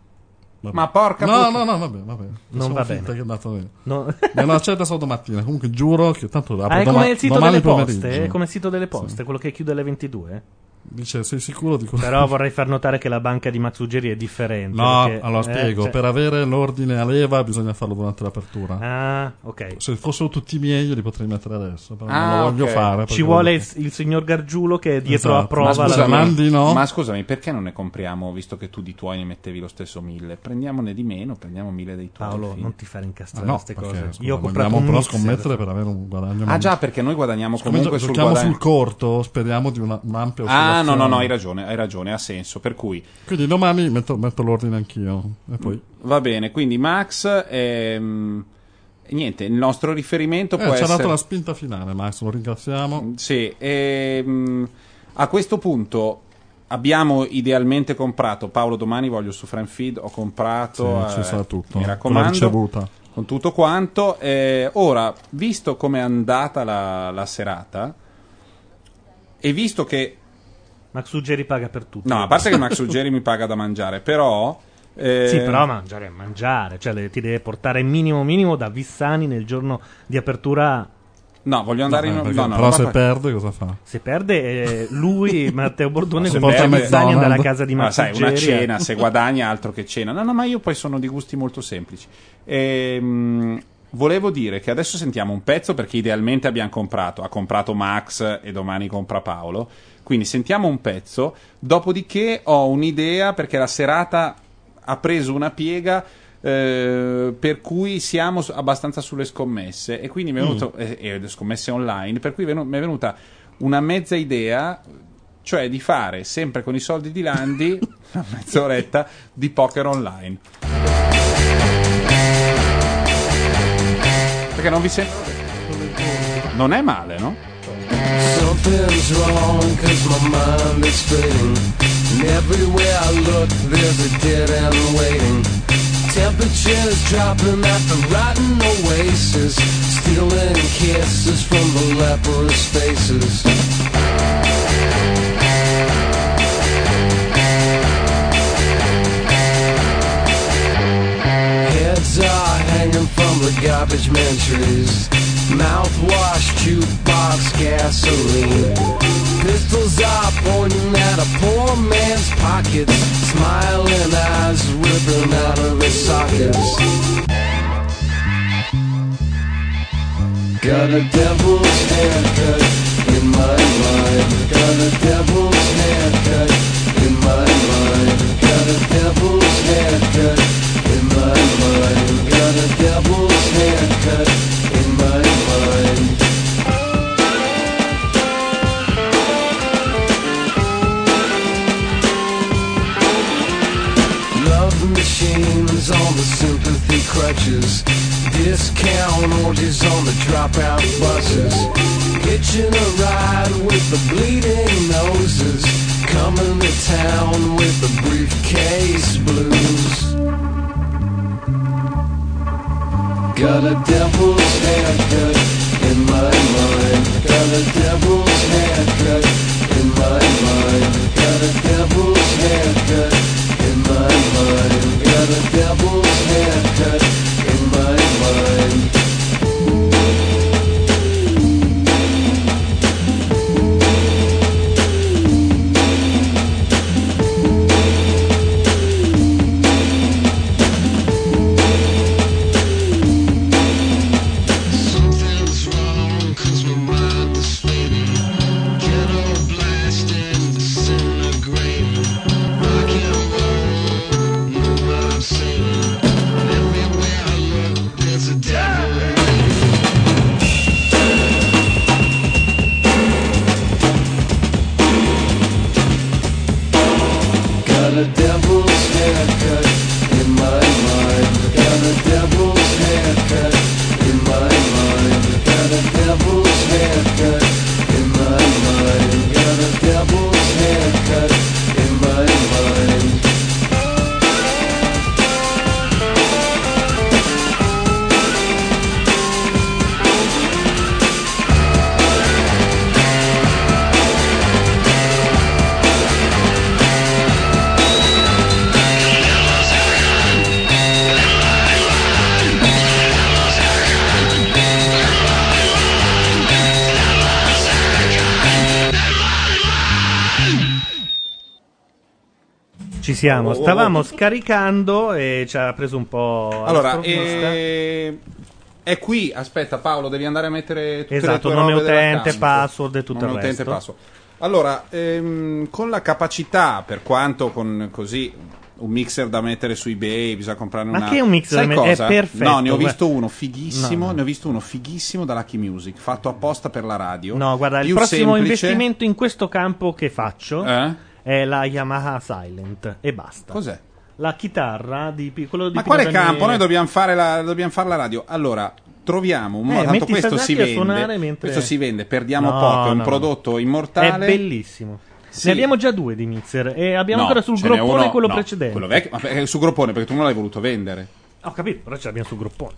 Vabbè. Ma porca No, puttana. no, no, vabbè, vabbè. Facciamo va bene. che è andato bene. No. No, no, c'è da domattina. Comunque giuro che tanto apro Ah, è doma- come il sito domani delle poste? pomeriggio. È come il sito delle poste, quello che chiude alle 22? Dice, sei sicuro di quello Però vorrei far notare che la banca di Max Ruggeri è differente. No, perché- allora eh, spiego, cioè- per avere l'ordine a leva bisogna farlo durante l'apertura. Ah, ok. Se fossero tutti miei io li potrei mettere adesso, però non Ah, lo voglio ok. fare. Ci vuole il, il signor Gargiulo che è dietro Esatto. a prova. Ma scusami, la- Mandi no? ma scusami, perché non ne compriamo, visto che tu di tuoi ne mettevi lo stesso mille? Prendiamone di meno, prendiamo mille dei tuoi. Paolo, non ti fare Ah, incastrare no, queste perché, cose. scusa, Io ho comprato un però mixer. scommettere per avere un guadagno. Ah già, perché noi guadagniamo Siccome comunque sul giochiamo guadagno. sul corto, speriamo di una, un'ampia Ah, no, no, no, oscillazione. hai ragione, hai ragione, ha senso. Per cui Quindi domani metto, metto l'ordine anch'io. E poi va bene, quindi Max, ehm, niente, il nostro riferimento eh, può ci ha essere. dato la spinta finale, Max, lo ringraziamo. Sì, ehm, a questo punto abbiamo idealmente comprato. Paolo, domani voglio su Friend Feed. Ho comprato. Sì, ci eh, sarà tutto. Mi Con raccomando. ricevuta. Con tutto quanto. Eh, ora, visto come è andata la, la serata, e visto che. Max Ruggeri paga per tutto. No, a parte che Max Ruggeri mi paga da mangiare, però. eh, Sì, però mangiare è mangiare, cioè le- ti deve portare minimo minimo da Vissani nel giorno di apertura. No, voglio andare Eh, in. No, no, però no, se ma- perde cosa fa? Se perde eh, lui, *laughs* Matteo Bordone, Se porta Vissani andare a casa di Ma Max sai, una eh. cena, se guadagna altro che cena. No, no, ma io poi sono di gusti molto semplici. Ehm, volevo dire che adesso sentiamo un pezzo perché idealmente abbiamo comprato. Ha comprato Max e domani compra Paolo. Quindi sentiamo un pezzo. Dopodiché ho un'idea perché la serata ha preso una piega. eh, per cui siamo abbastanza sulle scommesse e quindi mi è venuto e, e le scommesse online per cui mi è venuta una mezza idea cioè di fare sempre con i soldi di Landi *laughs* una mezz'oretta di poker online. Perché non vi sembra? Non è male, no? Something's wrong cause my mind is fading And everywhere I look there's a dead end waiting Temperatures dropping at the rotten oasis Stealing kisses from the leprous faces the garbage man trees. Mouthwash, jukebox, gasoline. Pistols are pointing at a poor man's pockets. Smiling eyes ripping out of his sockets. Got a devil's haircut in my mind. Got a devil's haircut in my mind. Got a devil's sympathy crutches. Discount orgies on the dropout buses. Hitching a ride with the bleeding noses. Coming to town with the briefcase blues. Got a devil's haircut in my mind. Got a devil's haircut in my mind. Got a devil's haircut in my mind. Got a devil's haircut siamo, Oh, oh, stavamo oh. scaricando e ci ha preso un po'. Allora, eh, è qui. Aspetta, Paolo, devi andare a mettere tutte Esatto, le tue nome utente, password e tutto Nome il utente, resto. password. Allora, ehm, con la capacità, per quanto con così un mixer da mettere su eBay, bisogna comprarne Ma una. che è un mixer Sai da è perfetto, No, ne ho visto uno fighissimo. No, no. Ne ho visto uno fighissimo da Lucky Music, fatto apposta per la radio. No, guarda, il Più prossimo semplice. investimento in questo campo che faccio Eh? È la Yamaha Silent e basta. Cos'è? La chitarra di pi- quello di Ma Pino quale Daniele. campo? Noi dobbiamo fare la, dobbiamo fare la radio. Allora, troviamo un Eh, modo. Tanto metti questo Sasaki si a suonare vende. mentre- Questo si vende, perdiamo No, poco. È un no, prodotto È immortale. bellissimo. Sì. Ne abbiamo già due di mixer e abbiamo No, ancora sul ce n'è groppone uno- quello no, precedente. Quello vecchio, ma perché su groppone perché tu non l'hai voluto vendere. Ho capito, però ce l'abbiamo sul groppone.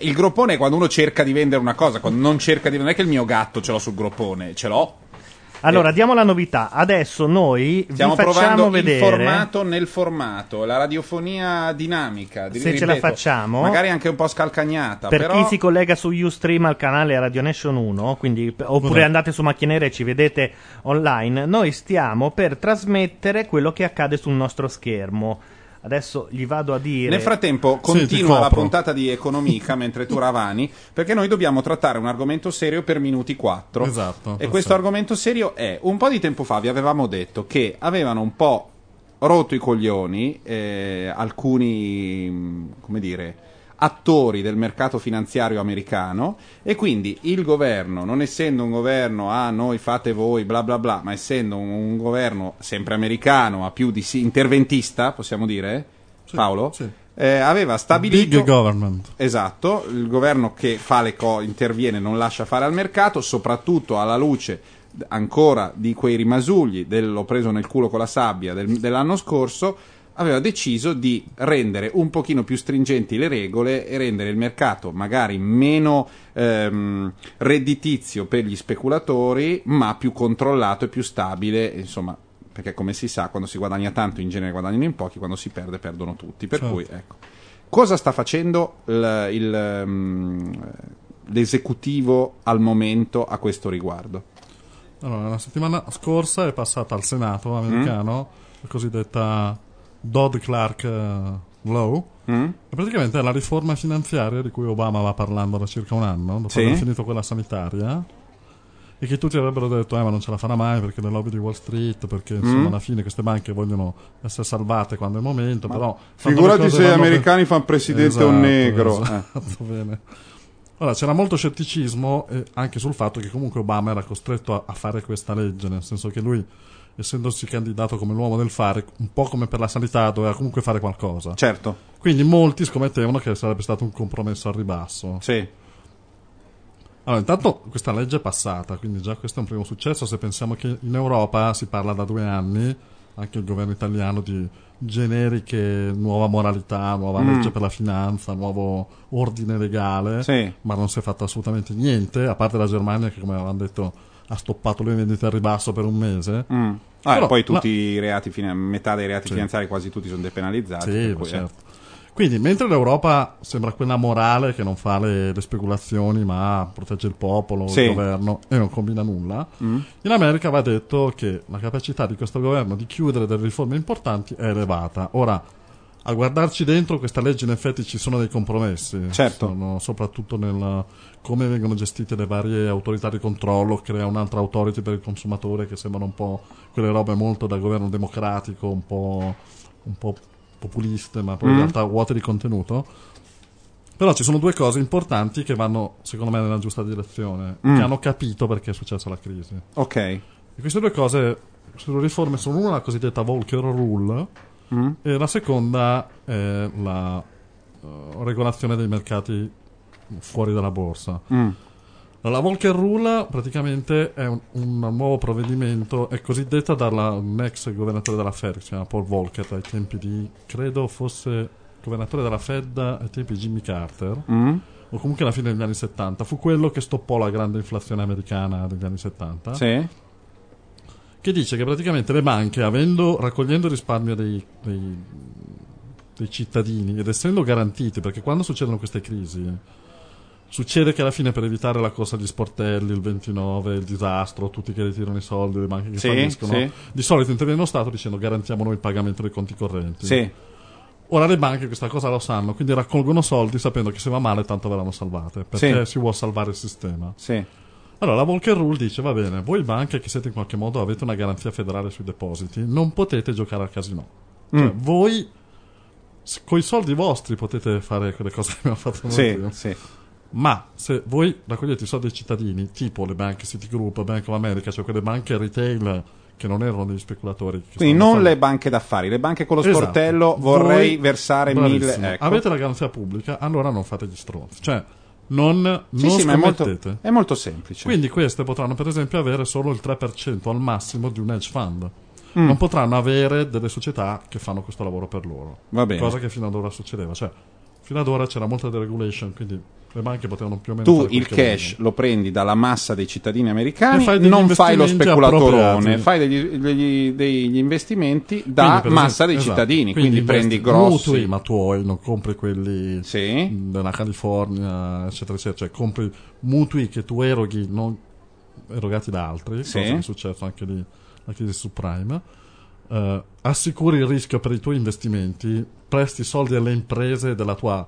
Il groppone è quando uno cerca di vendere una cosa, quando non cerca di non è che il mio gatto ce l'ho sul groppone, ce l'ho. Allora, diamo la novità. Adesso noi Stiamo vi facciamo provando vedere il formato nel formato, la radiofonia dinamica. di- Se ce la ripeto, facciamo. Magari anche un po' scalcagnata, per però chi si collega su Ustream al canale Radio Nation 1, quindi, oppure Vabbè. andate su Macchinere e ci vedete online, noi stiamo per trasmettere quello che accade sul nostro schermo. Adesso gli vado a dire. Nel frattempo continua la puntata di Economica *laughs* mentre tu ravani, perché noi dobbiamo trattare un argomento serio per minuti 4. Esatto, E questo argomento serio è, un po' di tempo fa vi avevamo detto che avevano un po' rotto i coglioni eh, alcuni, come dire, attori del mercato finanziario americano e quindi il governo, non essendo un governo a noi fate voi bla bla bla, ma essendo un, un governo sempre americano, ma più di sì, interventista, possiamo dire, Paolo, sì. eh, aveva stabilito Big government. Esatto, il governo che fa le cose, interviene, non lascia fare al mercato, soprattutto alla luce ancora di quei rimasugli dell'ho preso nel culo con la sabbia del- dell'anno scorso, aveva deciso di rendere un pochino più stringenti le regole e rendere il mercato magari meno ehm, redditizio per gli speculatori, ma più controllato e più stabile, insomma, perché come si sa, quando si guadagna tanto in genere guadagnano in pochi, quando si perde perdono tutti. Per Certo. cui, ecco. Cosa sta facendo il- il, ehm, l'esecutivo al momento a questo riguardo? Allora, la settimana scorsa è passata al Senato americano la cosiddetta Dodd-Clark eh, Law. Mm? Praticamente è la riforma finanziaria di cui Obama va parlando da circa un anno, dopo Sì. aver finito quella sanitaria. E che tutti avrebbero detto, eh, ma non ce la farà mai perché le lobby di Wall Street, perché insomma Mm. alla fine queste banche vogliono essere salvate quando è il momento, però... quando figurati se gli americani fanno presidente un negro. Esatto, bene. Allora, c'era molto scetticismo eh, anche sul fatto che comunque Obama era costretto a, a fare questa legge, nel senso che lui, essendosi candidato come l'uomo del fare, un po' come per la sanità, doveva comunque fare qualcosa. Certo, Quindi molti scommettevano che sarebbe stato un compromesso al ribasso. sì. Allora, intanto questa legge è passata, quindi già questo è un primo successo. Se pensiamo che in Europa si parla da due anni, anche il governo italiano, di generiche nuova moralità, nuova Mm. legge per la finanza, nuovo ordine legale, Sì. ma non si è fatto assolutamente niente, a parte la Germania che, come avevamo detto, ha stoppato le vendite al ribasso per un mese. Mm. Ah, Però, poi tutti no. i reati, fina- metà dei reati Sì. finanziari, quasi tutti sono depenalizzati. Sì, cui, eh. certo. Quindi, mentre l'Europa sembra quella morale che non fa le, le speculazioni, ma protegge il popolo, Sì. il governo e non combina nulla, Mm. in America va detto che la capacità di questo governo di chiudere delle riforme importanti è elevata. Ora, a guardarci dentro, questa legge in effetti ci sono dei compromessi. Certo. Sono soprattutto nel come vengono gestite le varie autorità di controllo, crea un'altra authority per il consumatore che sembrano un po' quelle robe molto da governo democratico, un po', un po' populiste, ma poi in Mm. realtà vuote di contenuto. Però ci sono due cose importanti che vanno, secondo me, nella giusta direzione, Mm. che hanno capito perché è successa la crisi. Ok. E queste due cose, queste due riforme sono una la cosiddetta Volcker Rule Mm. e la seconda è la eh, regolazione dei mercati fuori dalla borsa. Mm. La Volcker Rule praticamente è un, un nuovo provvedimento, è cosiddetta dalla ex governatore della Fed, che si chiama Paul Volcker, ai tempi di, credo fosse governatore della Fed ai tempi di Jimmy Carter, Mm. o comunque alla fine degli anni 70. Fu quello che stoppò la grande inflazione americana degli anni 70 Sì. Che dice che praticamente le banche, avendo, raccogliendo il risparmio dei, dei- dei cittadini ed essendo garantiti, perché quando succedono queste crisi, Succede che alla fine per evitare la corsa agli sportelli, il 29, il disastro, tutti che ritirano i soldi, le banche che Sì, falliscono, sì. di solito interviene lo Stato dicendo garantiamo noi il pagamento dei conti correnti. Sì. Ora le banche questa cosa lo sanno, quindi raccolgono soldi sapendo che se va male tanto verranno salvate, perché si vuole salvare il sistema. Sì. Allora la Volcker Rule dice, va bene, voi banche che siete in qualche modo avete una garanzia federale sui depositi, non potete giocare al casino. Cioè, Mm. voi con i soldi vostri potete fare quelle cose che abbiamo fatto noi. Sì, prima. sì. Ma se voi raccogliete i soldi dei cittadini, tipo le banche Citigroup, Bank of America, cioè quelle banche retail che non erano degli speculatori. Quindi non facendo- le banche d'affari, le banche con lo Esatto. sportello vorrei Voi- versare bravissimo. mille. Ecco. Avete la garanzia pubblica, allora non fate gli stronzi. Cioè, non, non Sì, sì, ma è molto, è molto semplice. Quindi queste potranno per esempio avere solo il 3% al massimo di un hedge fund. Mm. Non potranno avere delle società che fanno questo lavoro per loro. Va bene. Cosa che fino ad ora succedeva. Cioè, fino ad ora c'era molta deregulation, quindi le banche potevano più o meno tu il cash lo prendi dalla massa dei cittadini americani, E fai non fai lo speculatorone, fai degli, degli- degli investimenti da Quindi, massa esempio- dei esatto. cittadini, quindi, prendi investi grossi. mutui, ma tuoi, non compri quelli della California, eccetera, eccetera. Cioè, compri mutui che tu eroghi, non erogati da altri, Sì. cosa che è successo anche lì, la crisi subprime. Eh, assicuri il rischio per i tuoi investimenti, presti soldi alle imprese della tua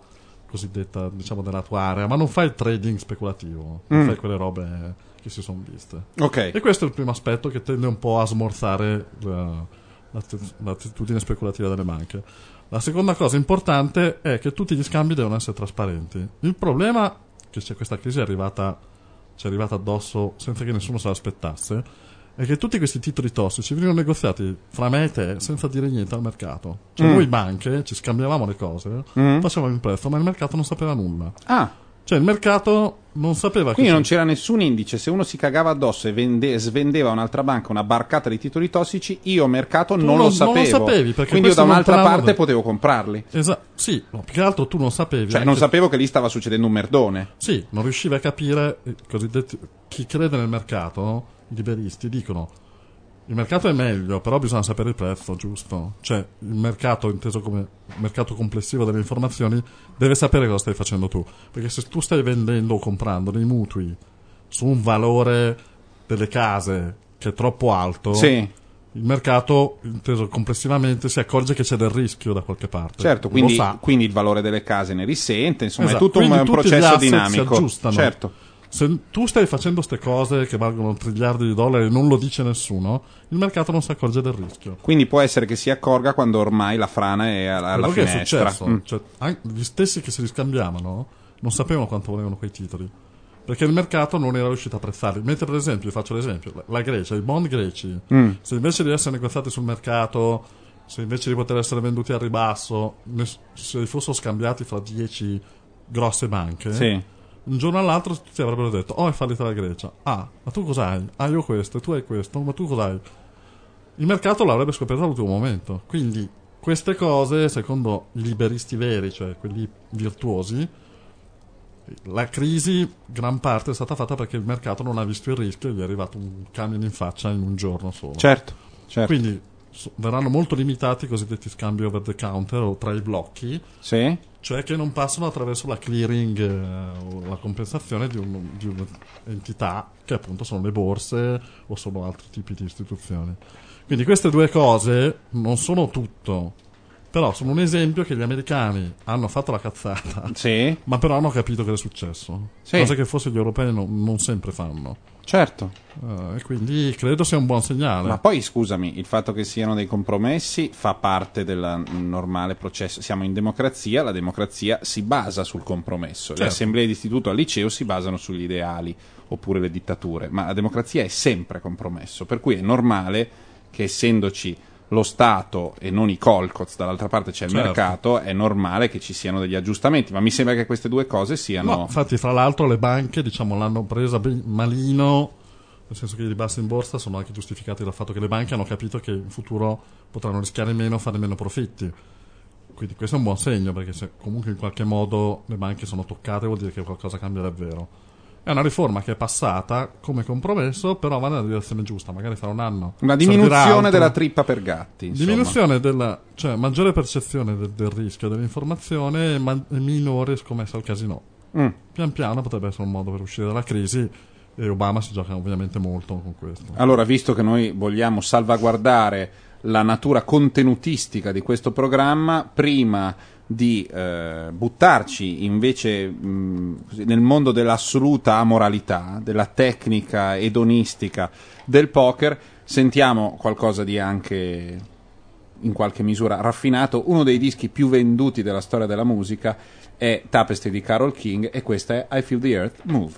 cosiddetta, diciamo, della tua area, ma non fai trading speculativo, non Mm. fai quelle robe che si sono viste. Ok. E questo è il primo aspetto che tende un po' a smorzare la- l'att- l'attitudine speculativa delle banche. La seconda cosa importante è che tutti gli scambi devono essere trasparenti. Il problema è che c'è questa crisi è arrivata, ci è arrivata addosso senza che nessuno se l'aspettasse è che tutti questi titoli tossici venivano negoziati fra me e te senza dire niente al mercato. Cioè Mm. noi banche ci scambiavamo le cose, Mm. facevamo il prezzo, ma il mercato non sapeva nulla. Ah. Cioè il mercato non sapeva Quindi che non c'era nessun indice, se uno si cagava addosso e vende- svendeva a un'altra banca una barcata di titoli tossici, io mercato non, non- lo non sapevo. lo sapevi, perché Quindi io da non un'altra parte del- potevo comprarli. Esatto, sì, no, più che altro tu non sapevi. Cioè, anche- non sapevo che lì stava succedendo un merdone. Sì, non riuscivi a capire, cosiddetti, chi crede nel mercato, liberisti, dicono il mercato è meglio, però bisogna sapere il prezzo, giusto? Cioè, il mercato, inteso come mercato complessivo delle informazioni, deve sapere cosa stai facendo tu. Perché se tu stai vendendo o comprando dei mutui su un valore delle case che è troppo alto, Sì. il mercato, inteso complessivamente, si accorge che c'è del rischio da qualche parte. Certo, quindi, quindi il valore delle case ne risente, insomma, Esatto, è tutto un, un processo dinamico. Si aggiustano. Certo. Se tu stai facendo queste cose che valgono triliardi di dollari e non lo dice nessuno, il mercato non si accorge del rischio. Quindi può essere che si accorga quando ormai la frana è alla, alla Quello che è finestra. successo, Mm. cioè, gli stessi che si riscambiavano non sapevano quanto volevano quei titoli. Perché il mercato non era riuscito a prezzarli. Mentre, per esempio, vi faccio l'esempio: la, Grecia, i bond greci, Mm. se invece di essere negoziati sul mercato, se invece di poter essere venduti al ribasso, se fossero scambiati fra 10 grosse banche, Sì. Un giorno all'altro tutti avrebbero detto: Oh, è fallita la Grecia. Ah, ma tu cos'hai? Ah, io questo, e tu hai questo, ma tu cos'hai? Il mercato l'avrebbe scoperto all'ultimo momento. Quindi, queste cose, secondo i liberisti veri, cioè quelli virtuosi, la crisi, gran parte è stata fatta perché il mercato non ha visto il rischio e gli è arrivato un camion in faccia in un giorno solo. Certo, certo. Quindi verranno molto limitati i cosiddetti scambi over the counter o tra i blocchi, Sì. Cioè che non passano attraverso la clearing eh, o la compensazione di, un- di un'entità che appunto sono le borse o sono altri tipi di istituzioni. Quindi queste due cose non sono tutto, però sono un esempio che gli americani hanno fatto la cazzata, Sì. ma però hanno capito che è successo, Sì. cose che forse gli europei non, non sempre fanno. Certo. Eh, e quindi credo sia un buon segnale. Ma poi scusami, il fatto che siano dei compromessi fa parte del normale processo. Siamo in democrazia, la democrazia si basa sul compromesso. Le Certo. assemblee di istituto al liceo si basano sugli ideali oppure le dittature, ma la democrazia è sempre compromesso, per cui è normale che essendoci lo Stato e non i colcoz, dall'altra parte c'è il Certo. mercato, è normale che ci siano degli aggiustamenti, ma mi sembra che queste due cose siano... No, infatti, fra l'altro, le banche diciamo, l'hanno presa malino, nel senso che i ribassi in borsa sono anche giustificati dal fatto che le banche hanno capito che in futuro potranno rischiare meno, fare meno profitti. Quindi questo è un buon segno, perché se comunque in qualche modo le banche sono toccate vuol dire che qualcosa cambia davvero. È una riforma che è passata come compromesso, però va nella direzione giusta, magari fra un anno. Una diminuzione della trippa per gatti. insomma. Diminuzione della, cioè maggiore percezione del, del rischio dell'informazione e, ma- e minore scommessa al casino. Mm. Pian piano potrebbe essere un modo per uscire dalla crisi e Obama si gioca ovviamente molto con questo. Allora, visto che noi vogliamo salvaguardare la natura contenutistica di questo programma, prima di eh, buttarci invece mh, nel mondo dell'assoluta amoralità, della tecnica edonistica del poker, sentiamo qualcosa di anche in qualche misura raffinato. Uno dei dischi più venduti della storia della musica è Tapestry di Carol King e questa è I Feel the Earth Move.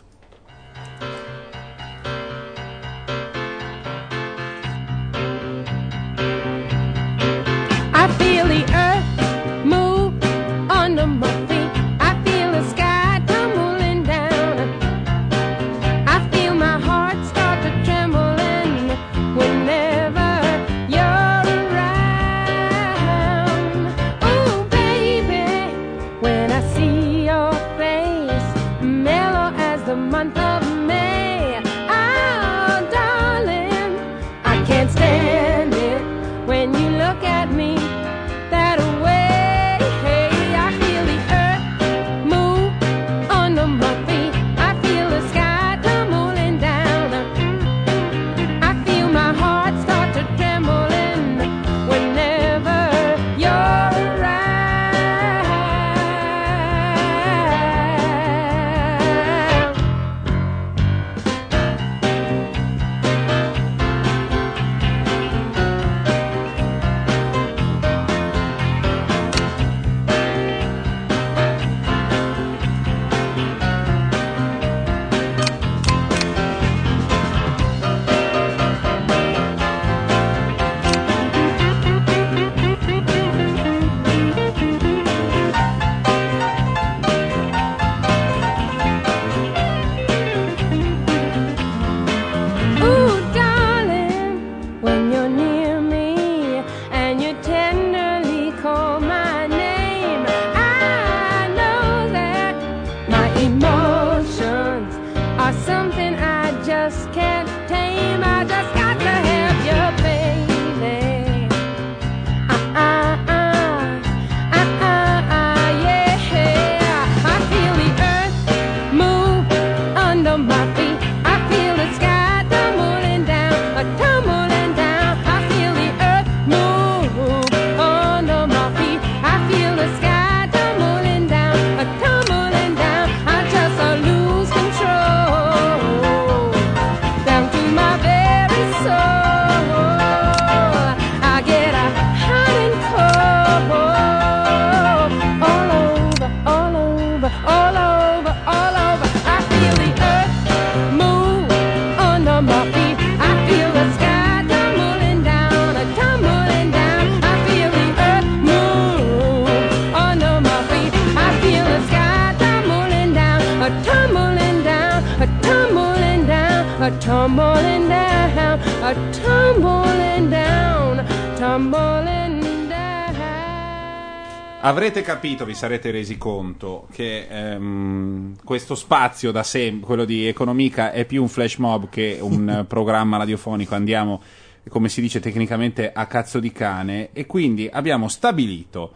Avrete capito, vi sarete resi conto che ehm, questo spazio da sempre, quello di Economica, è più un flash mob che un *laughs* programma radiofonico. Andiamo, come si dice tecnicamente, a cazzo di cane. E quindi abbiamo stabilito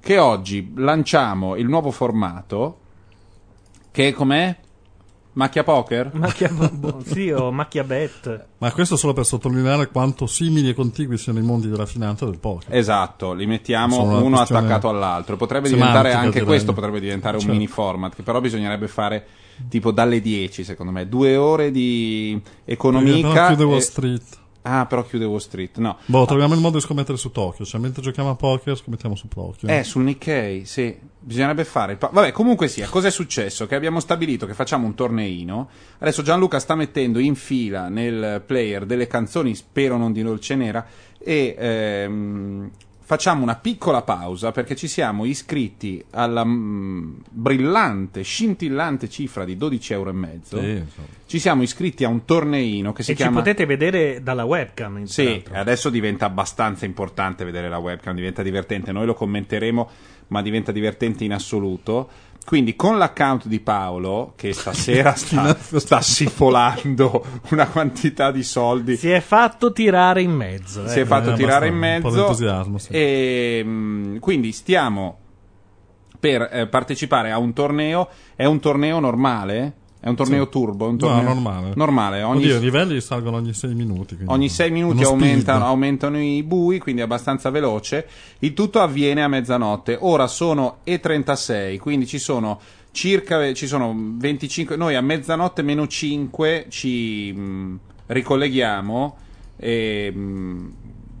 che oggi lanciamo il nuovo formato. Che com'è? Macchia Poker? Macchia, boh, sì, o macchia bet. Ma questo solo per sottolineare quanto simili e contigui siano i mondi della finanza e del poker. Esatto, li mettiamo Sono una uno questione attaccato all'altro. Potrebbe semantica, diventare anche direi. questo, potrebbe diventare un Certo. mini format, che però bisognerebbe fare tipo dalle 10, secondo me, due ore di economica. Però chiude Wall Street. Ah, però chiude Wall Street. No. Boh, troviamo il modo di scommettere su Tokyo. Cioè, mentre giochiamo a poker, scommettiamo su Tokyo. Eh, sul Nikkei, sì. Bisognerebbe fare. il pa- Vabbè, comunque sia, cos'è successo? Che abbiamo stabilito che facciamo un torneino. Adesso Gianluca sta mettendo in fila nel player delle canzoni, spero non di Dolce Nera, e ehm, facciamo una piccola pausa perché ci siamo iscritti alla mm, brillante, scintillante cifra di 12 euro e mezzo. Sì. Ci siamo iscritti a un torneino che si e ci chiama. potete vedere dalla webcam. Sì, adesso diventa abbastanza importante vedere la webcam, diventa divertente. Noi lo commenteremo, ma diventa divertente in assoluto. Quindi con l'account di Paolo, che stasera *laughs* sta, sta sifolando una quantità di soldi, Si è fatto tirare in mezzo. si è eh. fatto eh, tirare in abbastanza, un po' mezzo. d'entusiasmo, sì. E mm, quindi stiamo per eh, partecipare a un torneo. È un torneo normale? È un torneo Sì. turbo? Un No, torneo normale. Normale, ogni, Oddio, i livelli salgono ogni 6 minuti. ogni 6 minuti aumentano, aumentano i bui, quindi è abbastanza veloce. Il tutto avviene a mezzanotte. Ora sono e36, quindi ci sono circa ci sono 25. Noi a mezzanotte meno 5 ci mh, ricolleghiamo e mh,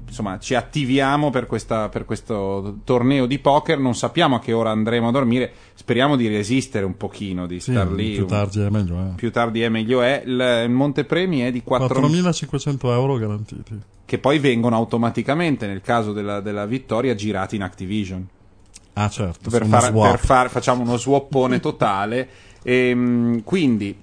insomma ci attiviamo per, questa- per questo torneo di poker. Non sappiamo a che ora andremo a dormire. Speriamo di resistere un pochino, di Sì, star lì. più tardi è meglio. Eh. Più tardi è meglio è. Il, il montepremi è di 4 4.500 euro garantiti. che poi vengono automaticamente nel caso della, della vittoria girati in Activision Ah, certo. per far, per far- facciamo uno swappone totale Ehm, quindi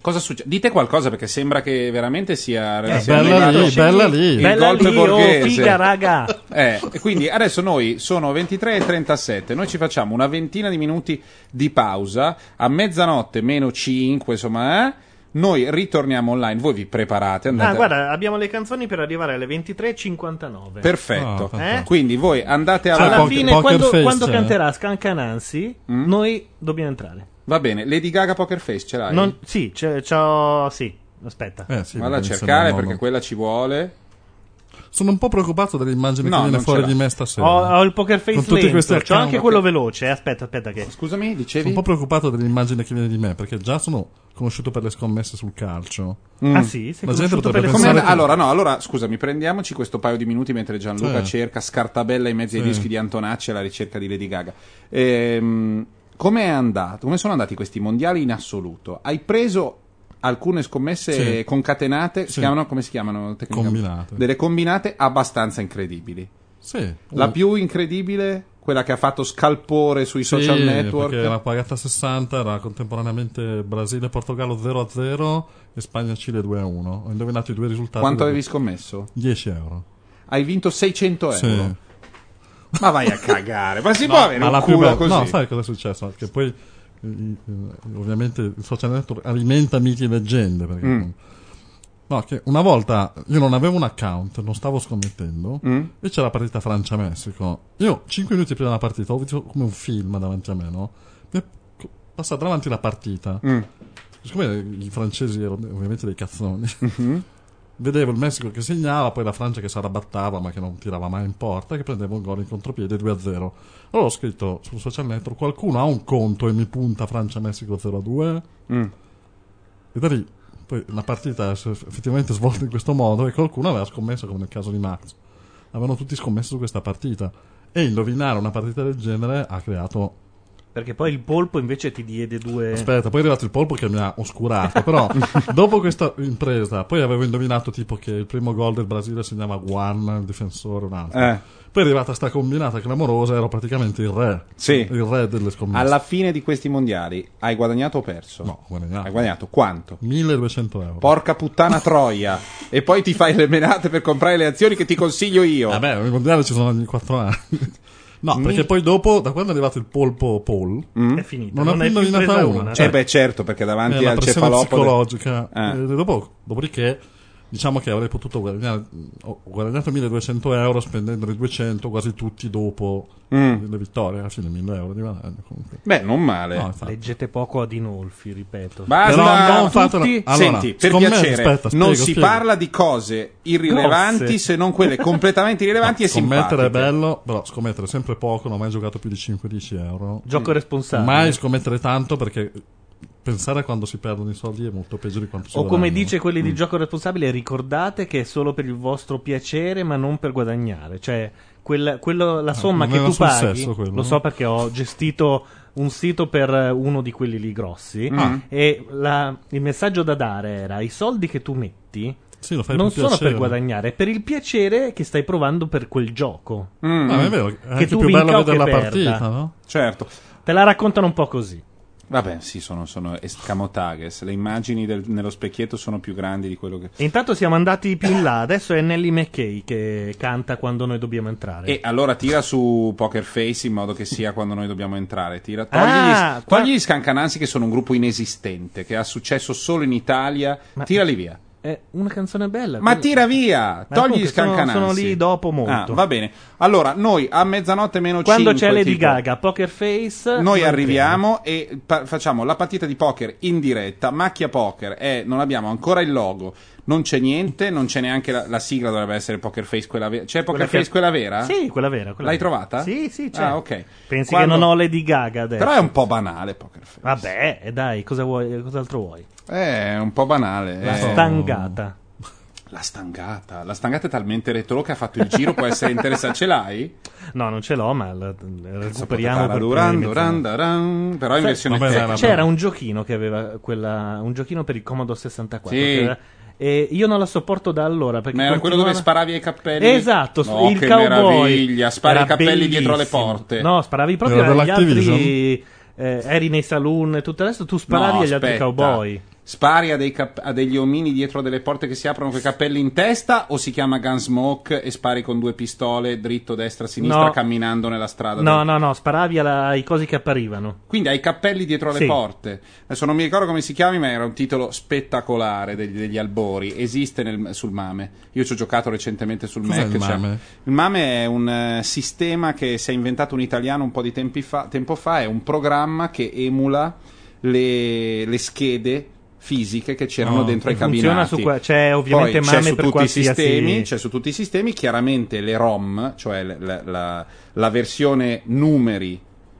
cosa succede? dite qualcosa perché sembra che veramente sia Eh, sia bella lì, bella lì. il Bella golpe lì, oh, borghese. figa, raga. *laughs* Eh, e quindi adesso noi sono 23 e 37, noi ci facciamo una ventina di minuti di pausa, a mezzanotte meno 5, insomma, eh, noi ritorniamo online, voi vi preparate, andate Ah, guarda, abbiamo le canzoni per arrivare alle 23.59. Perfetto. Ah, Eh? Quindi voi andate Cioè, alla Alla Poker- fine, quando, quando c'è? canterà Scancanansi, Mm? noi dobbiamo entrare. Va bene, Lady Gaga Poker Face ce l'hai? Non- sì, c'è, c'ho- sì, aspetta. Eh, sì, Vada a cercare perché quella ci vuole. Sono un po' preoccupato dell'immagine No, che viene fuori di me stasera. Ho, ho il poker face Con tutti lento, c'ho anche quello veloce. eh, Aspetta, aspetta che... Scusami, Sono dicevi? un po' preoccupato dell'immagine che viene di me, perché già sono conosciuto per le scommesse sul calcio. Ah sì? Sei La gente conosciuto per potrebbe le Come- pensare scommesse? che- allora, no, allora, scusami, prendiamoci questo paio di minuti mentre Gianluca Sì. cerca, scartabella i mezzi ai Sì. dischi di Antonacci alla ricerca di Lady Gaga. Ehm, come è andato? Come sono andati questi mondiali in assoluto? Hai preso alcune scommesse Sì. concatenate, si Sì. chiamano, come si chiamano? Combinate. Delle combinate abbastanza incredibili. Sì. La Uh, più incredibile, quella che ha fatto scalpore sui sì, social network. Perché era pagata 60, era contemporaneamente Brasile-Portogallo 0-0 e Spagna-Cile 2-1. Ho indovinato i due risultati. Quanto avevi scommesso? 10 euro. Hai vinto 600 Sì. Ma vai a cagare, ma si No, può avere un culo bella- così? No, sai cosa è successo? Che poi eh, eh, ovviamente il social network alimenta miti e leggende. Perché, Mm. No, che una volta io non avevo un account, non stavo scommettendo, Mm. e c'era la partita Francia-Messico. Io, 5 minuti prima della partita, ho visto come un film davanti a me, no? Mi è passata davanti la partita. Mm. Siccome i francesi erano ovviamente dei cazzoni, Mhm. Vedevo il Messico che segnava, poi la Francia che si arrabattava ma che non tirava mai in porta, che prendeva un gol in contropiede 2-0. Allora ho scritto sul social network, qualcuno ha un conto e mi punta Francia-Messico 0-2? Mm. E da lì poi la partita si è effettivamente svolta in questo modo e qualcuno aveva scommesso come nel caso di Max. Avevano tutti scommesso su questa partita. E indovinare una partita del genere ha creato Perché poi il polpo invece ti diede due... Aspetta, poi è arrivato il polpo che mi ha oscurato. Però, *laughs* dopo questa impresa, poi avevo indovinato tipo che il primo gol del Brasile segnava Guan, il difensore, un altro. Eh. Poi è arrivata sta combinata clamorosa, ero praticamente il re. Sì. Il re delle scommesse. Alla fine di questi mondiali hai guadagnato o perso? No, guadagnato. Hai guadagnato quanto? 1200 euro. Porca puttana troia. e poi ti fai le menate per comprare le azioni che ti consiglio io. Vabbè, i mondiali ci sono ogni 4 anni. *laughs* No, perché poi dopo, da quando è arrivato il polpo Paul, È finita. non, ho più è più indovinata una. una. Cioè, eh beh, certo, perché davanti Eh, la al pressione cefalopode psicologica. Eh. E dopo, dopodiché, diciamo che avrei potuto guadagnare. Ho guadagnato 1200 euro spendendoli 200 quasi tutti dopo Mm. le vittorie. Alla fine 1000 euro di guadagno. Comunque. Beh, non male. No. Leggete poco a Dinolfi, ripeto. Basta, Però non tutti- Allora, Senti, per piacere, aspetta, non spiego, si spiego. parla di cose irrilevanti Grosse. se non quelle completamente irrilevanti e Scommettere simpatiche. è bello, però scommettere sempre poco. Non ho mai giocato più di 5-10 euro. Gioco responsabile. Mai scommettere tanto perché pensare a quando si perdono i soldi è molto peggio di quanto si O come guadagnano. dice quelli Mm. di gioco responsabile, ricordate che è solo per il vostro piacere, ma non per guadagnare. Cioè, quella- quello- la somma non che tu paghi, quello, lo so perché ho gestito un sito per uno di quelli lì grossi. Ah. E la- il messaggio da dare era: i soldi che tu metti. Sì, lo fai non per sono piacere. per guadagnare, è per il piacere che stai provando per quel gioco. Mm, Ah, è vero, è Che anche tu più bello vedere la partita, no? certo. Te la raccontano un po' così. Vabbè, sì, sono, sono escamotages. Le immagini del- nello specchietto sono più grandi di quello che... E intanto siamo andati più in là. Adesso è Nelly McKay che canta quando noi dobbiamo entrare. E allora tira su Poker Face in modo che sia quando noi dobbiamo entrare. Tira, togli, Ah, gli, qua- togli gli scancanansi che sono un gruppo inesistente, che ha successo solo in Italia. Ma- Tirali via. È una canzone bella. Ma quindi- tira via, Ma togli gli sono- scancanansi. Sono lì dopo molto. Ah, va bene. Allora, noi a mezzanotte meno Quando 5 c'è Lady Gaga, Poker Face. Noi arriviamo e pa- facciamo la partita di poker in diretta. Macchia Poker è, non abbiamo ancora il logo, non c'è niente, non c'è neanche la, la sigla, dovrebbe essere Poker Face quella vera. C'è Poker Quella che- Face quella vera? Sì, quella vera. quella L'hai vera. trovata? Sì, sì, c'è. Ah, ok. Pensi Quando- che non ho Lady Gaga adesso? Però è un po' banale Poker Face. Vabbè, e dai, cosa vuoi, cos'altro vuoi? È un po' banale. La eh. stangata. La stangata. La stangata è talmente retro che ha fatto il giro, può essere interessante. Ce l'hai? No, non ce l'ho, ma la, la recuperiamo per Duran, Duran. Duran, però in Sai, versione vabbè. C'era un giochino che aveva quella. Un giochino per il Commodore 64. Sì. che era- e io non la sopporto da allora. Perché Ma era quello dove sparavi ai cappelli? Esatto, No, il che cowboy. meraviglia, spari Era ai cappelli dietro le bellissimo. porte. No, sparavi proprio Era agli altri. eh, eri nei saloon e tutto il resto, tu sparavi No, agli altri aspetta. cowboy. Spari a, dei cap- a degli omini dietro delle porte che si aprono con i cappelli in testa o si chiama Gunsmoke e spari con due pistole dritto destra sinistra No. camminando nella strada? No, del- no, no, sparavi alla- ai cosi che apparivano. Quindi hai i cappelli dietro le Sì. porte. Adesso non mi ricordo come si chiami, ma era un titolo spettacolare degli, degli albori. Esiste nel- sul MAME. Io ci ho giocato recentemente sul Cos'è Mac. il cioè- MAME? il MAME è un eh, sistema che si è inventato un italiano un po' di tempi fa- tempo fa. È un programma che emula le, le schede fisiche che c'erano Oh, dentro ai cabinati. su qua- c'è ovviamente Poi c'è MAME su per tutti i sistemi, c'è su tutti i sistemi, chiaramente le ROM, cioè la, la- la versione numeri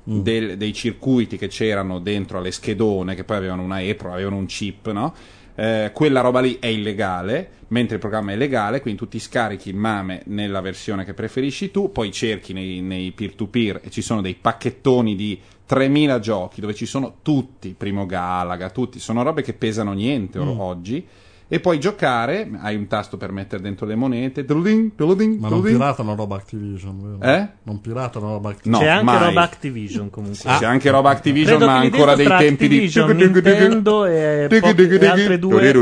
Mm. del- dei circuiti che c'erano dentro alle schedone, che poi avevano una EPRO, avevano un chip, no? Eh, quella roba lì è illegale, mentre il programma è legale, quindi tu ti scarichi MAME nella versione che preferisci tu, poi cerchi nei, nei peer-to-peer e ci sono dei pacchettoni di 3000 giochi dove ci sono tutti, Primo Galaga, tutti, sono robe che pesano niente Mm. oggi. E puoi giocare, hai un tasto per mettere dentro le monete, tuludin, tuludin, Ma non piratano roba Activision, vero? Eh? Non piratano roba Activision. No, C'è anche mai. roba Activision comunque. C'è anche roba Activision, Credo ma ancora dei tempi di Nintendo e po- e altre due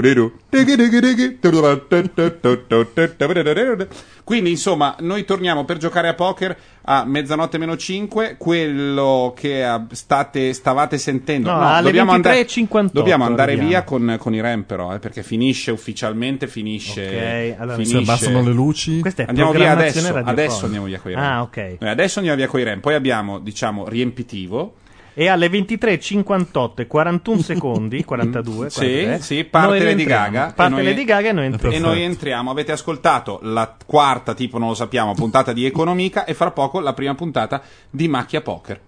Quindi, insomma, noi torniamo per giocare a poker a mezzanotte meno 5. Quello che ah, state, stavate sentendo, No, no, alle dobbiamo, andare, 23.58 dobbiamo andare arriviamo. via con, con i RAM, però, eh, perché finisce ufficialmente. Finisce. Ok, allora- finisce. Si abbassano le luci. Questa è Andiamo via adesso, adesso andiamo via con i RAM. Ah, ok. Noi adesso andiamo via con i RAM. Poi abbiamo, diciamo, riempitivo. E alle 23.58 e 41 secondi, *laughs* 42, Sì, 43, sì, parte Lady. Gaga. Parte e noi- Lady Gaga e noi E entriamo. noi entriamo. Avete ascoltato la quarta, tipo non lo sappiamo, puntata di Economica e fra poco la prima puntata di Macchia Poker.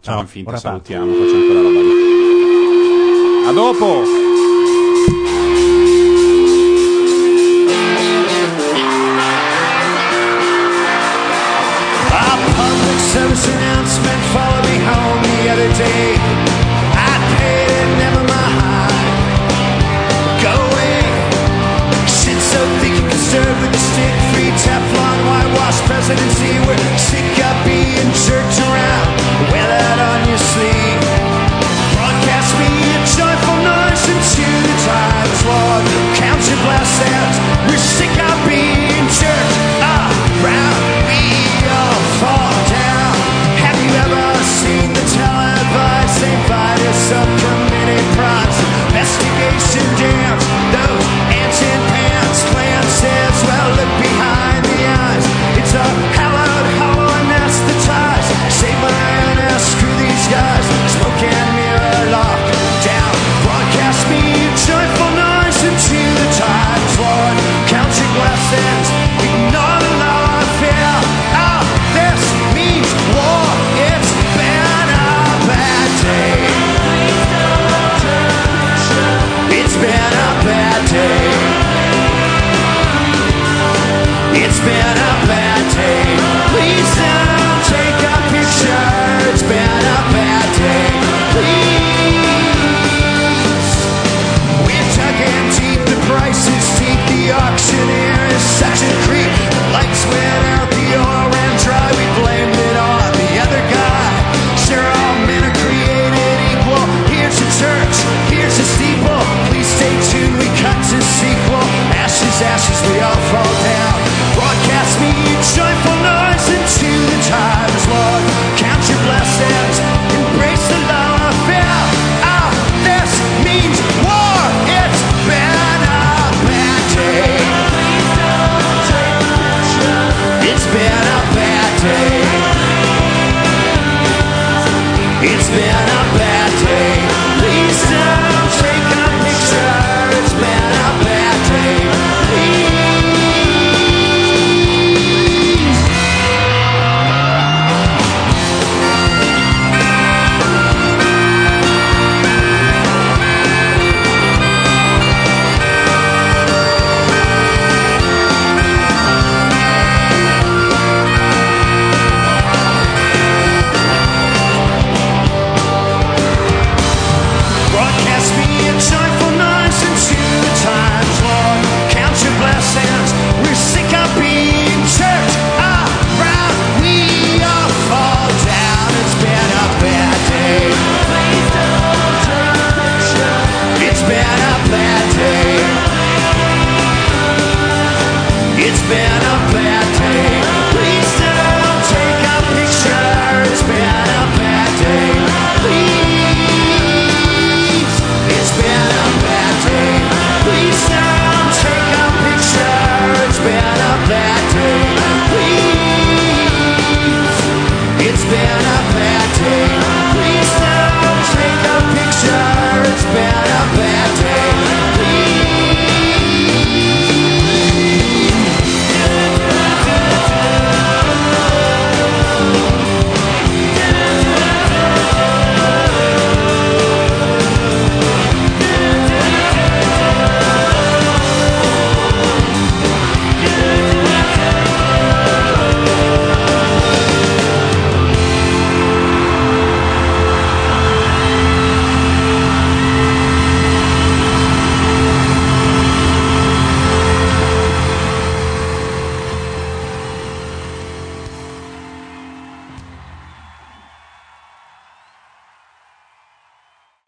Ciao, in finta, salutiamo, facciamo quella roba lì. A dopo! listen and see